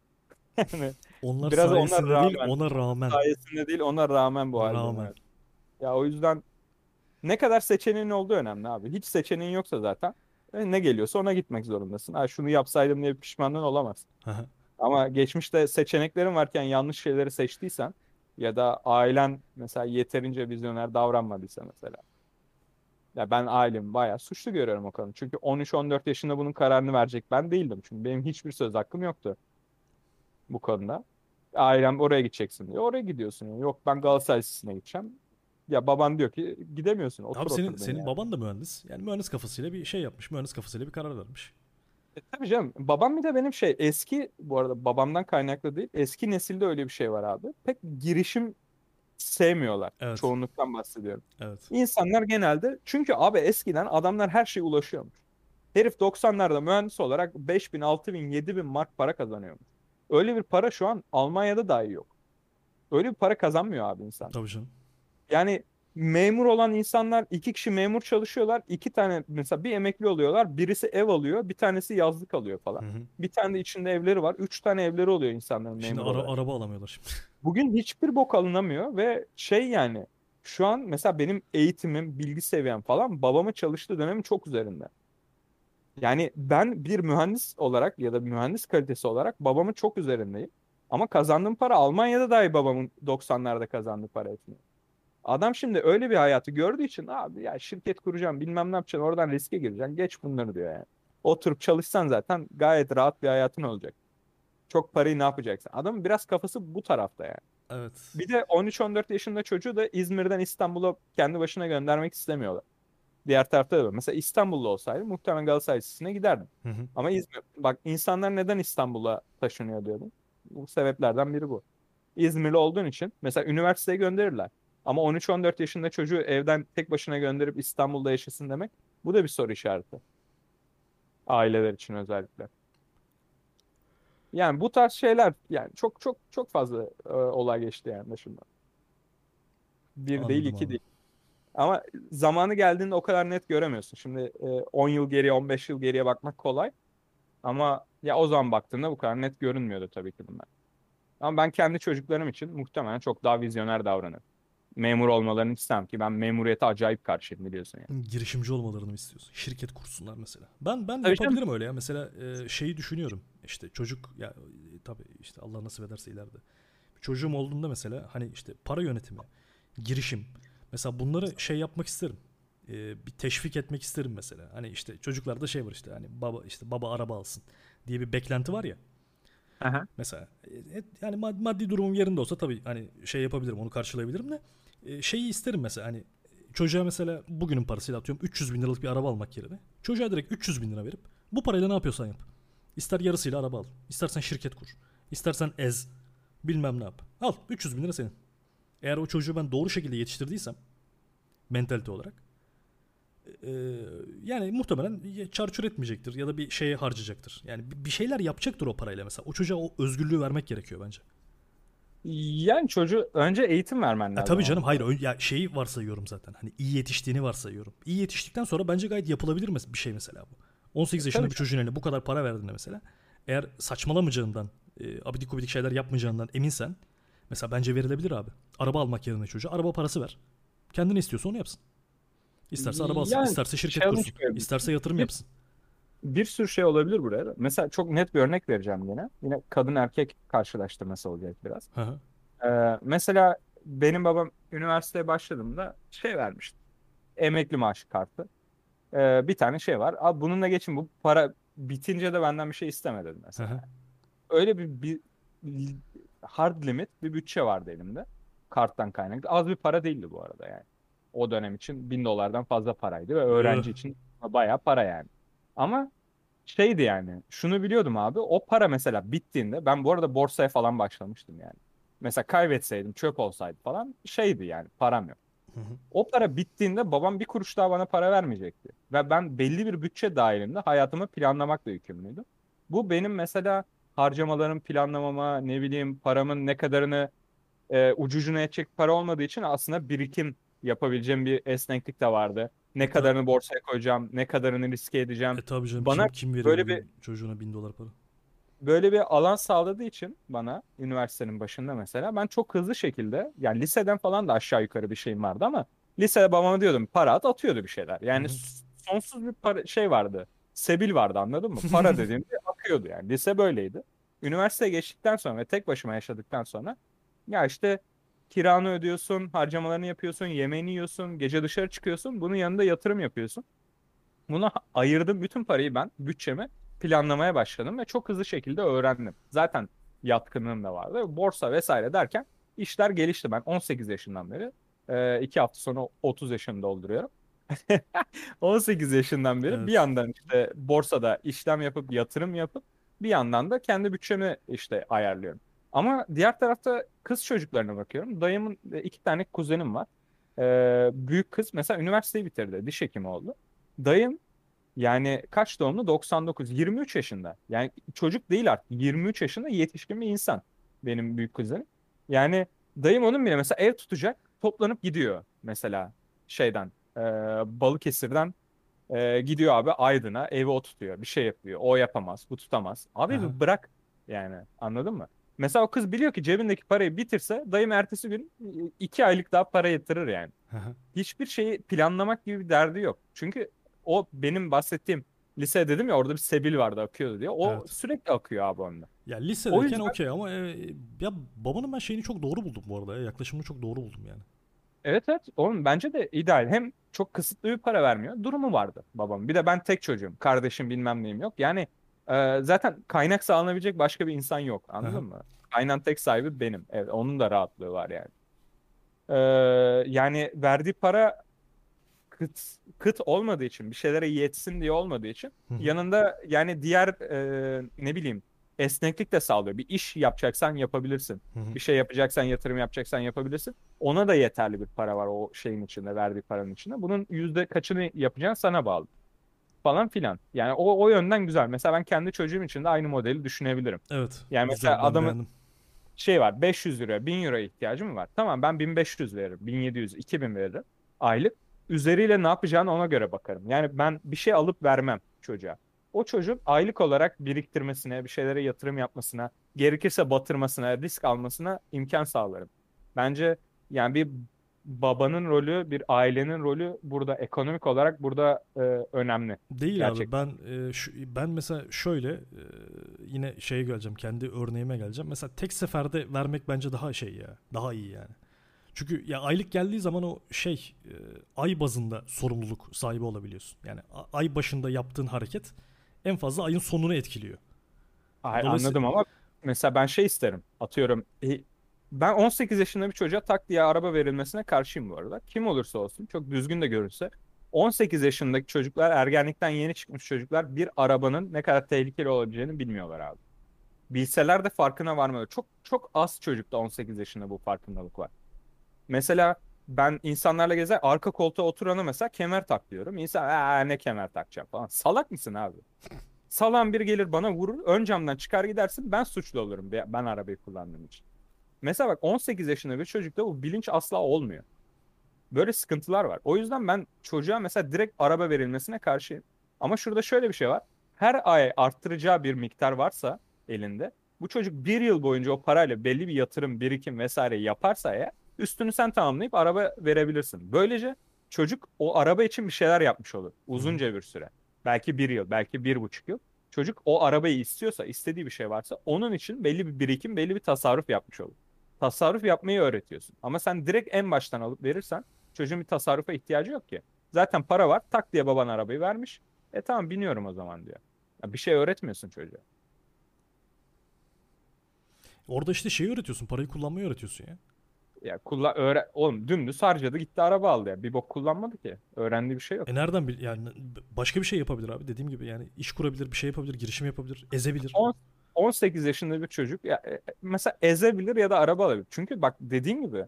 Yani Onlar Biraz sayesinde değil rağmen. ona rağmen. sayesinde değil ona rağmen bu haldeyim. Rağmen. evet. Ya o yüzden ne kadar seçeneğin olduğu önemli abi. Hiç seçeneğin yoksa zaten e, ne geliyorsa ona gitmek zorundasın. Ha şunu yapsaydım diye pişmanlığın olamaz. Ama geçmişte seçeneklerin varken yanlış şeyleri seçtiysen ya da ailen mesela yeterince vizyoner davranmadıysa mesela. Ya ben ailemi bayağı suçlu görüyorum o konuda. Çünkü 13-14 yaşında bunun kararını verecek ben değildim. Çünkü benim hiçbir söz hakkım yoktu bu konuda. Ailem oraya gideceksin diyor. Oraya gidiyorsun. Yani. Yok ben Galatasaray Lisesi'ne gideceğim. Ya baban diyor ki gidemiyorsun. Otur Abi senin otur senin yani. baban da mühendis. Yani mühendis kafasıyla bir şey yapmış. Mühendis kafasıyla bir karar vermiş. E, tabii canım. Babam bir de benim şey eski bu arada babamdan kaynaklı değil. Eski nesilde öyle bir şey var abi. Pek girişim sevmiyorlar. Evet. Çoğunluktan bahsediyorum. Evet. İnsanlar genelde çünkü abi eskiden adamlar her şeye ulaşıyormuş. Herif 90'larda mühendis olarak 5000, 6000, 7000 mark para kazanıyormuş. Öyle bir para şu an Almanya'da dahi yok. Öyle bir para kazanmıyor abi insan. Tabii canım. Yani memur olan insanlar iki kişi memur çalışıyorlar. iki tane mesela bir emekli oluyorlar. Birisi ev alıyor, bir tanesi yazlık alıyor falan. Hı hı. Bir tane de içinde evleri var. Üç tane evleri oluyor insanların Şimdi memur ara- olarak. araba alamıyorlar şimdi. Bugün hiçbir bok alınamıyor ve şey yani şu an mesela benim eğitimim, bilgi seviyem falan babamın çalıştığı dönemin çok üzerinde. Yani ben bir mühendis olarak ya da bir mühendis kalitesi olarak babamın çok üzerindeyim. Ama kazandığım para Almanya'da dahi babamın 90'larda kazandığı para etmiyor. Adam şimdi öyle bir hayatı gördüğü için abi ya şirket kuracağım bilmem ne yapacaksın oradan riske gireceksin geç bunları diyor yani. Oturup çalışsan zaten gayet rahat bir hayatın olacak. Çok parayı ne yapacaksın? Adamın biraz kafası bu tarafta yani. Evet. Bir de 13-14 yaşında çocuğu da İzmir'den İstanbul'a kendi başına göndermek istemiyorlar. Diğer tarafta da. Mesela İstanbul'da olsaydı muhtemelen Galatasaray Lisesi'ne giderdim. Hı hı. Ama İzmir, bak insanlar neden İstanbul'a taşınıyor diyordum. Bu sebeplerden biri bu. İzmirli olduğun için mesela üniversiteye gönderirler. Ama 13-14 yaşında çocuğu evden tek başına gönderip İstanbul'da yaşasın demek bu da bir soru işareti. Aileler için özellikle. Yani bu tarz şeyler yani çok çok çok fazla e, olay geçti yani başımdan. Bir değil Anladım iki abi. değil. Ama zamanı geldiğinde o kadar net göremiyorsun. Şimdi e, 10 yıl geriye 15 yıl geriye bakmak kolay. Ama ya o zaman baktığında bu kadar net görünmüyordu tabii ki bunlar. Ama ben kendi çocuklarım için muhtemelen çok daha vizyoner davranırım. Memur olmalarını istemem ki ben memuriyete acayip karşıyım biliyorsun yani. girişimci olmalarını mı istiyorsun? Şirket kursunlar mesela. Ben ben Tabii canım. yapabilirim öyle ya. Mesela e, şeyi düşünüyorum. İşte çocuk ya e, tabii işte Allah nasip ederse ileride. Çocuğum olduğunda mesela hani işte para yönetimi, girişim. Mesela bunları şey yapmak isterim. E, bir teşvik etmek isterim mesela. Hani işte çocuklarda şey var işte hani baba işte baba araba alsın diye bir beklenti var ya. Mesela e, yani mad- maddi durumum yerinde olsa tabii hani şey yapabilirim onu karşılayabilirim de şeyi isterim mesela hani çocuğa mesela bugünün parasıyla atıyorum 300 bin liralık bir araba almak yerine çocuğa direkt 300 bin lira verip bu parayla ne yapıyorsan yap. İster yarısıyla araba al. istersen şirket kur. istersen ez. Bilmem ne yap. Al 300 bin lira senin. Eğer o çocuğu ben doğru şekilde yetiştirdiysem mentalite olarak e, yani muhtemelen çarçur etmeyecektir ya da bir şeye harcayacaktır. Yani bir şeyler yapacaktır o parayla mesela. O çocuğa o özgürlüğü vermek gerekiyor bence. Yani çocuğu önce eğitim vermen Ya lazım. tabii ama. canım hayır ö- ya şeyi varsayıyorum zaten. Hani iyi yetiştiğini varsayıyorum. İyi yetiştikten sonra bence gayet yapılabilir mes- bir şey mesela bu. 18 yaşında Tabii bir çocuğun eline bu kadar para verdiğinde mesela eğer saçmalamayacağından, e, abidik gubidik şeyler yapmayacağından eminsen mesela bence verilebilir abi. Araba almak yerine çocuğa araba parası ver. Kendine istiyorsa onu yapsın. İsterse araba alsın, Yani isterse şirket challenge kursun, isterse yatırım yapsın. Bir sürü şey olabilir buraya da. Mesela çok net bir örnek vereceğim yine. Yine kadın erkek karşılaştırması olacak biraz. Hı hı. Ee, mesela benim babam üniversiteye başladığımda şey vermişti. Emekli maaşı kartı. Ee, bir tane şey var. Abi bununla geçin bu para bitince de benden bir şey istemedi Hı mesela. hı. Öyle bir, bir hard limit bir bütçe vardı elimde. Karttan kaynaklı. Az bir para değildi bu arada yani. O dönem için bin dolardan fazla paraydı ve öğrenci için bayağı para yani. Ama şeydi yani şunu biliyordum abi o para mesela bittiğinde ben bu arada borsaya falan başlamıştım yani. Mesela kaybetseydim çöp olsaydı falan şeydi yani param yok. Hı hı. O para bittiğinde babam bir kuruş daha bana para vermeyecekti. Ve ben belli bir bütçe dahilinde hayatımı planlamakla yükümlüydüm. Bu benim mesela harcamalarım planlamama, ne bileyim paramın ne kadarını e, ucucuna edecek para olmadığı için aslında birikim yapabileceğim bir esneklik de vardı. Ne kadarını borsaya koyacağım, ne kadarını riske edeceğim. E tabii canım Bana kim, kim veriyor böyle bugün çocuğuna bin dolar para? Böyle bir alan sağladığı için bana üniversitenin başında mesela ben çok hızlı şekilde yani liseden falan da aşağı yukarı bir şeyim vardı ama lisede babama diyordum para at atıyordu bir şeyler. Yani Hı hı. sonsuz bir para, şey vardı. Sebil vardı anladın mı? Para dediğimde akıyordu yani. Lise böyleydi. Üniversiteye geçtikten sonra ve tek başıma yaşadıktan sonra ya işte kiranı ödüyorsun, harcamalarını yapıyorsun, yemeğini yiyorsun, gece dışarı çıkıyorsun. Bunun yanında yatırım yapıyorsun. Buna ayırdım bütün parayı ben bütçemi planlamaya başladım ve çok hızlı şekilde öğrendim. Zaten yatkınlığım da vardı. Borsa vesaire derken işler gelişti. Ben 18 yaşından beri e, iki hafta sonra 30 yaşını dolduruyorum. 18 yaşından beri Evet. bir yandan işte borsada işlem yapıp yatırım yapıp bir yandan da kendi bütçemi işte ayarlıyorum. Ama diğer tarafta kız çocuklarına bakıyorum. Dayımın e, iki tane kuzenim var. Ee, büyük kız mesela üniversiteyi bitirdi. Diş hekimi oldu. Dayım yani kaç doğumlu? 99. 23 yaşında. Yani çocuk değil artık. 23 yaşında yetişkin bir insan. Benim büyük kuzenim. Yani dayım onun bile mesela ev tutacak. Toplanıp gidiyor mesela şeyden. E, Balıkesir'den e, gidiyor abi Aydın'a evi o tutuyor. Bir şey yapıyor. O yapamaz. Bu tutamaz. Abi Aha. bırak yani anladın mı? Mesela o kız biliyor ki cebindeki parayı bitirse dayım ertesi gün iki aylık daha para yatırır yani hiçbir şeyi planlamak gibi bir derdi yok. Çünkü o benim bahsettiğim lise dedim ya orada bir sebil vardı akıyordu diye. O Evet. sürekli akıyor abi onda. Ya O lisedeyken yüzden- okey ama e, ya babanın ben şeyini çok doğru buldum bu arada. ya. Yaklaşımını çok doğru buldum yani. Evet evet onun bence de ideal. Hem çok kısıtlı bir para vermiyor. Durumu vardı babam. Bir de ben tek çocuğum. Kardeşim bilmem neyim yok. Yani e, zaten kaynak sağlanabilecek başka bir insan yok. Anladın Aha. mı? Kaynağın tek sahibi benim. Evet onun da rahatlığı var yani. E, yani verdiği para kıt kıt olmadığı için bir şeylere yetsin diye olmadığı için Hı hı. yanında yani diğer e, ne bileyim esneklik de sağlıyor. Bir iş yapacaksan yapabilirsin. Hı hı. Bir şey yapacaksan, yatırım yapacaksan yapabilirsin. Ona da yeterli bir para var o şeyin içinde, verdiği paranın içinde. Bunun yüzde kaçını yapacağın sana bağlı. Falan filan. Yani o, o yönden güzel. Mesela ben kendi çocuğum için de aynı modeli düşünebilirim. Evet. Yani güzel, mesela ben adamın beğendim. şey var 500 lira 1000 euro ihtiyacım var. Tamam ben 1500 veririm 1700 2000 veririm aylık. Üzeriyle ne yapacağını ona göre bakarım. Yani ben bir şey alıp vermem çocuğa. O çocuk aylık olarak biriktirmesine, bir şeylere yatırım yapmasına, gerekirse batırmasına, risk almasına imkan sağlarım. Bence yani bir babanın rolü, bir ailenin rolü burada ekonomik olarak burada e, önemli. Değil Gerçekten. abi ben e, şu- ben mesela şöyle e, yine şeye geleceğim kendi örneğime geleceğim. Mesela tek seferde vermek bence daha şey ya daha iyi yani. Çünkü ya aylık geldiği zaman o şey e, ay bazında sorumluluk sahibi olabiliyorsun. Yani a- ay başında yaptığın hareket en fazla ayın sonunu etkiliyor. Ay, Dolayısıyla- anladım ama mesela ben şey isterim. Atıyorum ben 18 yaşında bir çocuğa tak diye araba verilmesine karşıyım bu arada. Kim olursa olsun çok düzgün de görünse 18 yaşındaki çocuklar ergenlikten yeni çıkmış çocuklar bir arabanın ne kadar tehlikeli olabileceğini bilmiyorlar abi. Bilseler de farkına varmıyor. Çok çok az çocukta 18 yaşında bu farkındalık var. Mesela ben insanlarla gezer arka koltuğa oturana mesela kemer tak diyorum. İnsan "Aa, ne kemer takacağım falan. Salak mısın abi? Salan bir gelir bana vurur. Ön camdan çıkar gidersin. Ben suçlu olurum. be- Ben arabayı kullandığım için. Mesela bak 18 yaşında bir çocukta bu bilinç asla olmuyor. Böyle sıkıntılar var. O yüzden ben çocuğa mesela direkt araba verilmesine karşıyım. Ama şurada şöyle bir şey var. Her ay arttıracağı bir miktar varsa elinde bu çocuk bir yıl boyunca o parayla belli bir yatırım, birikim vesaire yaparsa eğer üstünü sen tamamlayıp araba verebilirsin. Böylece çocuk o araba için bir şeyler yapmış olur. Uzunca bir süre. Belki bir yıl, belki bir buçuk yıl. Çocuk o arabayı istiyorsa, istediği bir şey varsa onun için belli bir birikim, belli bir tasarruf yapmış olur. Tasarruf yapmayı öğretiyorsun. Ama sen direkt en baştan alıp verirsen çocuğun bir tasarrufa ihtiyacı yok ki. Zaten para var, tak diye baban arabayı vermiş. E tamam biniyorum o zaman diyor. Ya bir şey öğretmiyorsun çocuğa. Orada işte şeyi öğretiyorsun. Parayı kullanmayı öğretiyorsun ya. Ya kullan öğre oğlum dümdüz harcadı gitti araba aldı ya. Bir bok kullanmadı ki. Öğrendiği bir şey yok. E nereden bil yani başka bir şey yapabilir abi dediğim gibi yani iş kurabilir, bir şey yapabilir, girişim yapabilir, ezebilir. 18 yaşında bir çocuk ya e, e, mesela ezebilir ya da araba alabilir. Çünkü bak dediğin gibi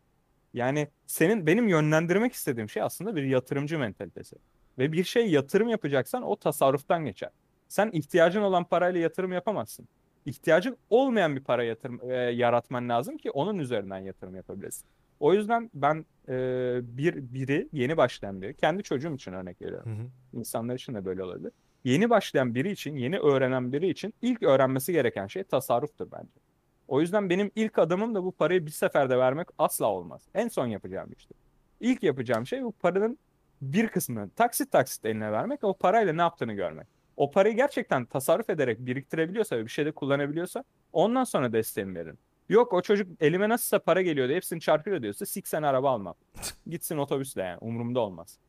yani senin benim yönlendirmek istediğim şey aslında bir yatırımcı mentalitesi. Ve bir şey yatırım yapacaksan o tasarruftan geçer. Sen ihtiyacın olan parayla yatırım yapamazsın. İhtiyacın olmayan bir para yatırım e, yaratman lazım ki onun üzerinden yatırım yapabilesin. O yüzden ben e, bir biri yeni başlayan biri kendi çocuğum için örnek veriyorum. Hı hı. İnsanlar için de böyle olabilir. Yeni başlayan biri için, yeni öğrenen biri için ilk öğrenmesi gereken şey tasarruftur bence. O yüzden benim ilk adımım da bu parayı bir seferde vermek asla olmaz. En son yapacağım işte. İlk yapacağım şey bu paranın bir kısmını taksit taksit eline vermek, o parayla ne yaptığını görmek. O parayı gerçekten tasarruf ederek biriktirebiliyorsa ve bir şeyde kullanabiliyorsa ondan sonra desteğimi veririm. Yok o çocuk elime nasılsa para geliyor da hepsini çarpıyor diyorsa siksen araba almam. Gitsin otobüsle yani umurumda olmaz.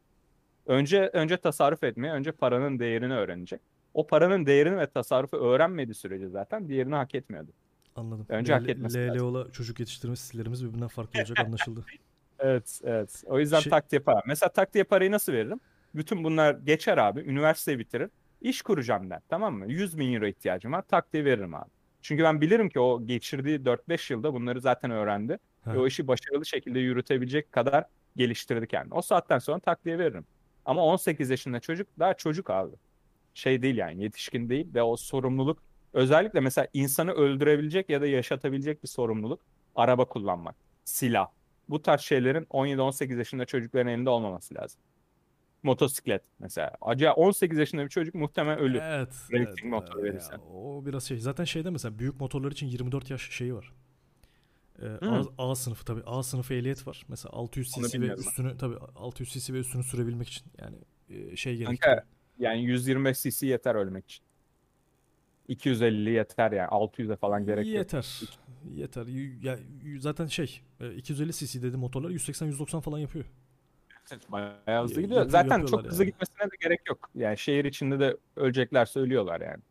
Önce önce tasarruf etmeye, önce paranın değerini öğrenecek. O paranın değerini ve tasarrufu öğrenmediği sürece zaten diğerini hak etmiyordu. Anladım. Önce hak etmesi lazım. LLO'la çocuk yetiştirme stillerimiz birbirinden farklı olacak anlaşıldı. Evet, evet. O yüzden Şey- taktiğe para. Mesela taktiğe parayı nasıl veririm? Bütün bunlar geçer abi. Üniversiteyi bitirir. İş kuracağım der. Tamam mı? 100 bin euro ihtiyacım var. Taktiğe veririm abi. Çünkü ben bilirim ki o geçirdiği 4-5 yılda bunları zaten öğrendi. Ha. Ve o işi başarılı şekilde yürütebilecek kadar geliştirdi kendini. O saatten sonra taktiğe veririm. Ama 18 yaşında çocuk daha çocuk abi. Şey değil yani yetişkin değil ve o sorumluluk özellikle mesela insanı öldürebilecek ya da yaşatabilecek bir sorumluluk araba kullanmak, silah. Bu tarz şeylerin 17-18 yaşında çocukların elinde olmaması lazım. Motosiklet mesela. Acaba 18 yaşında bir çocuk muhtemelen ölür. Evet. Racing evet, motor verirsen. o biraz şey. Zaten şeyde mesela büyük motorlar için 24 yaş şeyi var. Ee. A, A sınıfı tabii. A sınıfı ehliyet var. Mesela 600 Onu cc ve üstünü tabii 600 cc ve üstünü sürebilmek için yani e, şey Kanka, gerekiyor. Yani 125 cc yeter ölmek için. 250 yeter yani 600'e falan gerek yok. Yeter. Yeter. Ya zaten şey e, 250 cc dedi motorlar 180-190 falan yapıyor. Bayağı hızlı gidiyor. Zaten çok hızlı yani. gitmesine de gerek yok. Yani şehir içinde de öleceklerse ölüyorlar yani.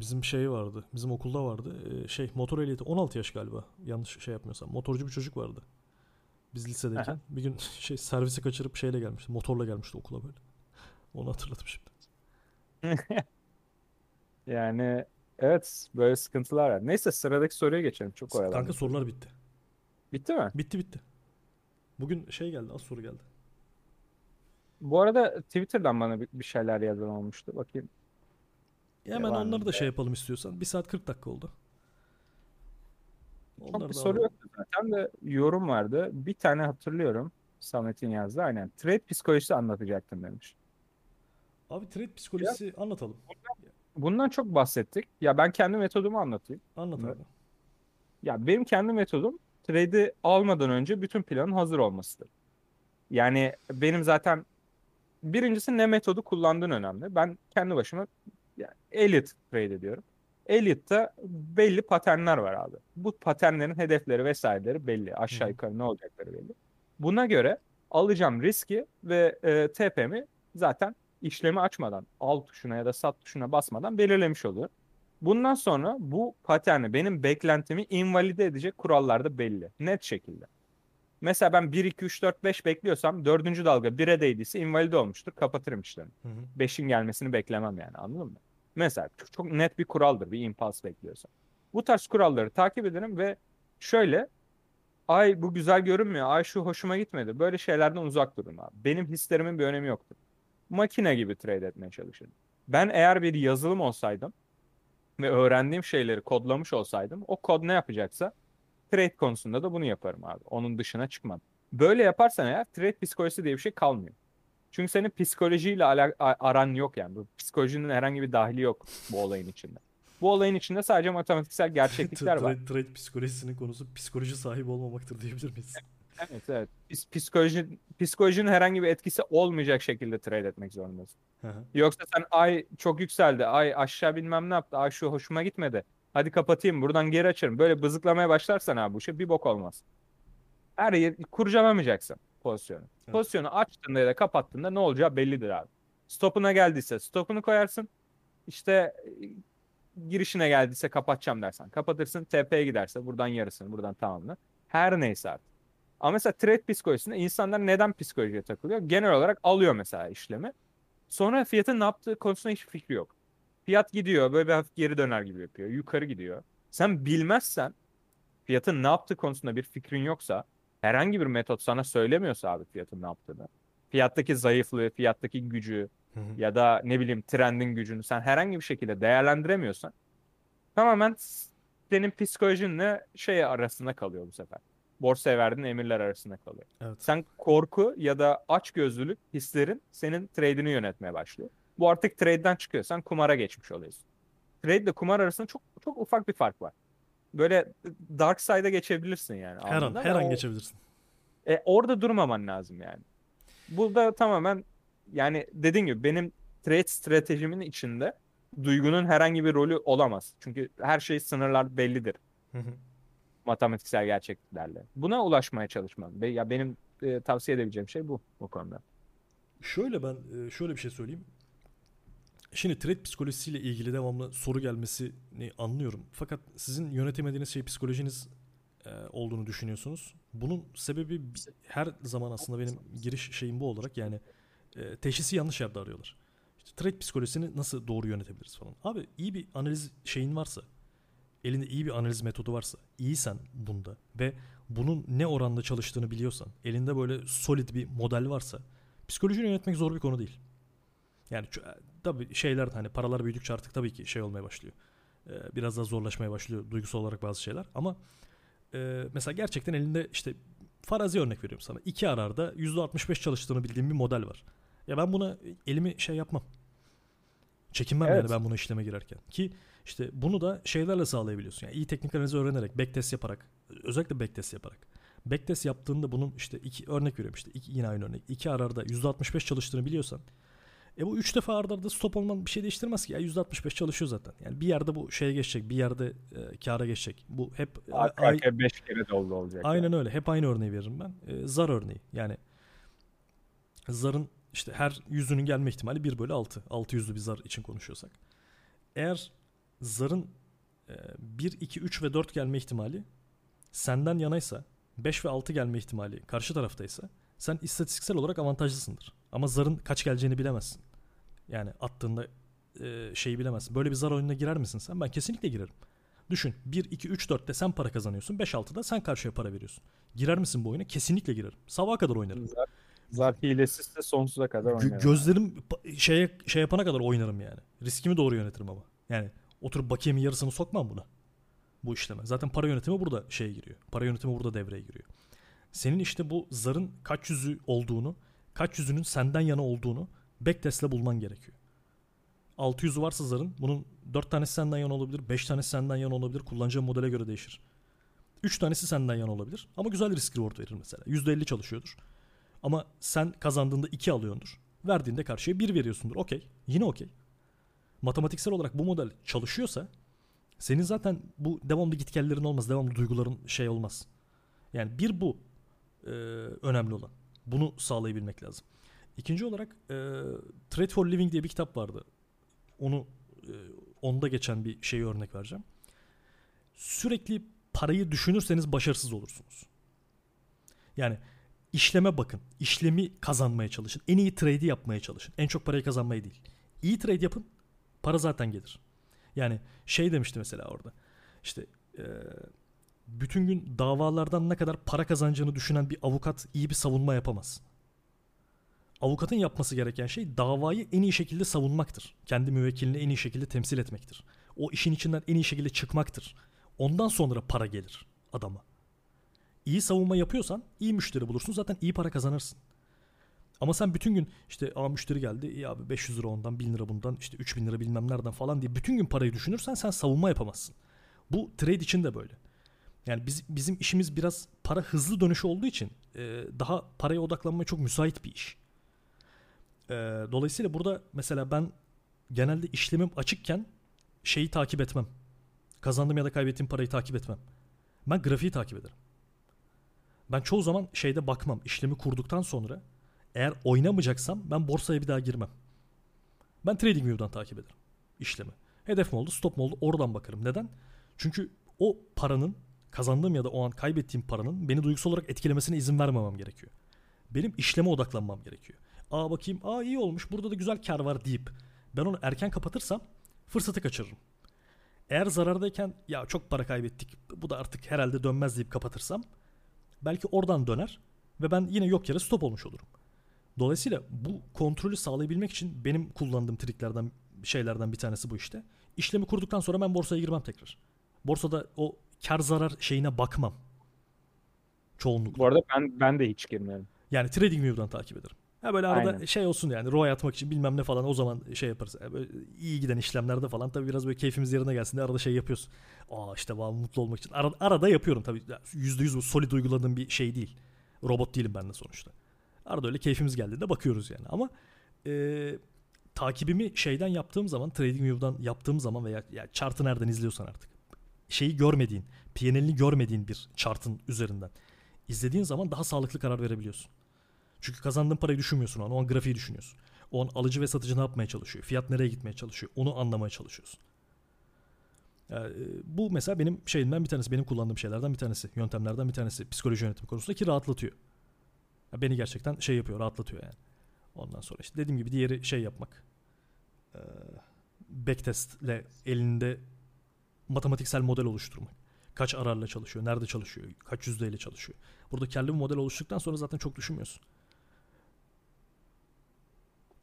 Bizim şey vardı. Bizim okulda vardı. e, şey motor ehliyeti 16 yaş galiba. Yanlış şey yapmıyorsam. Motorcu bir çocuk vardı. Biz lisedeyken. Aha. Bir gün şey servisi kaçırıp şeyle gelmişti. Motorla gelmişti okula böyle. Onu hatırladım şimdi. Yani evet böyle sıkıntılar var. Neyse sıradaki soruya geçelim. Çok Kanka oyalandık. sorular bitti. Bitti mi? Bitti bitti. Bugün şey geldi. Az soru geldi. Bu arada Twitter'dan bana bir, bir şeyler yazan olmuştu. Bakayım. Ya hemen Devam onları da şey yapalım istiyorsan. 1 saat 40 dakika oldu. Çok Onları bir soru yoktu zaten de yorum vardı. Bir tane hatırlıyorum. Samet'in yazdı. Aynen. Trade psikolojisi anlatacaktım demiş. Abi trade psikolojisi anlatalım. Bundan çok bahsettik. Ya ben kendi metodumu anlatayım. Anlat abi. Ya benim kendi metodum trade'i almadan önce bütün planın hazır olmasıdır. Yani benim zaten birincisi ne metodu kullandığın önemli. Ben kendi başıma yani Elliot trade ediyorum. Elliot'ta belli paternler var abi. Bu paternlerin hedefleri vesaireleri belli. Aşağı yukarı ne olacakları belli. Buna göre alacağım riski ve e, TP'mi zaten işlemi açmadan, al tuşuna ya da sat tuşuna basmadan belirlemiş oluyor. Bundan sonra bu paterni benim beklentimi invalide edecek kurallar da belli. Net şekilde. Mesela ben 1, 2, 3, 4, 5 bekliyorsam dördüncü dalga 1'e değdiyse invalide olmuştur. Kapatırım işlemi. Hı hı. 5'in gelmesini beklemem yani anladın mı? Mesela çok, çok net bir kuraldır bir impuls bekliyorsam. Bu tarz kuralları takip ederim ve şöyle ay bu güzel görünmüyor, ay şu hoşuma gitmedi. Böyle şeylerden uzak durun abi. Benim hislerimin bir önemi yoktur. Makine gibi trade etmeye çalışırım. Ben eğer bir yazılım olsaydım ve öğrendiğim şeyleri kodlamış olsaydım o kod ne yapacaksa trade konusunda da bunu yaparım abi. Onun dışına çıkmam. Böyle yaparsan eğer trade psikolojisi diye bir şey kalmıyor. Çünkü senin psikolojiyle aran yok yani. Bu psikolojinin herhangi bir dahili yok bu olayın içinde. Bu olayın içinde sadece matematiksel gerçeklikler var. Trade, trade psikolojisinin konusu psikoloji sahibi olmamaktır diyebilir miyiz? Evet evet. Pis- Psikoloji, psikolojinin herhangi bir etkisi olmayacak şekilde trade etmek zorundasın. Hı hı. Yoksa sen ay çok yükseldi, ay aşağı bilmem ne yaptı, ay şu hoşuma gitmedi. Hadi kapatayım buradan geri açarım. Böyle bızıklamaya başlarsan abi bu şey bir bok olmaz. Her yer kurcalamayacaksın pozisyonu. Evet. Pozisyonu açtığında ya da kapattığında ne olacağı bellidir abi. Stopuna geldiyse stopunu koyarsın. işte e, girişine geldiyse kapatacağım dersen kapatırsın. TP'ye giderse buradan yarısını buradan tamamını. Her neyse artık. Ama mesela trade psikolojisinde insanlar neden psikolojiye takılıyor? Genel olarak alıyor mesela işlemi. Sonra fiyatın ne yaptığı konusunda hiçbir fikri yok. Fiyat gidiyor böyle bir hafif geri döner gibi yapıyor. Yukarı gidiyor. Sen bilmezsen fiyatın ne yaptığı konusunda bir fikrin yoksa herhangi bir metot sana söylemiyorsa abi fiyatın ne yaptığını. Fiyattaki zayıflığı, fiyattaki gücü Hı hı. ya da ne bileyim trendin gücünü sen herhangi bir şekilde değerlendiremiyorsan tamamen senin psikolojinle şey arasında kalıyor bu sefer. Borsaya verdiğin emirler arasında kalıyor. Evet. Sen korku ya da açgözlülük hislerin senin trade'ini yönetmeye başlıyor. Bu artık trade'den çıkıyor. Sen kumara geçmiş oluyorsun. Trade ile kumar arasında çok çok ufak bir fark var. Böyle dark side'a geçebilirsin yani. Her an, her an o- geçebilirsin. e, orada durmaman lazım yani. Burada tamamen yani dediğim gibi benim trade stratejimin içinde duygunun herhangi bir rolü olamaz. Çünkü her şey sınırlar bellidir Hı hı. matematiksel gerçekliklerle. Buna ulaşmaya çalışmam. Be- Ya benim e, tavsiye edebileceğim şey bu bu konuda. Şöyle ben şöyle bir şey söyleyeyim. Şimdi trade psikolojisiyle ilgili devamlı soru gelmesini anlıyorum. Fakat sizin yönetemediğiniz şey psikolojiniz e, olduğunu düşünüyorsunuz. Bunun sebebi her zaman aslında benim giriş şeyim bu olarak yani e, teşhisi yanlış yerde arıyorlar. İşte trade psikolojisini nasıl doğru yönetebiliriz falan. Abi iyi bir analiz şeyin varsa, elinde iyi bir analiz metodu varsa, iyisen bunda ve bunun ne oranda çalıştığını biliyorsan, elinde böyle solid bir model varsa psikolojini yönetmek zor bir konu değil. Yani tabii şeyler hani paralar büyüdükçe artık tabii ki şey olmaya başlıyor. Ee, biraz daha zorlaşmaya başlıyor duygusal olarak bazı şeyler ama e, mesela gerçekten elinde işte farazi örnek veriyorum sana. iki ararda %65 çalıştığını bildiğim bir model var. Ya ben buna elimi şey yapmam. Çekinmem Evet. yani ben bunu işleme girerken. Ki işte bunu da şeylerle sağlayabiliyorsun. Yani iyi teknik analizi öğrenerek, backtest yaparak, özellikle backtest yaparak. Backtest yaptığında bunun işte iki örnek veriyorum işte iki, yine aynı örnek. iki ararda %65 çalıştığını biliyorsan e bu 3 defa arda arda stop olman bir şey değiştirmez ki. Ya %65 çalışıyor zaten. Yani bir yerde bu şeye geçecek, bir yerde e, kâra geçecek. Bu hep Arka ay- arkaya 5 kere doldu olacak. Aynen öyle. Hep aynı örneği veririm ben. Ee, zar örneği. Yani zarın işte her yüzünün gelme ihtimali 1 bölü 6. 6 yüzlü bir zar için konuşuyorsak. Eğer zarın e, 1, 2, 3 ve 4 gelme ihtimali senden yanaysa 5 ve 6 gelme ihtimali karşı taraftaysa sen istatistiksel olarak avantajlısındır. Ama zarın kaç geleceğini bilemezsin. Yani attığında e, şeyi bilemezsin. Böyle bir zar oyununa girer misin sen? Ben kesinlikle girerim. Düşün 1, 2, 3, 4'te sen para kazanıyorsun. 5, 6'da sen karşıya para veriyorsun. Girer misin bu oyuna? Kesinlikle girerim. Sabaha kadar oynarım. Zar, zar hilesizse sonsuza kadar Gö- oynarım. gözlerim şeye şey yapana kadar oynarım yani. Riskimi doğru yönetirim ama. Yani oturup bakiyemin yarısını sokmam buna. Bu işleme. Zaten para yönetimi burada şeye giriyor. Para yönetimi burada devreye giriyor. Senin işte bu zarın kaç yüzü olduğunu, kaç yüzünün senden yana olduğunu backtest'le bulman gerekiyor. 600'ü varsa zarın bunun 4 tanesi senden yana olabilir, 5 tanesi senden yana olabilir. Kullanacağın modele göre değişir. 3 tanesi senden yana olabilir. Ama güzel risk reward verir mesela. %50 çalışıyordur. Ama sen kazandığında 2 alıyordur. Verdiğinde karşıya 1 veriyorsundur. Okey. Yine okey. Matematiksel olarak bu model çalışıyorsa senin zaten bu devamlı gitgellerin olmaz. Devamlı duyguların şey olmaz. Yani bir bu e, önemli olan. Bunu sağlayabilmek lazım. İkinci olarak e, Trade for Living diye bir kitap vardı. Onu e, onda geçen bir şeyi örnek vereceğim. Sürekli parayı düşünürseniz başarısız olursunuz. Yani işleme bakın. İşlemi kazanmaya çalışın. En iyi trade'i yapmaya çalışın. En çok parayı kazanmayı değil. İyi trade yapın. Para zaten gelir. Yani şey demişti mesela orada. İşte e, bütün gün davalardan ne kadar para kazanacağını düşünen bir avukat iyi bir savunma yapamaz. Avukatın yapması gereken şey davayı en iyi şekilde savunmaktır. Kendi müvekkilini en iyi şekilde temsil etmektir. O işin içinden en iyi şekilde çıkmaktır. Ondan sonra para gelir adama. İyi savunma yapıyorsan iyi müşteri bulursun zaten iyi para kazanırsın. Ama sen bütün gün işte aa müşteri geldi iyi abi 500 lira ondan 1000 lira bundan işte 3000 lira bilmem nereden falan diye bütün gün parayı düşünürsen sen savunma yapamazsın. Bu trade için de böyle. Yani biz, bizim işimiz biraz para hızlı dönüşü olduğu için e, daha paraya odaklanmaya çok müsait bir iş. E, dolayısıyla burada mesela ben genelde işlemim açıkken şeyi takip etmem. Kazandım ya da kaybettiğim parayı takip etmem. Ben grafiği takip ederim. Ben çoğu zaman şeyde bakmam. İşlemi kurduktan sonra eğer oynamayacaksam ben borsaya bir daha girmem. Ben TradingView'dan takip ederim. işlemi. Hedef mi oldu, stop mu oldu oradan bakarım. Neden? Çünkü o paranın kazandığım ya da o an kaybettiğim paranın beni duygusal olarak etkilemesine izin vermemem gerekiyor. Benim işleme odaklanmam gerekiyor. Aa bakayım, aa iyi olmuş, burada da güzel kar var deyip ben onu erken kapatırsam fırsatı kaçırırım. Eğer zarardayken ya çok para kaybettik, bu da artık herhalde dönmez deyip kapatırsam belki oradan döner ve ben yine yok yere stop olmuş olurum. Dolayısıyla bu kontrolü sağlayabilmek için benim kullandığım triklerden şeylerden bir tanesi bu işte. İşlemi kurduktan sonra ben borsaya girmem tekrar. Borsada o kar zarar şeyine bakmam. Çoğunlukla. Bu arada ben ben de hiç girmiyorum. Yani TradingView'dan takip ederim. Ha böyle arada Aynen. şey olsun yani ROI atmak için bilmem ne falan o zaman şey yaparız. Yani böyle iyi giden işlemlerde falan tabii biraz böyle keyfimiz yerine gelsin diye arada şey yapıyoruz. Aa işte vallahi mutlu olmak için. Arada, arada yapıyorum tabii. Yüzde yüz bu solid uyguladığım bir şey değil. Robot değilim ben de sonuçta. Arada öyle keyfimiz geldiğinde bakıyoruz yani. Ama e, takibimi şeyden yaptığım zaman TradingView'dan yaptığım zaman veya ya chart'ı nereden izliyorsan artık şeyi görmediğin, PNL'ini görmediğin bir chart'ın üzerinden izlediğin zaman daha sağlıklı karar verebiliyorsun. Çünkü kazandığın parayı düşünmüyorsun o an. O an grafiği düşünüyorsun. O an alıcı ve satıcı ne yapmaya çalışıyor? Fiyat nereye gitmeye çalışıyor? Onu anlamaya çalışıyorsun. Yani, e, bu mesela benim şeyimden bir tanesi. Benim kullandığım şeylerden bir tanesi. Yöntemlerden bir tanesi. Psikoloji yönetimi konusunda ki rahatlatıyor. Ya beni gerçekten şey yapıyor. Rahatlatıyor yani. Ondan sonra işte dediğim gibi diğeri şey yapmak. Ee, backtestle elinde matematiksel model oluşturmak. Kaç ararla çalışıyor, nerede çalışıyor, kaç yüzdeyle çalışıyor. Burada kendi bir model oluştuktan sonra zaten çok düşünmüyorsun.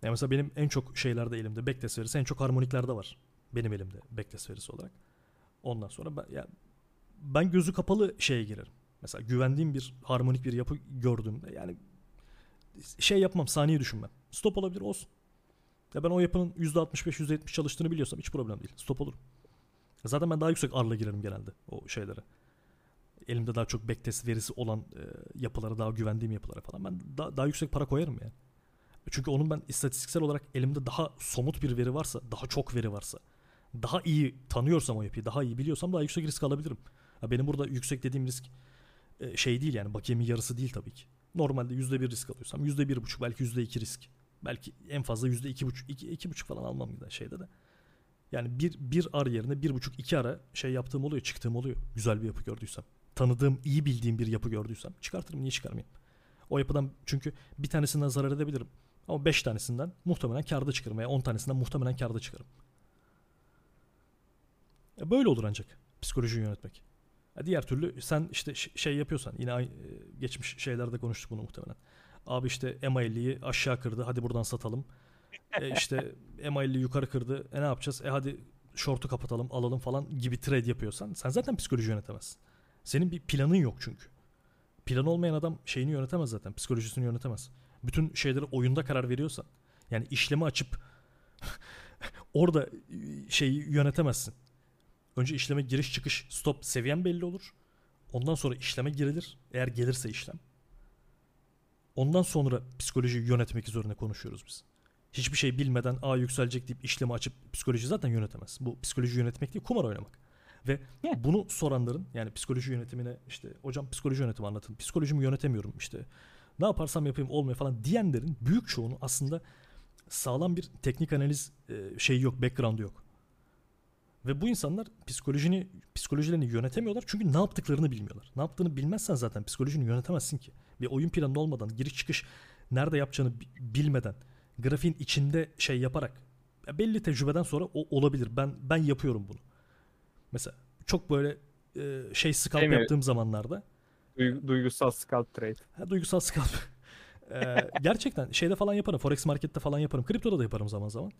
Yani mesela benim en çok şeylerde elimde backtest verisi en çok harmoniklerde var. Benim elimde backtest verisi olarak. Ondan sonra ben, ya, ben gözü kapalı şeye girerim. Mesela güvendiğim bir harmonik bir yapı gördüğümde yani şey yapmam saniye düşünmem. Stop olabilir olsun. Ya ben o yapının %65 %70 çalıştığını biliyorsam hiç problem değil. Stop olurum. Zaten ben daha yüksek arla girerim genelde o şeylere. Elimde daha çok backtest verisi olan e, yapılara, daha güvendiğim yapılara falan. Ben daha, daha yüksek para koyarım yani. Çünkü onun ben istatistiksel olarak elimde daha somut bir veri varsa, daha çok veri varsa, daha iyi tanıyorsam o yapıyı, daha iyi biliyorsam daha yüksek risk alabilirim. Ha benim burada yüksek dediğim risk e, şey değil yani bakiyemin yarısı değil tabii ki. Normalde %1 risk alıyorsam %1,5 belki %2 risk. Belki en fazla %2,5 2, 2,5 falan almam gider şeyde de. Yani bir, bir ar yerine bir buçuk iki ara şey yaptığım oluyor çıktığım oluyor. Güzel bir yapı gördüysem. Tanıdığım iyi bildiğim bir yapı gördüysem çıkartırım niye çıkarmayayım. O yapıdan çünkü bir tanesinden zarar edebilirim. Ama beş tanesinden muhtemelen karda çıkarım veya on tanesinden muhtemelen karda çıkarım. Ya böyle olur ancak psikolojiyi yönetmek. Ya diğer türlü sen işte şey yapıyorsan yine e, geçmiş şeylerde konuştuk bunu muhtemelen. Abi işte MA50'yi aşağı kırdı hadi buradan satalım. E işte MA50 yukarı kırdı. E ne yapacağız? E hadi short'u kapatalım, alalım falan gibi trade yapıyorsan sen zaten psikoloji yönetemezsin. Senin bir planın yok çünkü. Plan olmayan adam şeyini yönetemez zaten. Psikolojisini yönetemez. Bütün şeyleri oyunda karar veriyorsan yani işlemi açıp orada şeyi yönetemezsin. Önce işleme giriş çıkış stop seviyen belli olur. Ondan sonra işleme girilir. Eğer gelirse işlem. Ondan sonra psikolojiyi yönetmek üzerine konuşuyoruz biz hiçbir şey bilmeden a yükselecek deyip işlemi açıp psikoloji zaten yönetemez. Bu psikoloji yönetmek değil kumar oynamak. Ve Yeah. bunu soranların yani psikoloji yönetimine işte hocam psikoloji yönetimi anlatın. Psikolojimi yönetemiyorum işte. Ne yaparsam yapayım olmuyor falan diyenlerin büyük çoğunu aslında sağlam bir teknik analiz e, şeyi yok, background'u yok. Ve bu insanlar psikolojini psikolojilerini yönetemiyorlar çünkü ne yaptıklarını bilmiyorlar. Ne yaptığını bilmezsen zaten psikolojini yönetemezsin ki. Bir oyun planı olmadan, giriş çıkış nerede yapacağını bi- bilmeden, grafiğin içinde şey yaparak ya belli tecrübeden sonra o olabilir. Ben ben yapıyorum bunu. Mesela çok böyle e, şey Değil mi? yaptığım zamanlarda Duygu- duygusal scalp trade. ha, duygusal scalp e, gerçekten şeyde falan yaparım. Forex markette falan yaparım. Kriptoda da yaparım zaman zaman.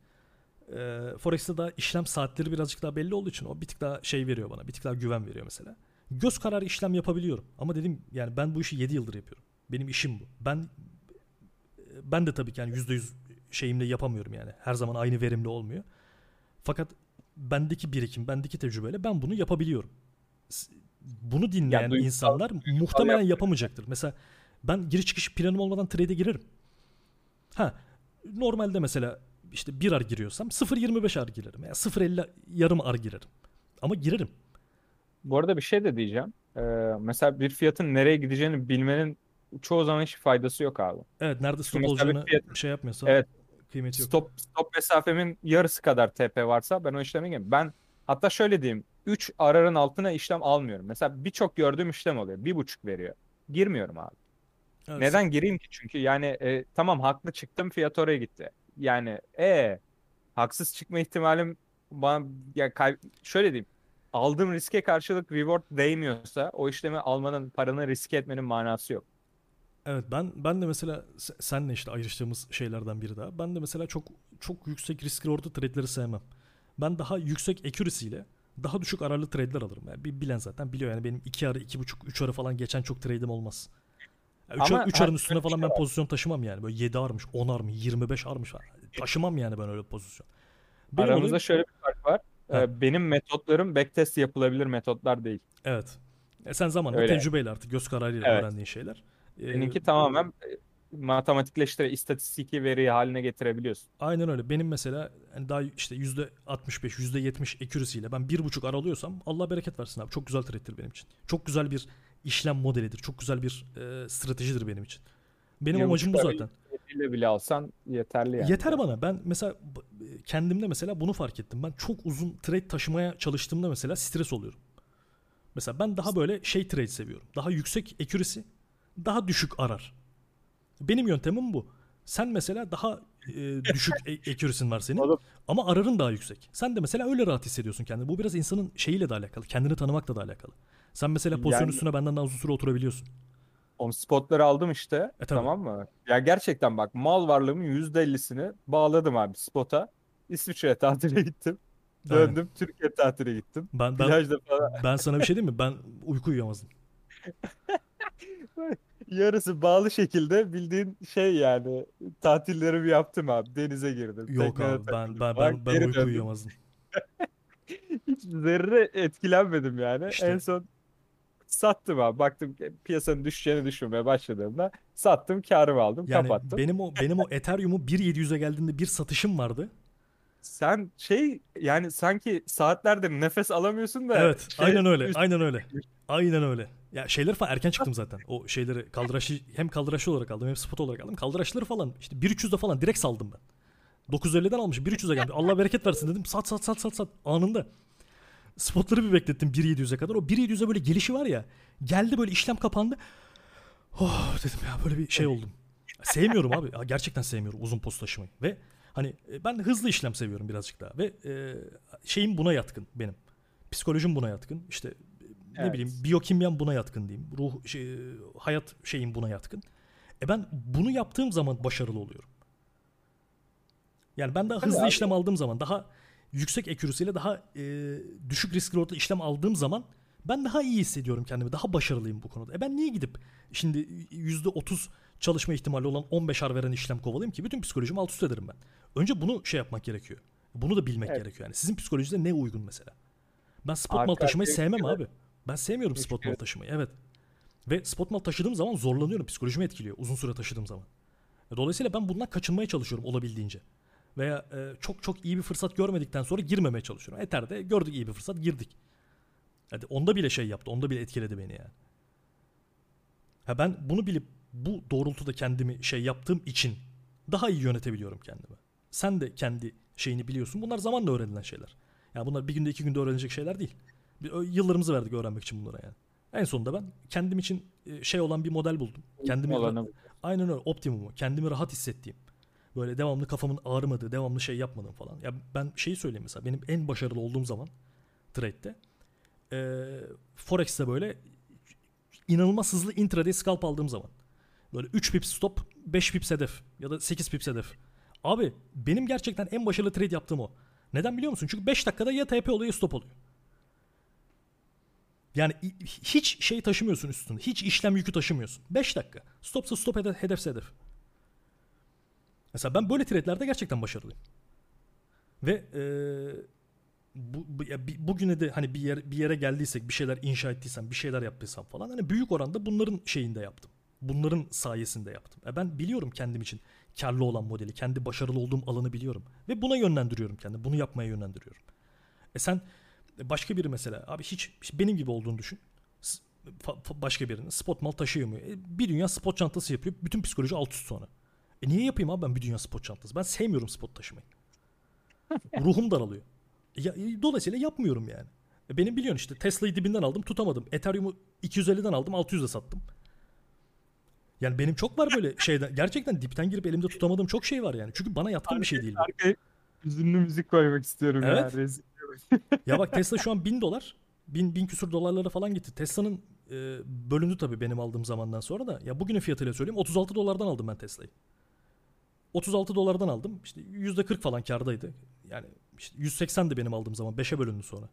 E, Forex'te daha işlem saatleri birazcık daha belli olduğu için o bir tık daha şey veriyor bana. Bir tık daha güven veriyor mesela. Göz kararı işlem yapabiliyorum. Ama dedim yani ben bu işi 7 yıldır yapıyorum. Benim işim bu. Ben ben de tabii ki yani %100 şeyimle yapamıyorum yani. Her zaman aynı verimli olmuyor. Fakat bendeki birikim, bendeki tecrübeyle ben bunu yapabiliyorum. Bunu dinleyen duygusal- insanlar muhtemelen yapamayacaktır. Mesela ben giriş çıkış planım olmadan trade'e girerim. Ha, normalde mesela işte bir ar giriyorsam 0.25 ar girerim. Yani 0.50 yarım ar girerim. Ama girerim. Bu arada bir şey de diyeceğim. Ee, mesela bir fiyatın nereye gideceğini bilmenin çoğu zaman hiç faydası yok abi. Evet nerede stop Mesela bir olacağını fiyat- şey yapmıyorsa Evet. Kıymeti yok. stop stop mesafemin yarısı kadar TP varsa ben o işleme girmiyorum. Ben hatta şöyle diyeyim 3 ararın altına işlem almıyorum. Mesela birçok gördüğüm işlem oluyor. Bir buçuk veriyor. Girmiyorum abi. Evet. Neden gireyim ki? Çünkü yani e, tamam haklı çıktım fiyat oraya gitti. Yani e haksız çıkma ihtimalim bana ya kay- şöyle diyeyim. Aldığım riske karşılık reward değmiyorsa o işlemi almanın paranı riske etmenin manası yok. Evet ben ben de mesela se- senle işte ayrıştığımız şeylerden biri daha. Ben de mesela çok çok yüksek risk reward'lu trade'leri sevmem. Ben daha yüksek accuracy ile daha düşük ararlı trade'ler alırım. Yani bir bilen zaten biliyor yani benim 2 arı, 2.5, 3 arı falan geçen çok trade'im olmaz. 3 Ama ar, üç ha, arın üstüne falan şey ben pozisyon taşımam yani. Böyle 7 armış, 10 ar mı, 25 armış falan. Taşımam yani ben öyle pozisyon. Benim Aramızda olayım- şöyle bir fark var. Ha. Ee, benim metotlarım backtest yapılabilir metotlar değil. Evet. E sen zamanla Öyle. tecrübeyle artık göz kararıyla Evet. öğrendiğin şeyler. E, Benimki tamamen e, matematikleştire, istatistiki veri haline getirebiliyorsun. Aynen öyle. Benim mesela hani daha işte %65, %70 accuracy ile ben bir buçuk ar alıyorsam Allah bereket versin abi. Çok güzel trade'dir benim için. Çok güzel bir işlem modelidir. Çok güzel bir e, stratejidir benim için. Benim Bir amacım bu zaten. Ile bile alsan yeterli yani. Yeter bana. Ben mesela b- kendimde mesela bunu fark ettim. Ben çok uzun trade taşımaya çalıştığımda mesela stres oluyorum. Mesela ben daha böyle şey trade seviyorum. Daha yüksek accuracy, daha düşük arar. Benim yöntemim bu. Sen mesela daha e, düşük e- accuracy'in var senin Oğlum, ama ararın daha yüksek. Sen de mesela öyle rahat hissediyorsun kendini. Bu biraz insanın şeyiyle de alakalı. Kendini tanımakla da alakalı. Sen mesela pozisyon Yani- üstüne benden daha uzun süre oturabiliyorsun. o spotları aldım işte. E, tabii. tamam mı? Ya gerçekten bak mal varlığımın %50'sini bağladım abi spota. İsviçre'ye tatile gittim. Aynen. Döndüm Türkiye tatile gittim. Ben ben Plajda falan ben sana bir şey diyeyim mi? Ben uyku uyuyamazdım. yarısı bağlı şekilde bildiğin şey yani tatillerimi yaptım abi. Denize girdim. Yok abi ben takıldım ben falan, ben, ben geri uyku döndüm. uyuyamazdım. Hiç zerre etkilenmedim yani. İşte. En son sattım abi. Baktım ki piyasanın düşeceğini düşünmeye başladığımda sattım karımı aldım Yani kapattım. benim o benim o Ethereum'u 1.700'e geldiğinde bir satışım vardı. Sen şey yani sanki saatlerdir nefes alamıyorsun da Evet, şey, aynen öyle. Aynen öyle. Aynen öyle. Ya şeyleri falan erken çıktım zaten. O şeyleri kaldıraçlı hem kaldıraçlı olarak aldım hem spot olarak aldım. Kaldıraçları falan işte 1.300'de falan direkt saldım ben. 950'den almışım 1.300'e geldi. Allah bereket versin dedim. Sat sat sat sat sat anında. Spotları bir beklettim 1.700'e kadar. O 1.700'e böyle gelişi var ya. Geldi böyle işlem kapandı. Oh dedim ya böyle bir şey oldum. Sevmiyorum abi. Ya gerçekten sevmiyorum uzun post taşımayı. Ve hani e, ben hızlı işlem seviyorum birazcık daha. Ve e, şeyim buna yatkın benim. Psikolojim buna yatkın. İşte ne Evet. bileyim biyokimyam buna yatkın diyeyim. Ruh şey, hayat şeyim buna yatkın. E ben bunu yaptığım zaman başarılı oluyorum. Yani ben daha Tabii hızlı abi. işlem aldığım zaman, daha yüksek ile daha e, düşük risk reward'lı işlem aldığım zaman ben daha iyi hissediyorum kendimi. Daha başarılıyım bu konuda. E ben niye gidip şimdi %30 çalışma ihtimali olan 15 ar veren işlem kovalayayım ki? Bütün psikolojimi alt üst ederim ben. Önce bunu şey yapmak gerekiyor. Bunu da bilmek Evet. gerekiyor. Yani sizin psikolojinize ne uygun mesela? Ben spot mal taşımayı sevmem abi. Ben sevmiyorum Teşekkür spot mal taşımayı. Evet. Ve spot mal taşıdığım zaman zorlanıyorum. Psikolojimi etkiliyor uzun süre taşıdığım zaman. Dolayısıyla ben bundan kaçınmaya çalışıyorum olabildiğince. Veya e, çok çok iyi bir fırsat görmedikten sonra girmemeye çalışıyorum. Ether'de gördük iyi bir fırsat girdik. Hadi onda bile şey yaptı. Onda bile etkiledi beni yani. Ha ben bunu bilip bu doğrultuda kendimi şey yaptığım için daha iyi yönetebiliyorum kendimi. Sen de kendi şeyini biliyorsun. Bunlar zamanla öğrenilen şeyler. Yani bunlar bir günde iki günde öğrenecek şeyler değil. Yıllarımızı verdik öğrenmek için bunlara yani. En sonunda ben kendim için e, şey olan bir model buldum. Kendimi. Aynen öyle optimumu. Kendimi rahat hissettiğim. Böyle devamlı kafamın ağrımadığı, devamlı şey yapmadım falan. Ya ben şeyi söyleyeyim mesela benim en başarılı olduğum zaman trade'de e, Forex'te böyle inanılmaz hızlı intraday scalp aldığım zaman. Böyle 3 pips stop, 5 pips hedef ya da 8 pips hedef. Abi benim gerçekten en başarılı trade yaptığım o. Neden biliyor musun? Çünkü 5 dakikada ya TP oluyor ya stop oluyor. Yani hiç şey taşımıyorsun üstünde. Hiç işlem yükü taşımıyorsun. 5 dakika. Stopsa stop hedef, hedefse hedef. Mesela ben böyle trade'lerde gerçekten başarılıyım. Ve eee, bu, bu- ya bugüne de hani bir yer, bir yere geldiysek, bir şeyler inşa ettiysem, bir şeyler yaptıysam falan hani büyük oranda bunların şeyinde yaptım. Bunların sayesinde yaptım. E ben biliyorum kendim için karlı olan modeli, kendi başarılı olduğum alanı biliyorum ve buna yönlendiriyorum kendimi. Bunu yapmaya yönlendiriyorum. E sen başka biri mesela abi hiç benim gibi olduğunu düşün. Başka birinin spot mal taşıyamıyor. E bir dünya spot çantası yapıyor. Bütün psikoloji alt üst sonra. E niye yapayım abi ben bir dünya spot çantası? Ben sevmiyorum spot taşımayı. Ruhum daralıyor. Ya, e, dolayısıyla yapmıyorum yani. E benim biliyorsun işte Tesla'yı dibinden aldım tutamadım. Ethereum'u 250'den aldım 600'e sattım. Yani benim çok var böyle şeyden. Gerçekten dipten girip elimde tutamadığım çok şey var yani. Çünkü bana yatkın bir şey değil. Arkaya hüzünlü müzik koymak istiyorum ya. Evet. Rezil. Ya bak Tesla şu an 1000 dolar. 1000 bin küsur dolarlara falan gitti. Tesla'nın e, bölündü tabii benim aldığım zamandan sonra da. Ya bugünün fiyatıyla söyleyeyim 36 dolardan aldım ben Tesla'yı. 36 dolardan aldım. İşte %40 falan kardaydı. Yani işte 180 de benim aldığım zaman 5'e bölündü sonra.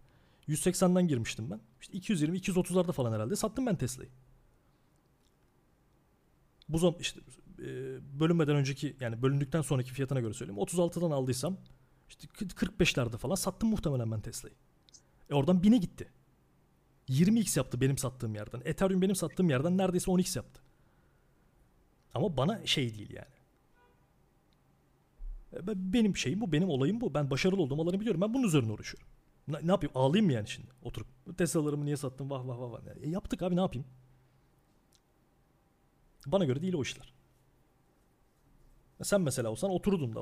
180'den girmiştim ben. İşte 220 230'larda falan herhalde sattım ben Tesla'yı. Bu zaman işte e, bölünmeden önceki yani bölündükten sonraki fiyatına göre söyleyeyim. 36'dan aldıysam işte 45'lerde falan sattım muhtemelen ben Tesla'yı. E oradan 1000'e gitti. 20x yaptı benim sattığım yerden. Ethereum benim sattığım yerden neredeyse 10x yaptı. Ama bana şey değil yani. E, ben- Benim şeyim bu, benim olayım bu. Ben başarılı olduğum alanı biliyorum. Ben bunun üzerine uğraşıyorum. Ne, ne yapayım? Ağlayayım mı yani şimdi? Oturup Tesla'larımı niye sattım? Vah vah vah vah. E, yaptık abi ne yapayım? Bana göre değil o işler. E, Sen mesela olsan oturdun da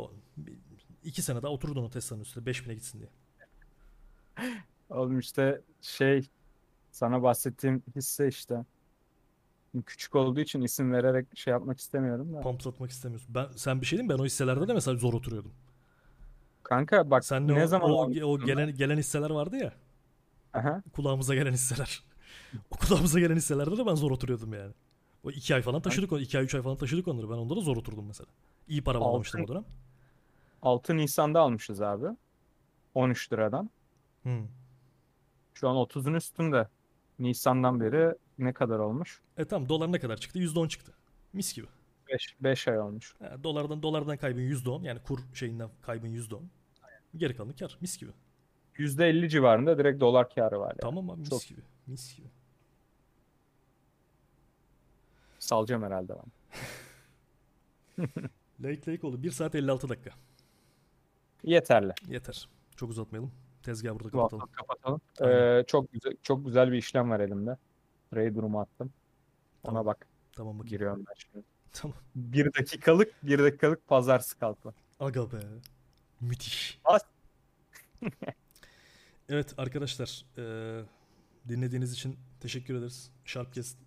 iki sene daha oturdun o Tesla'nın üstüne 5000'e gitsin diye. Oğlum işte şey sana bahsettiğim hisse işte. Küçük olduğu için isim vererek şey yapmak istemiyorum da. Pamplatmak istemiyorsun. Ben sen bir şey diyeyim mi? ben o hisselerde de mesela zor oturuyordum. Kanka bak Sen ne o, zaman o, o almıştın gelen gelen hisseler vardı ya. Aha. Kulağımıza gelen hisseler. o kulağımıza gelen hisselerde de ben zor oturuyordum yani. O iki ay falan taşıdık. o iki ay üç ay falan taşıdık onları. Ben onlara zor oturdum mesela. İyi para bağlamıştım o dönem. 6 Nisan'da almışız abi. 13 liradan. Hmm. Şu an 30'un üstünde. Nisan'dan beri ne kadar olmuş? E tamam dolar ne kadar çıktı? %10 çıktı. Mis gibi. 5 5 ay olmuş. Ha, dolardan dolardan kaybın %10 yani kur şeyinden kaybın %10. Geri kalanı kar. Mis gibi. %50 civarında direkt dolar karı var yani. Tamam abi mis Çok- gibi. Mis gibi. Salacağım herhalde ben. Lake Lake oldu. 1 saat 56 dakika. Yeterli. Yeter. Çok uzatmayalım. Tezgahı burada kapatalım. kapatalım. Ee, çok güzel çok güzel bir işlem var elimde. Trade durumu attım. Ona Tamam. bak. Tamam bakayım. Giriyorum ben şimdi. Tamam. Bir dakikalık, bir dakikalık pazar scalp'ı. Aga be. Müthiş. As- evet arkadaşlar. eee, dinlediğiniz için teşekkür ederiz. Sharpcast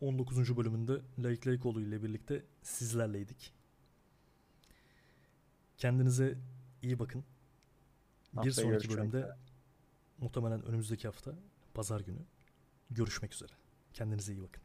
19. bölümünde Lake Lakeoğlu ile birlikte sizlerleydik. Kendinize iyi bakın. Bir Haftaya sonraki görüşmek bölümde üzere. muhtemelen önümüzdeki hafta pazar günü görüşmek üzere. Kendinize iyi bakın.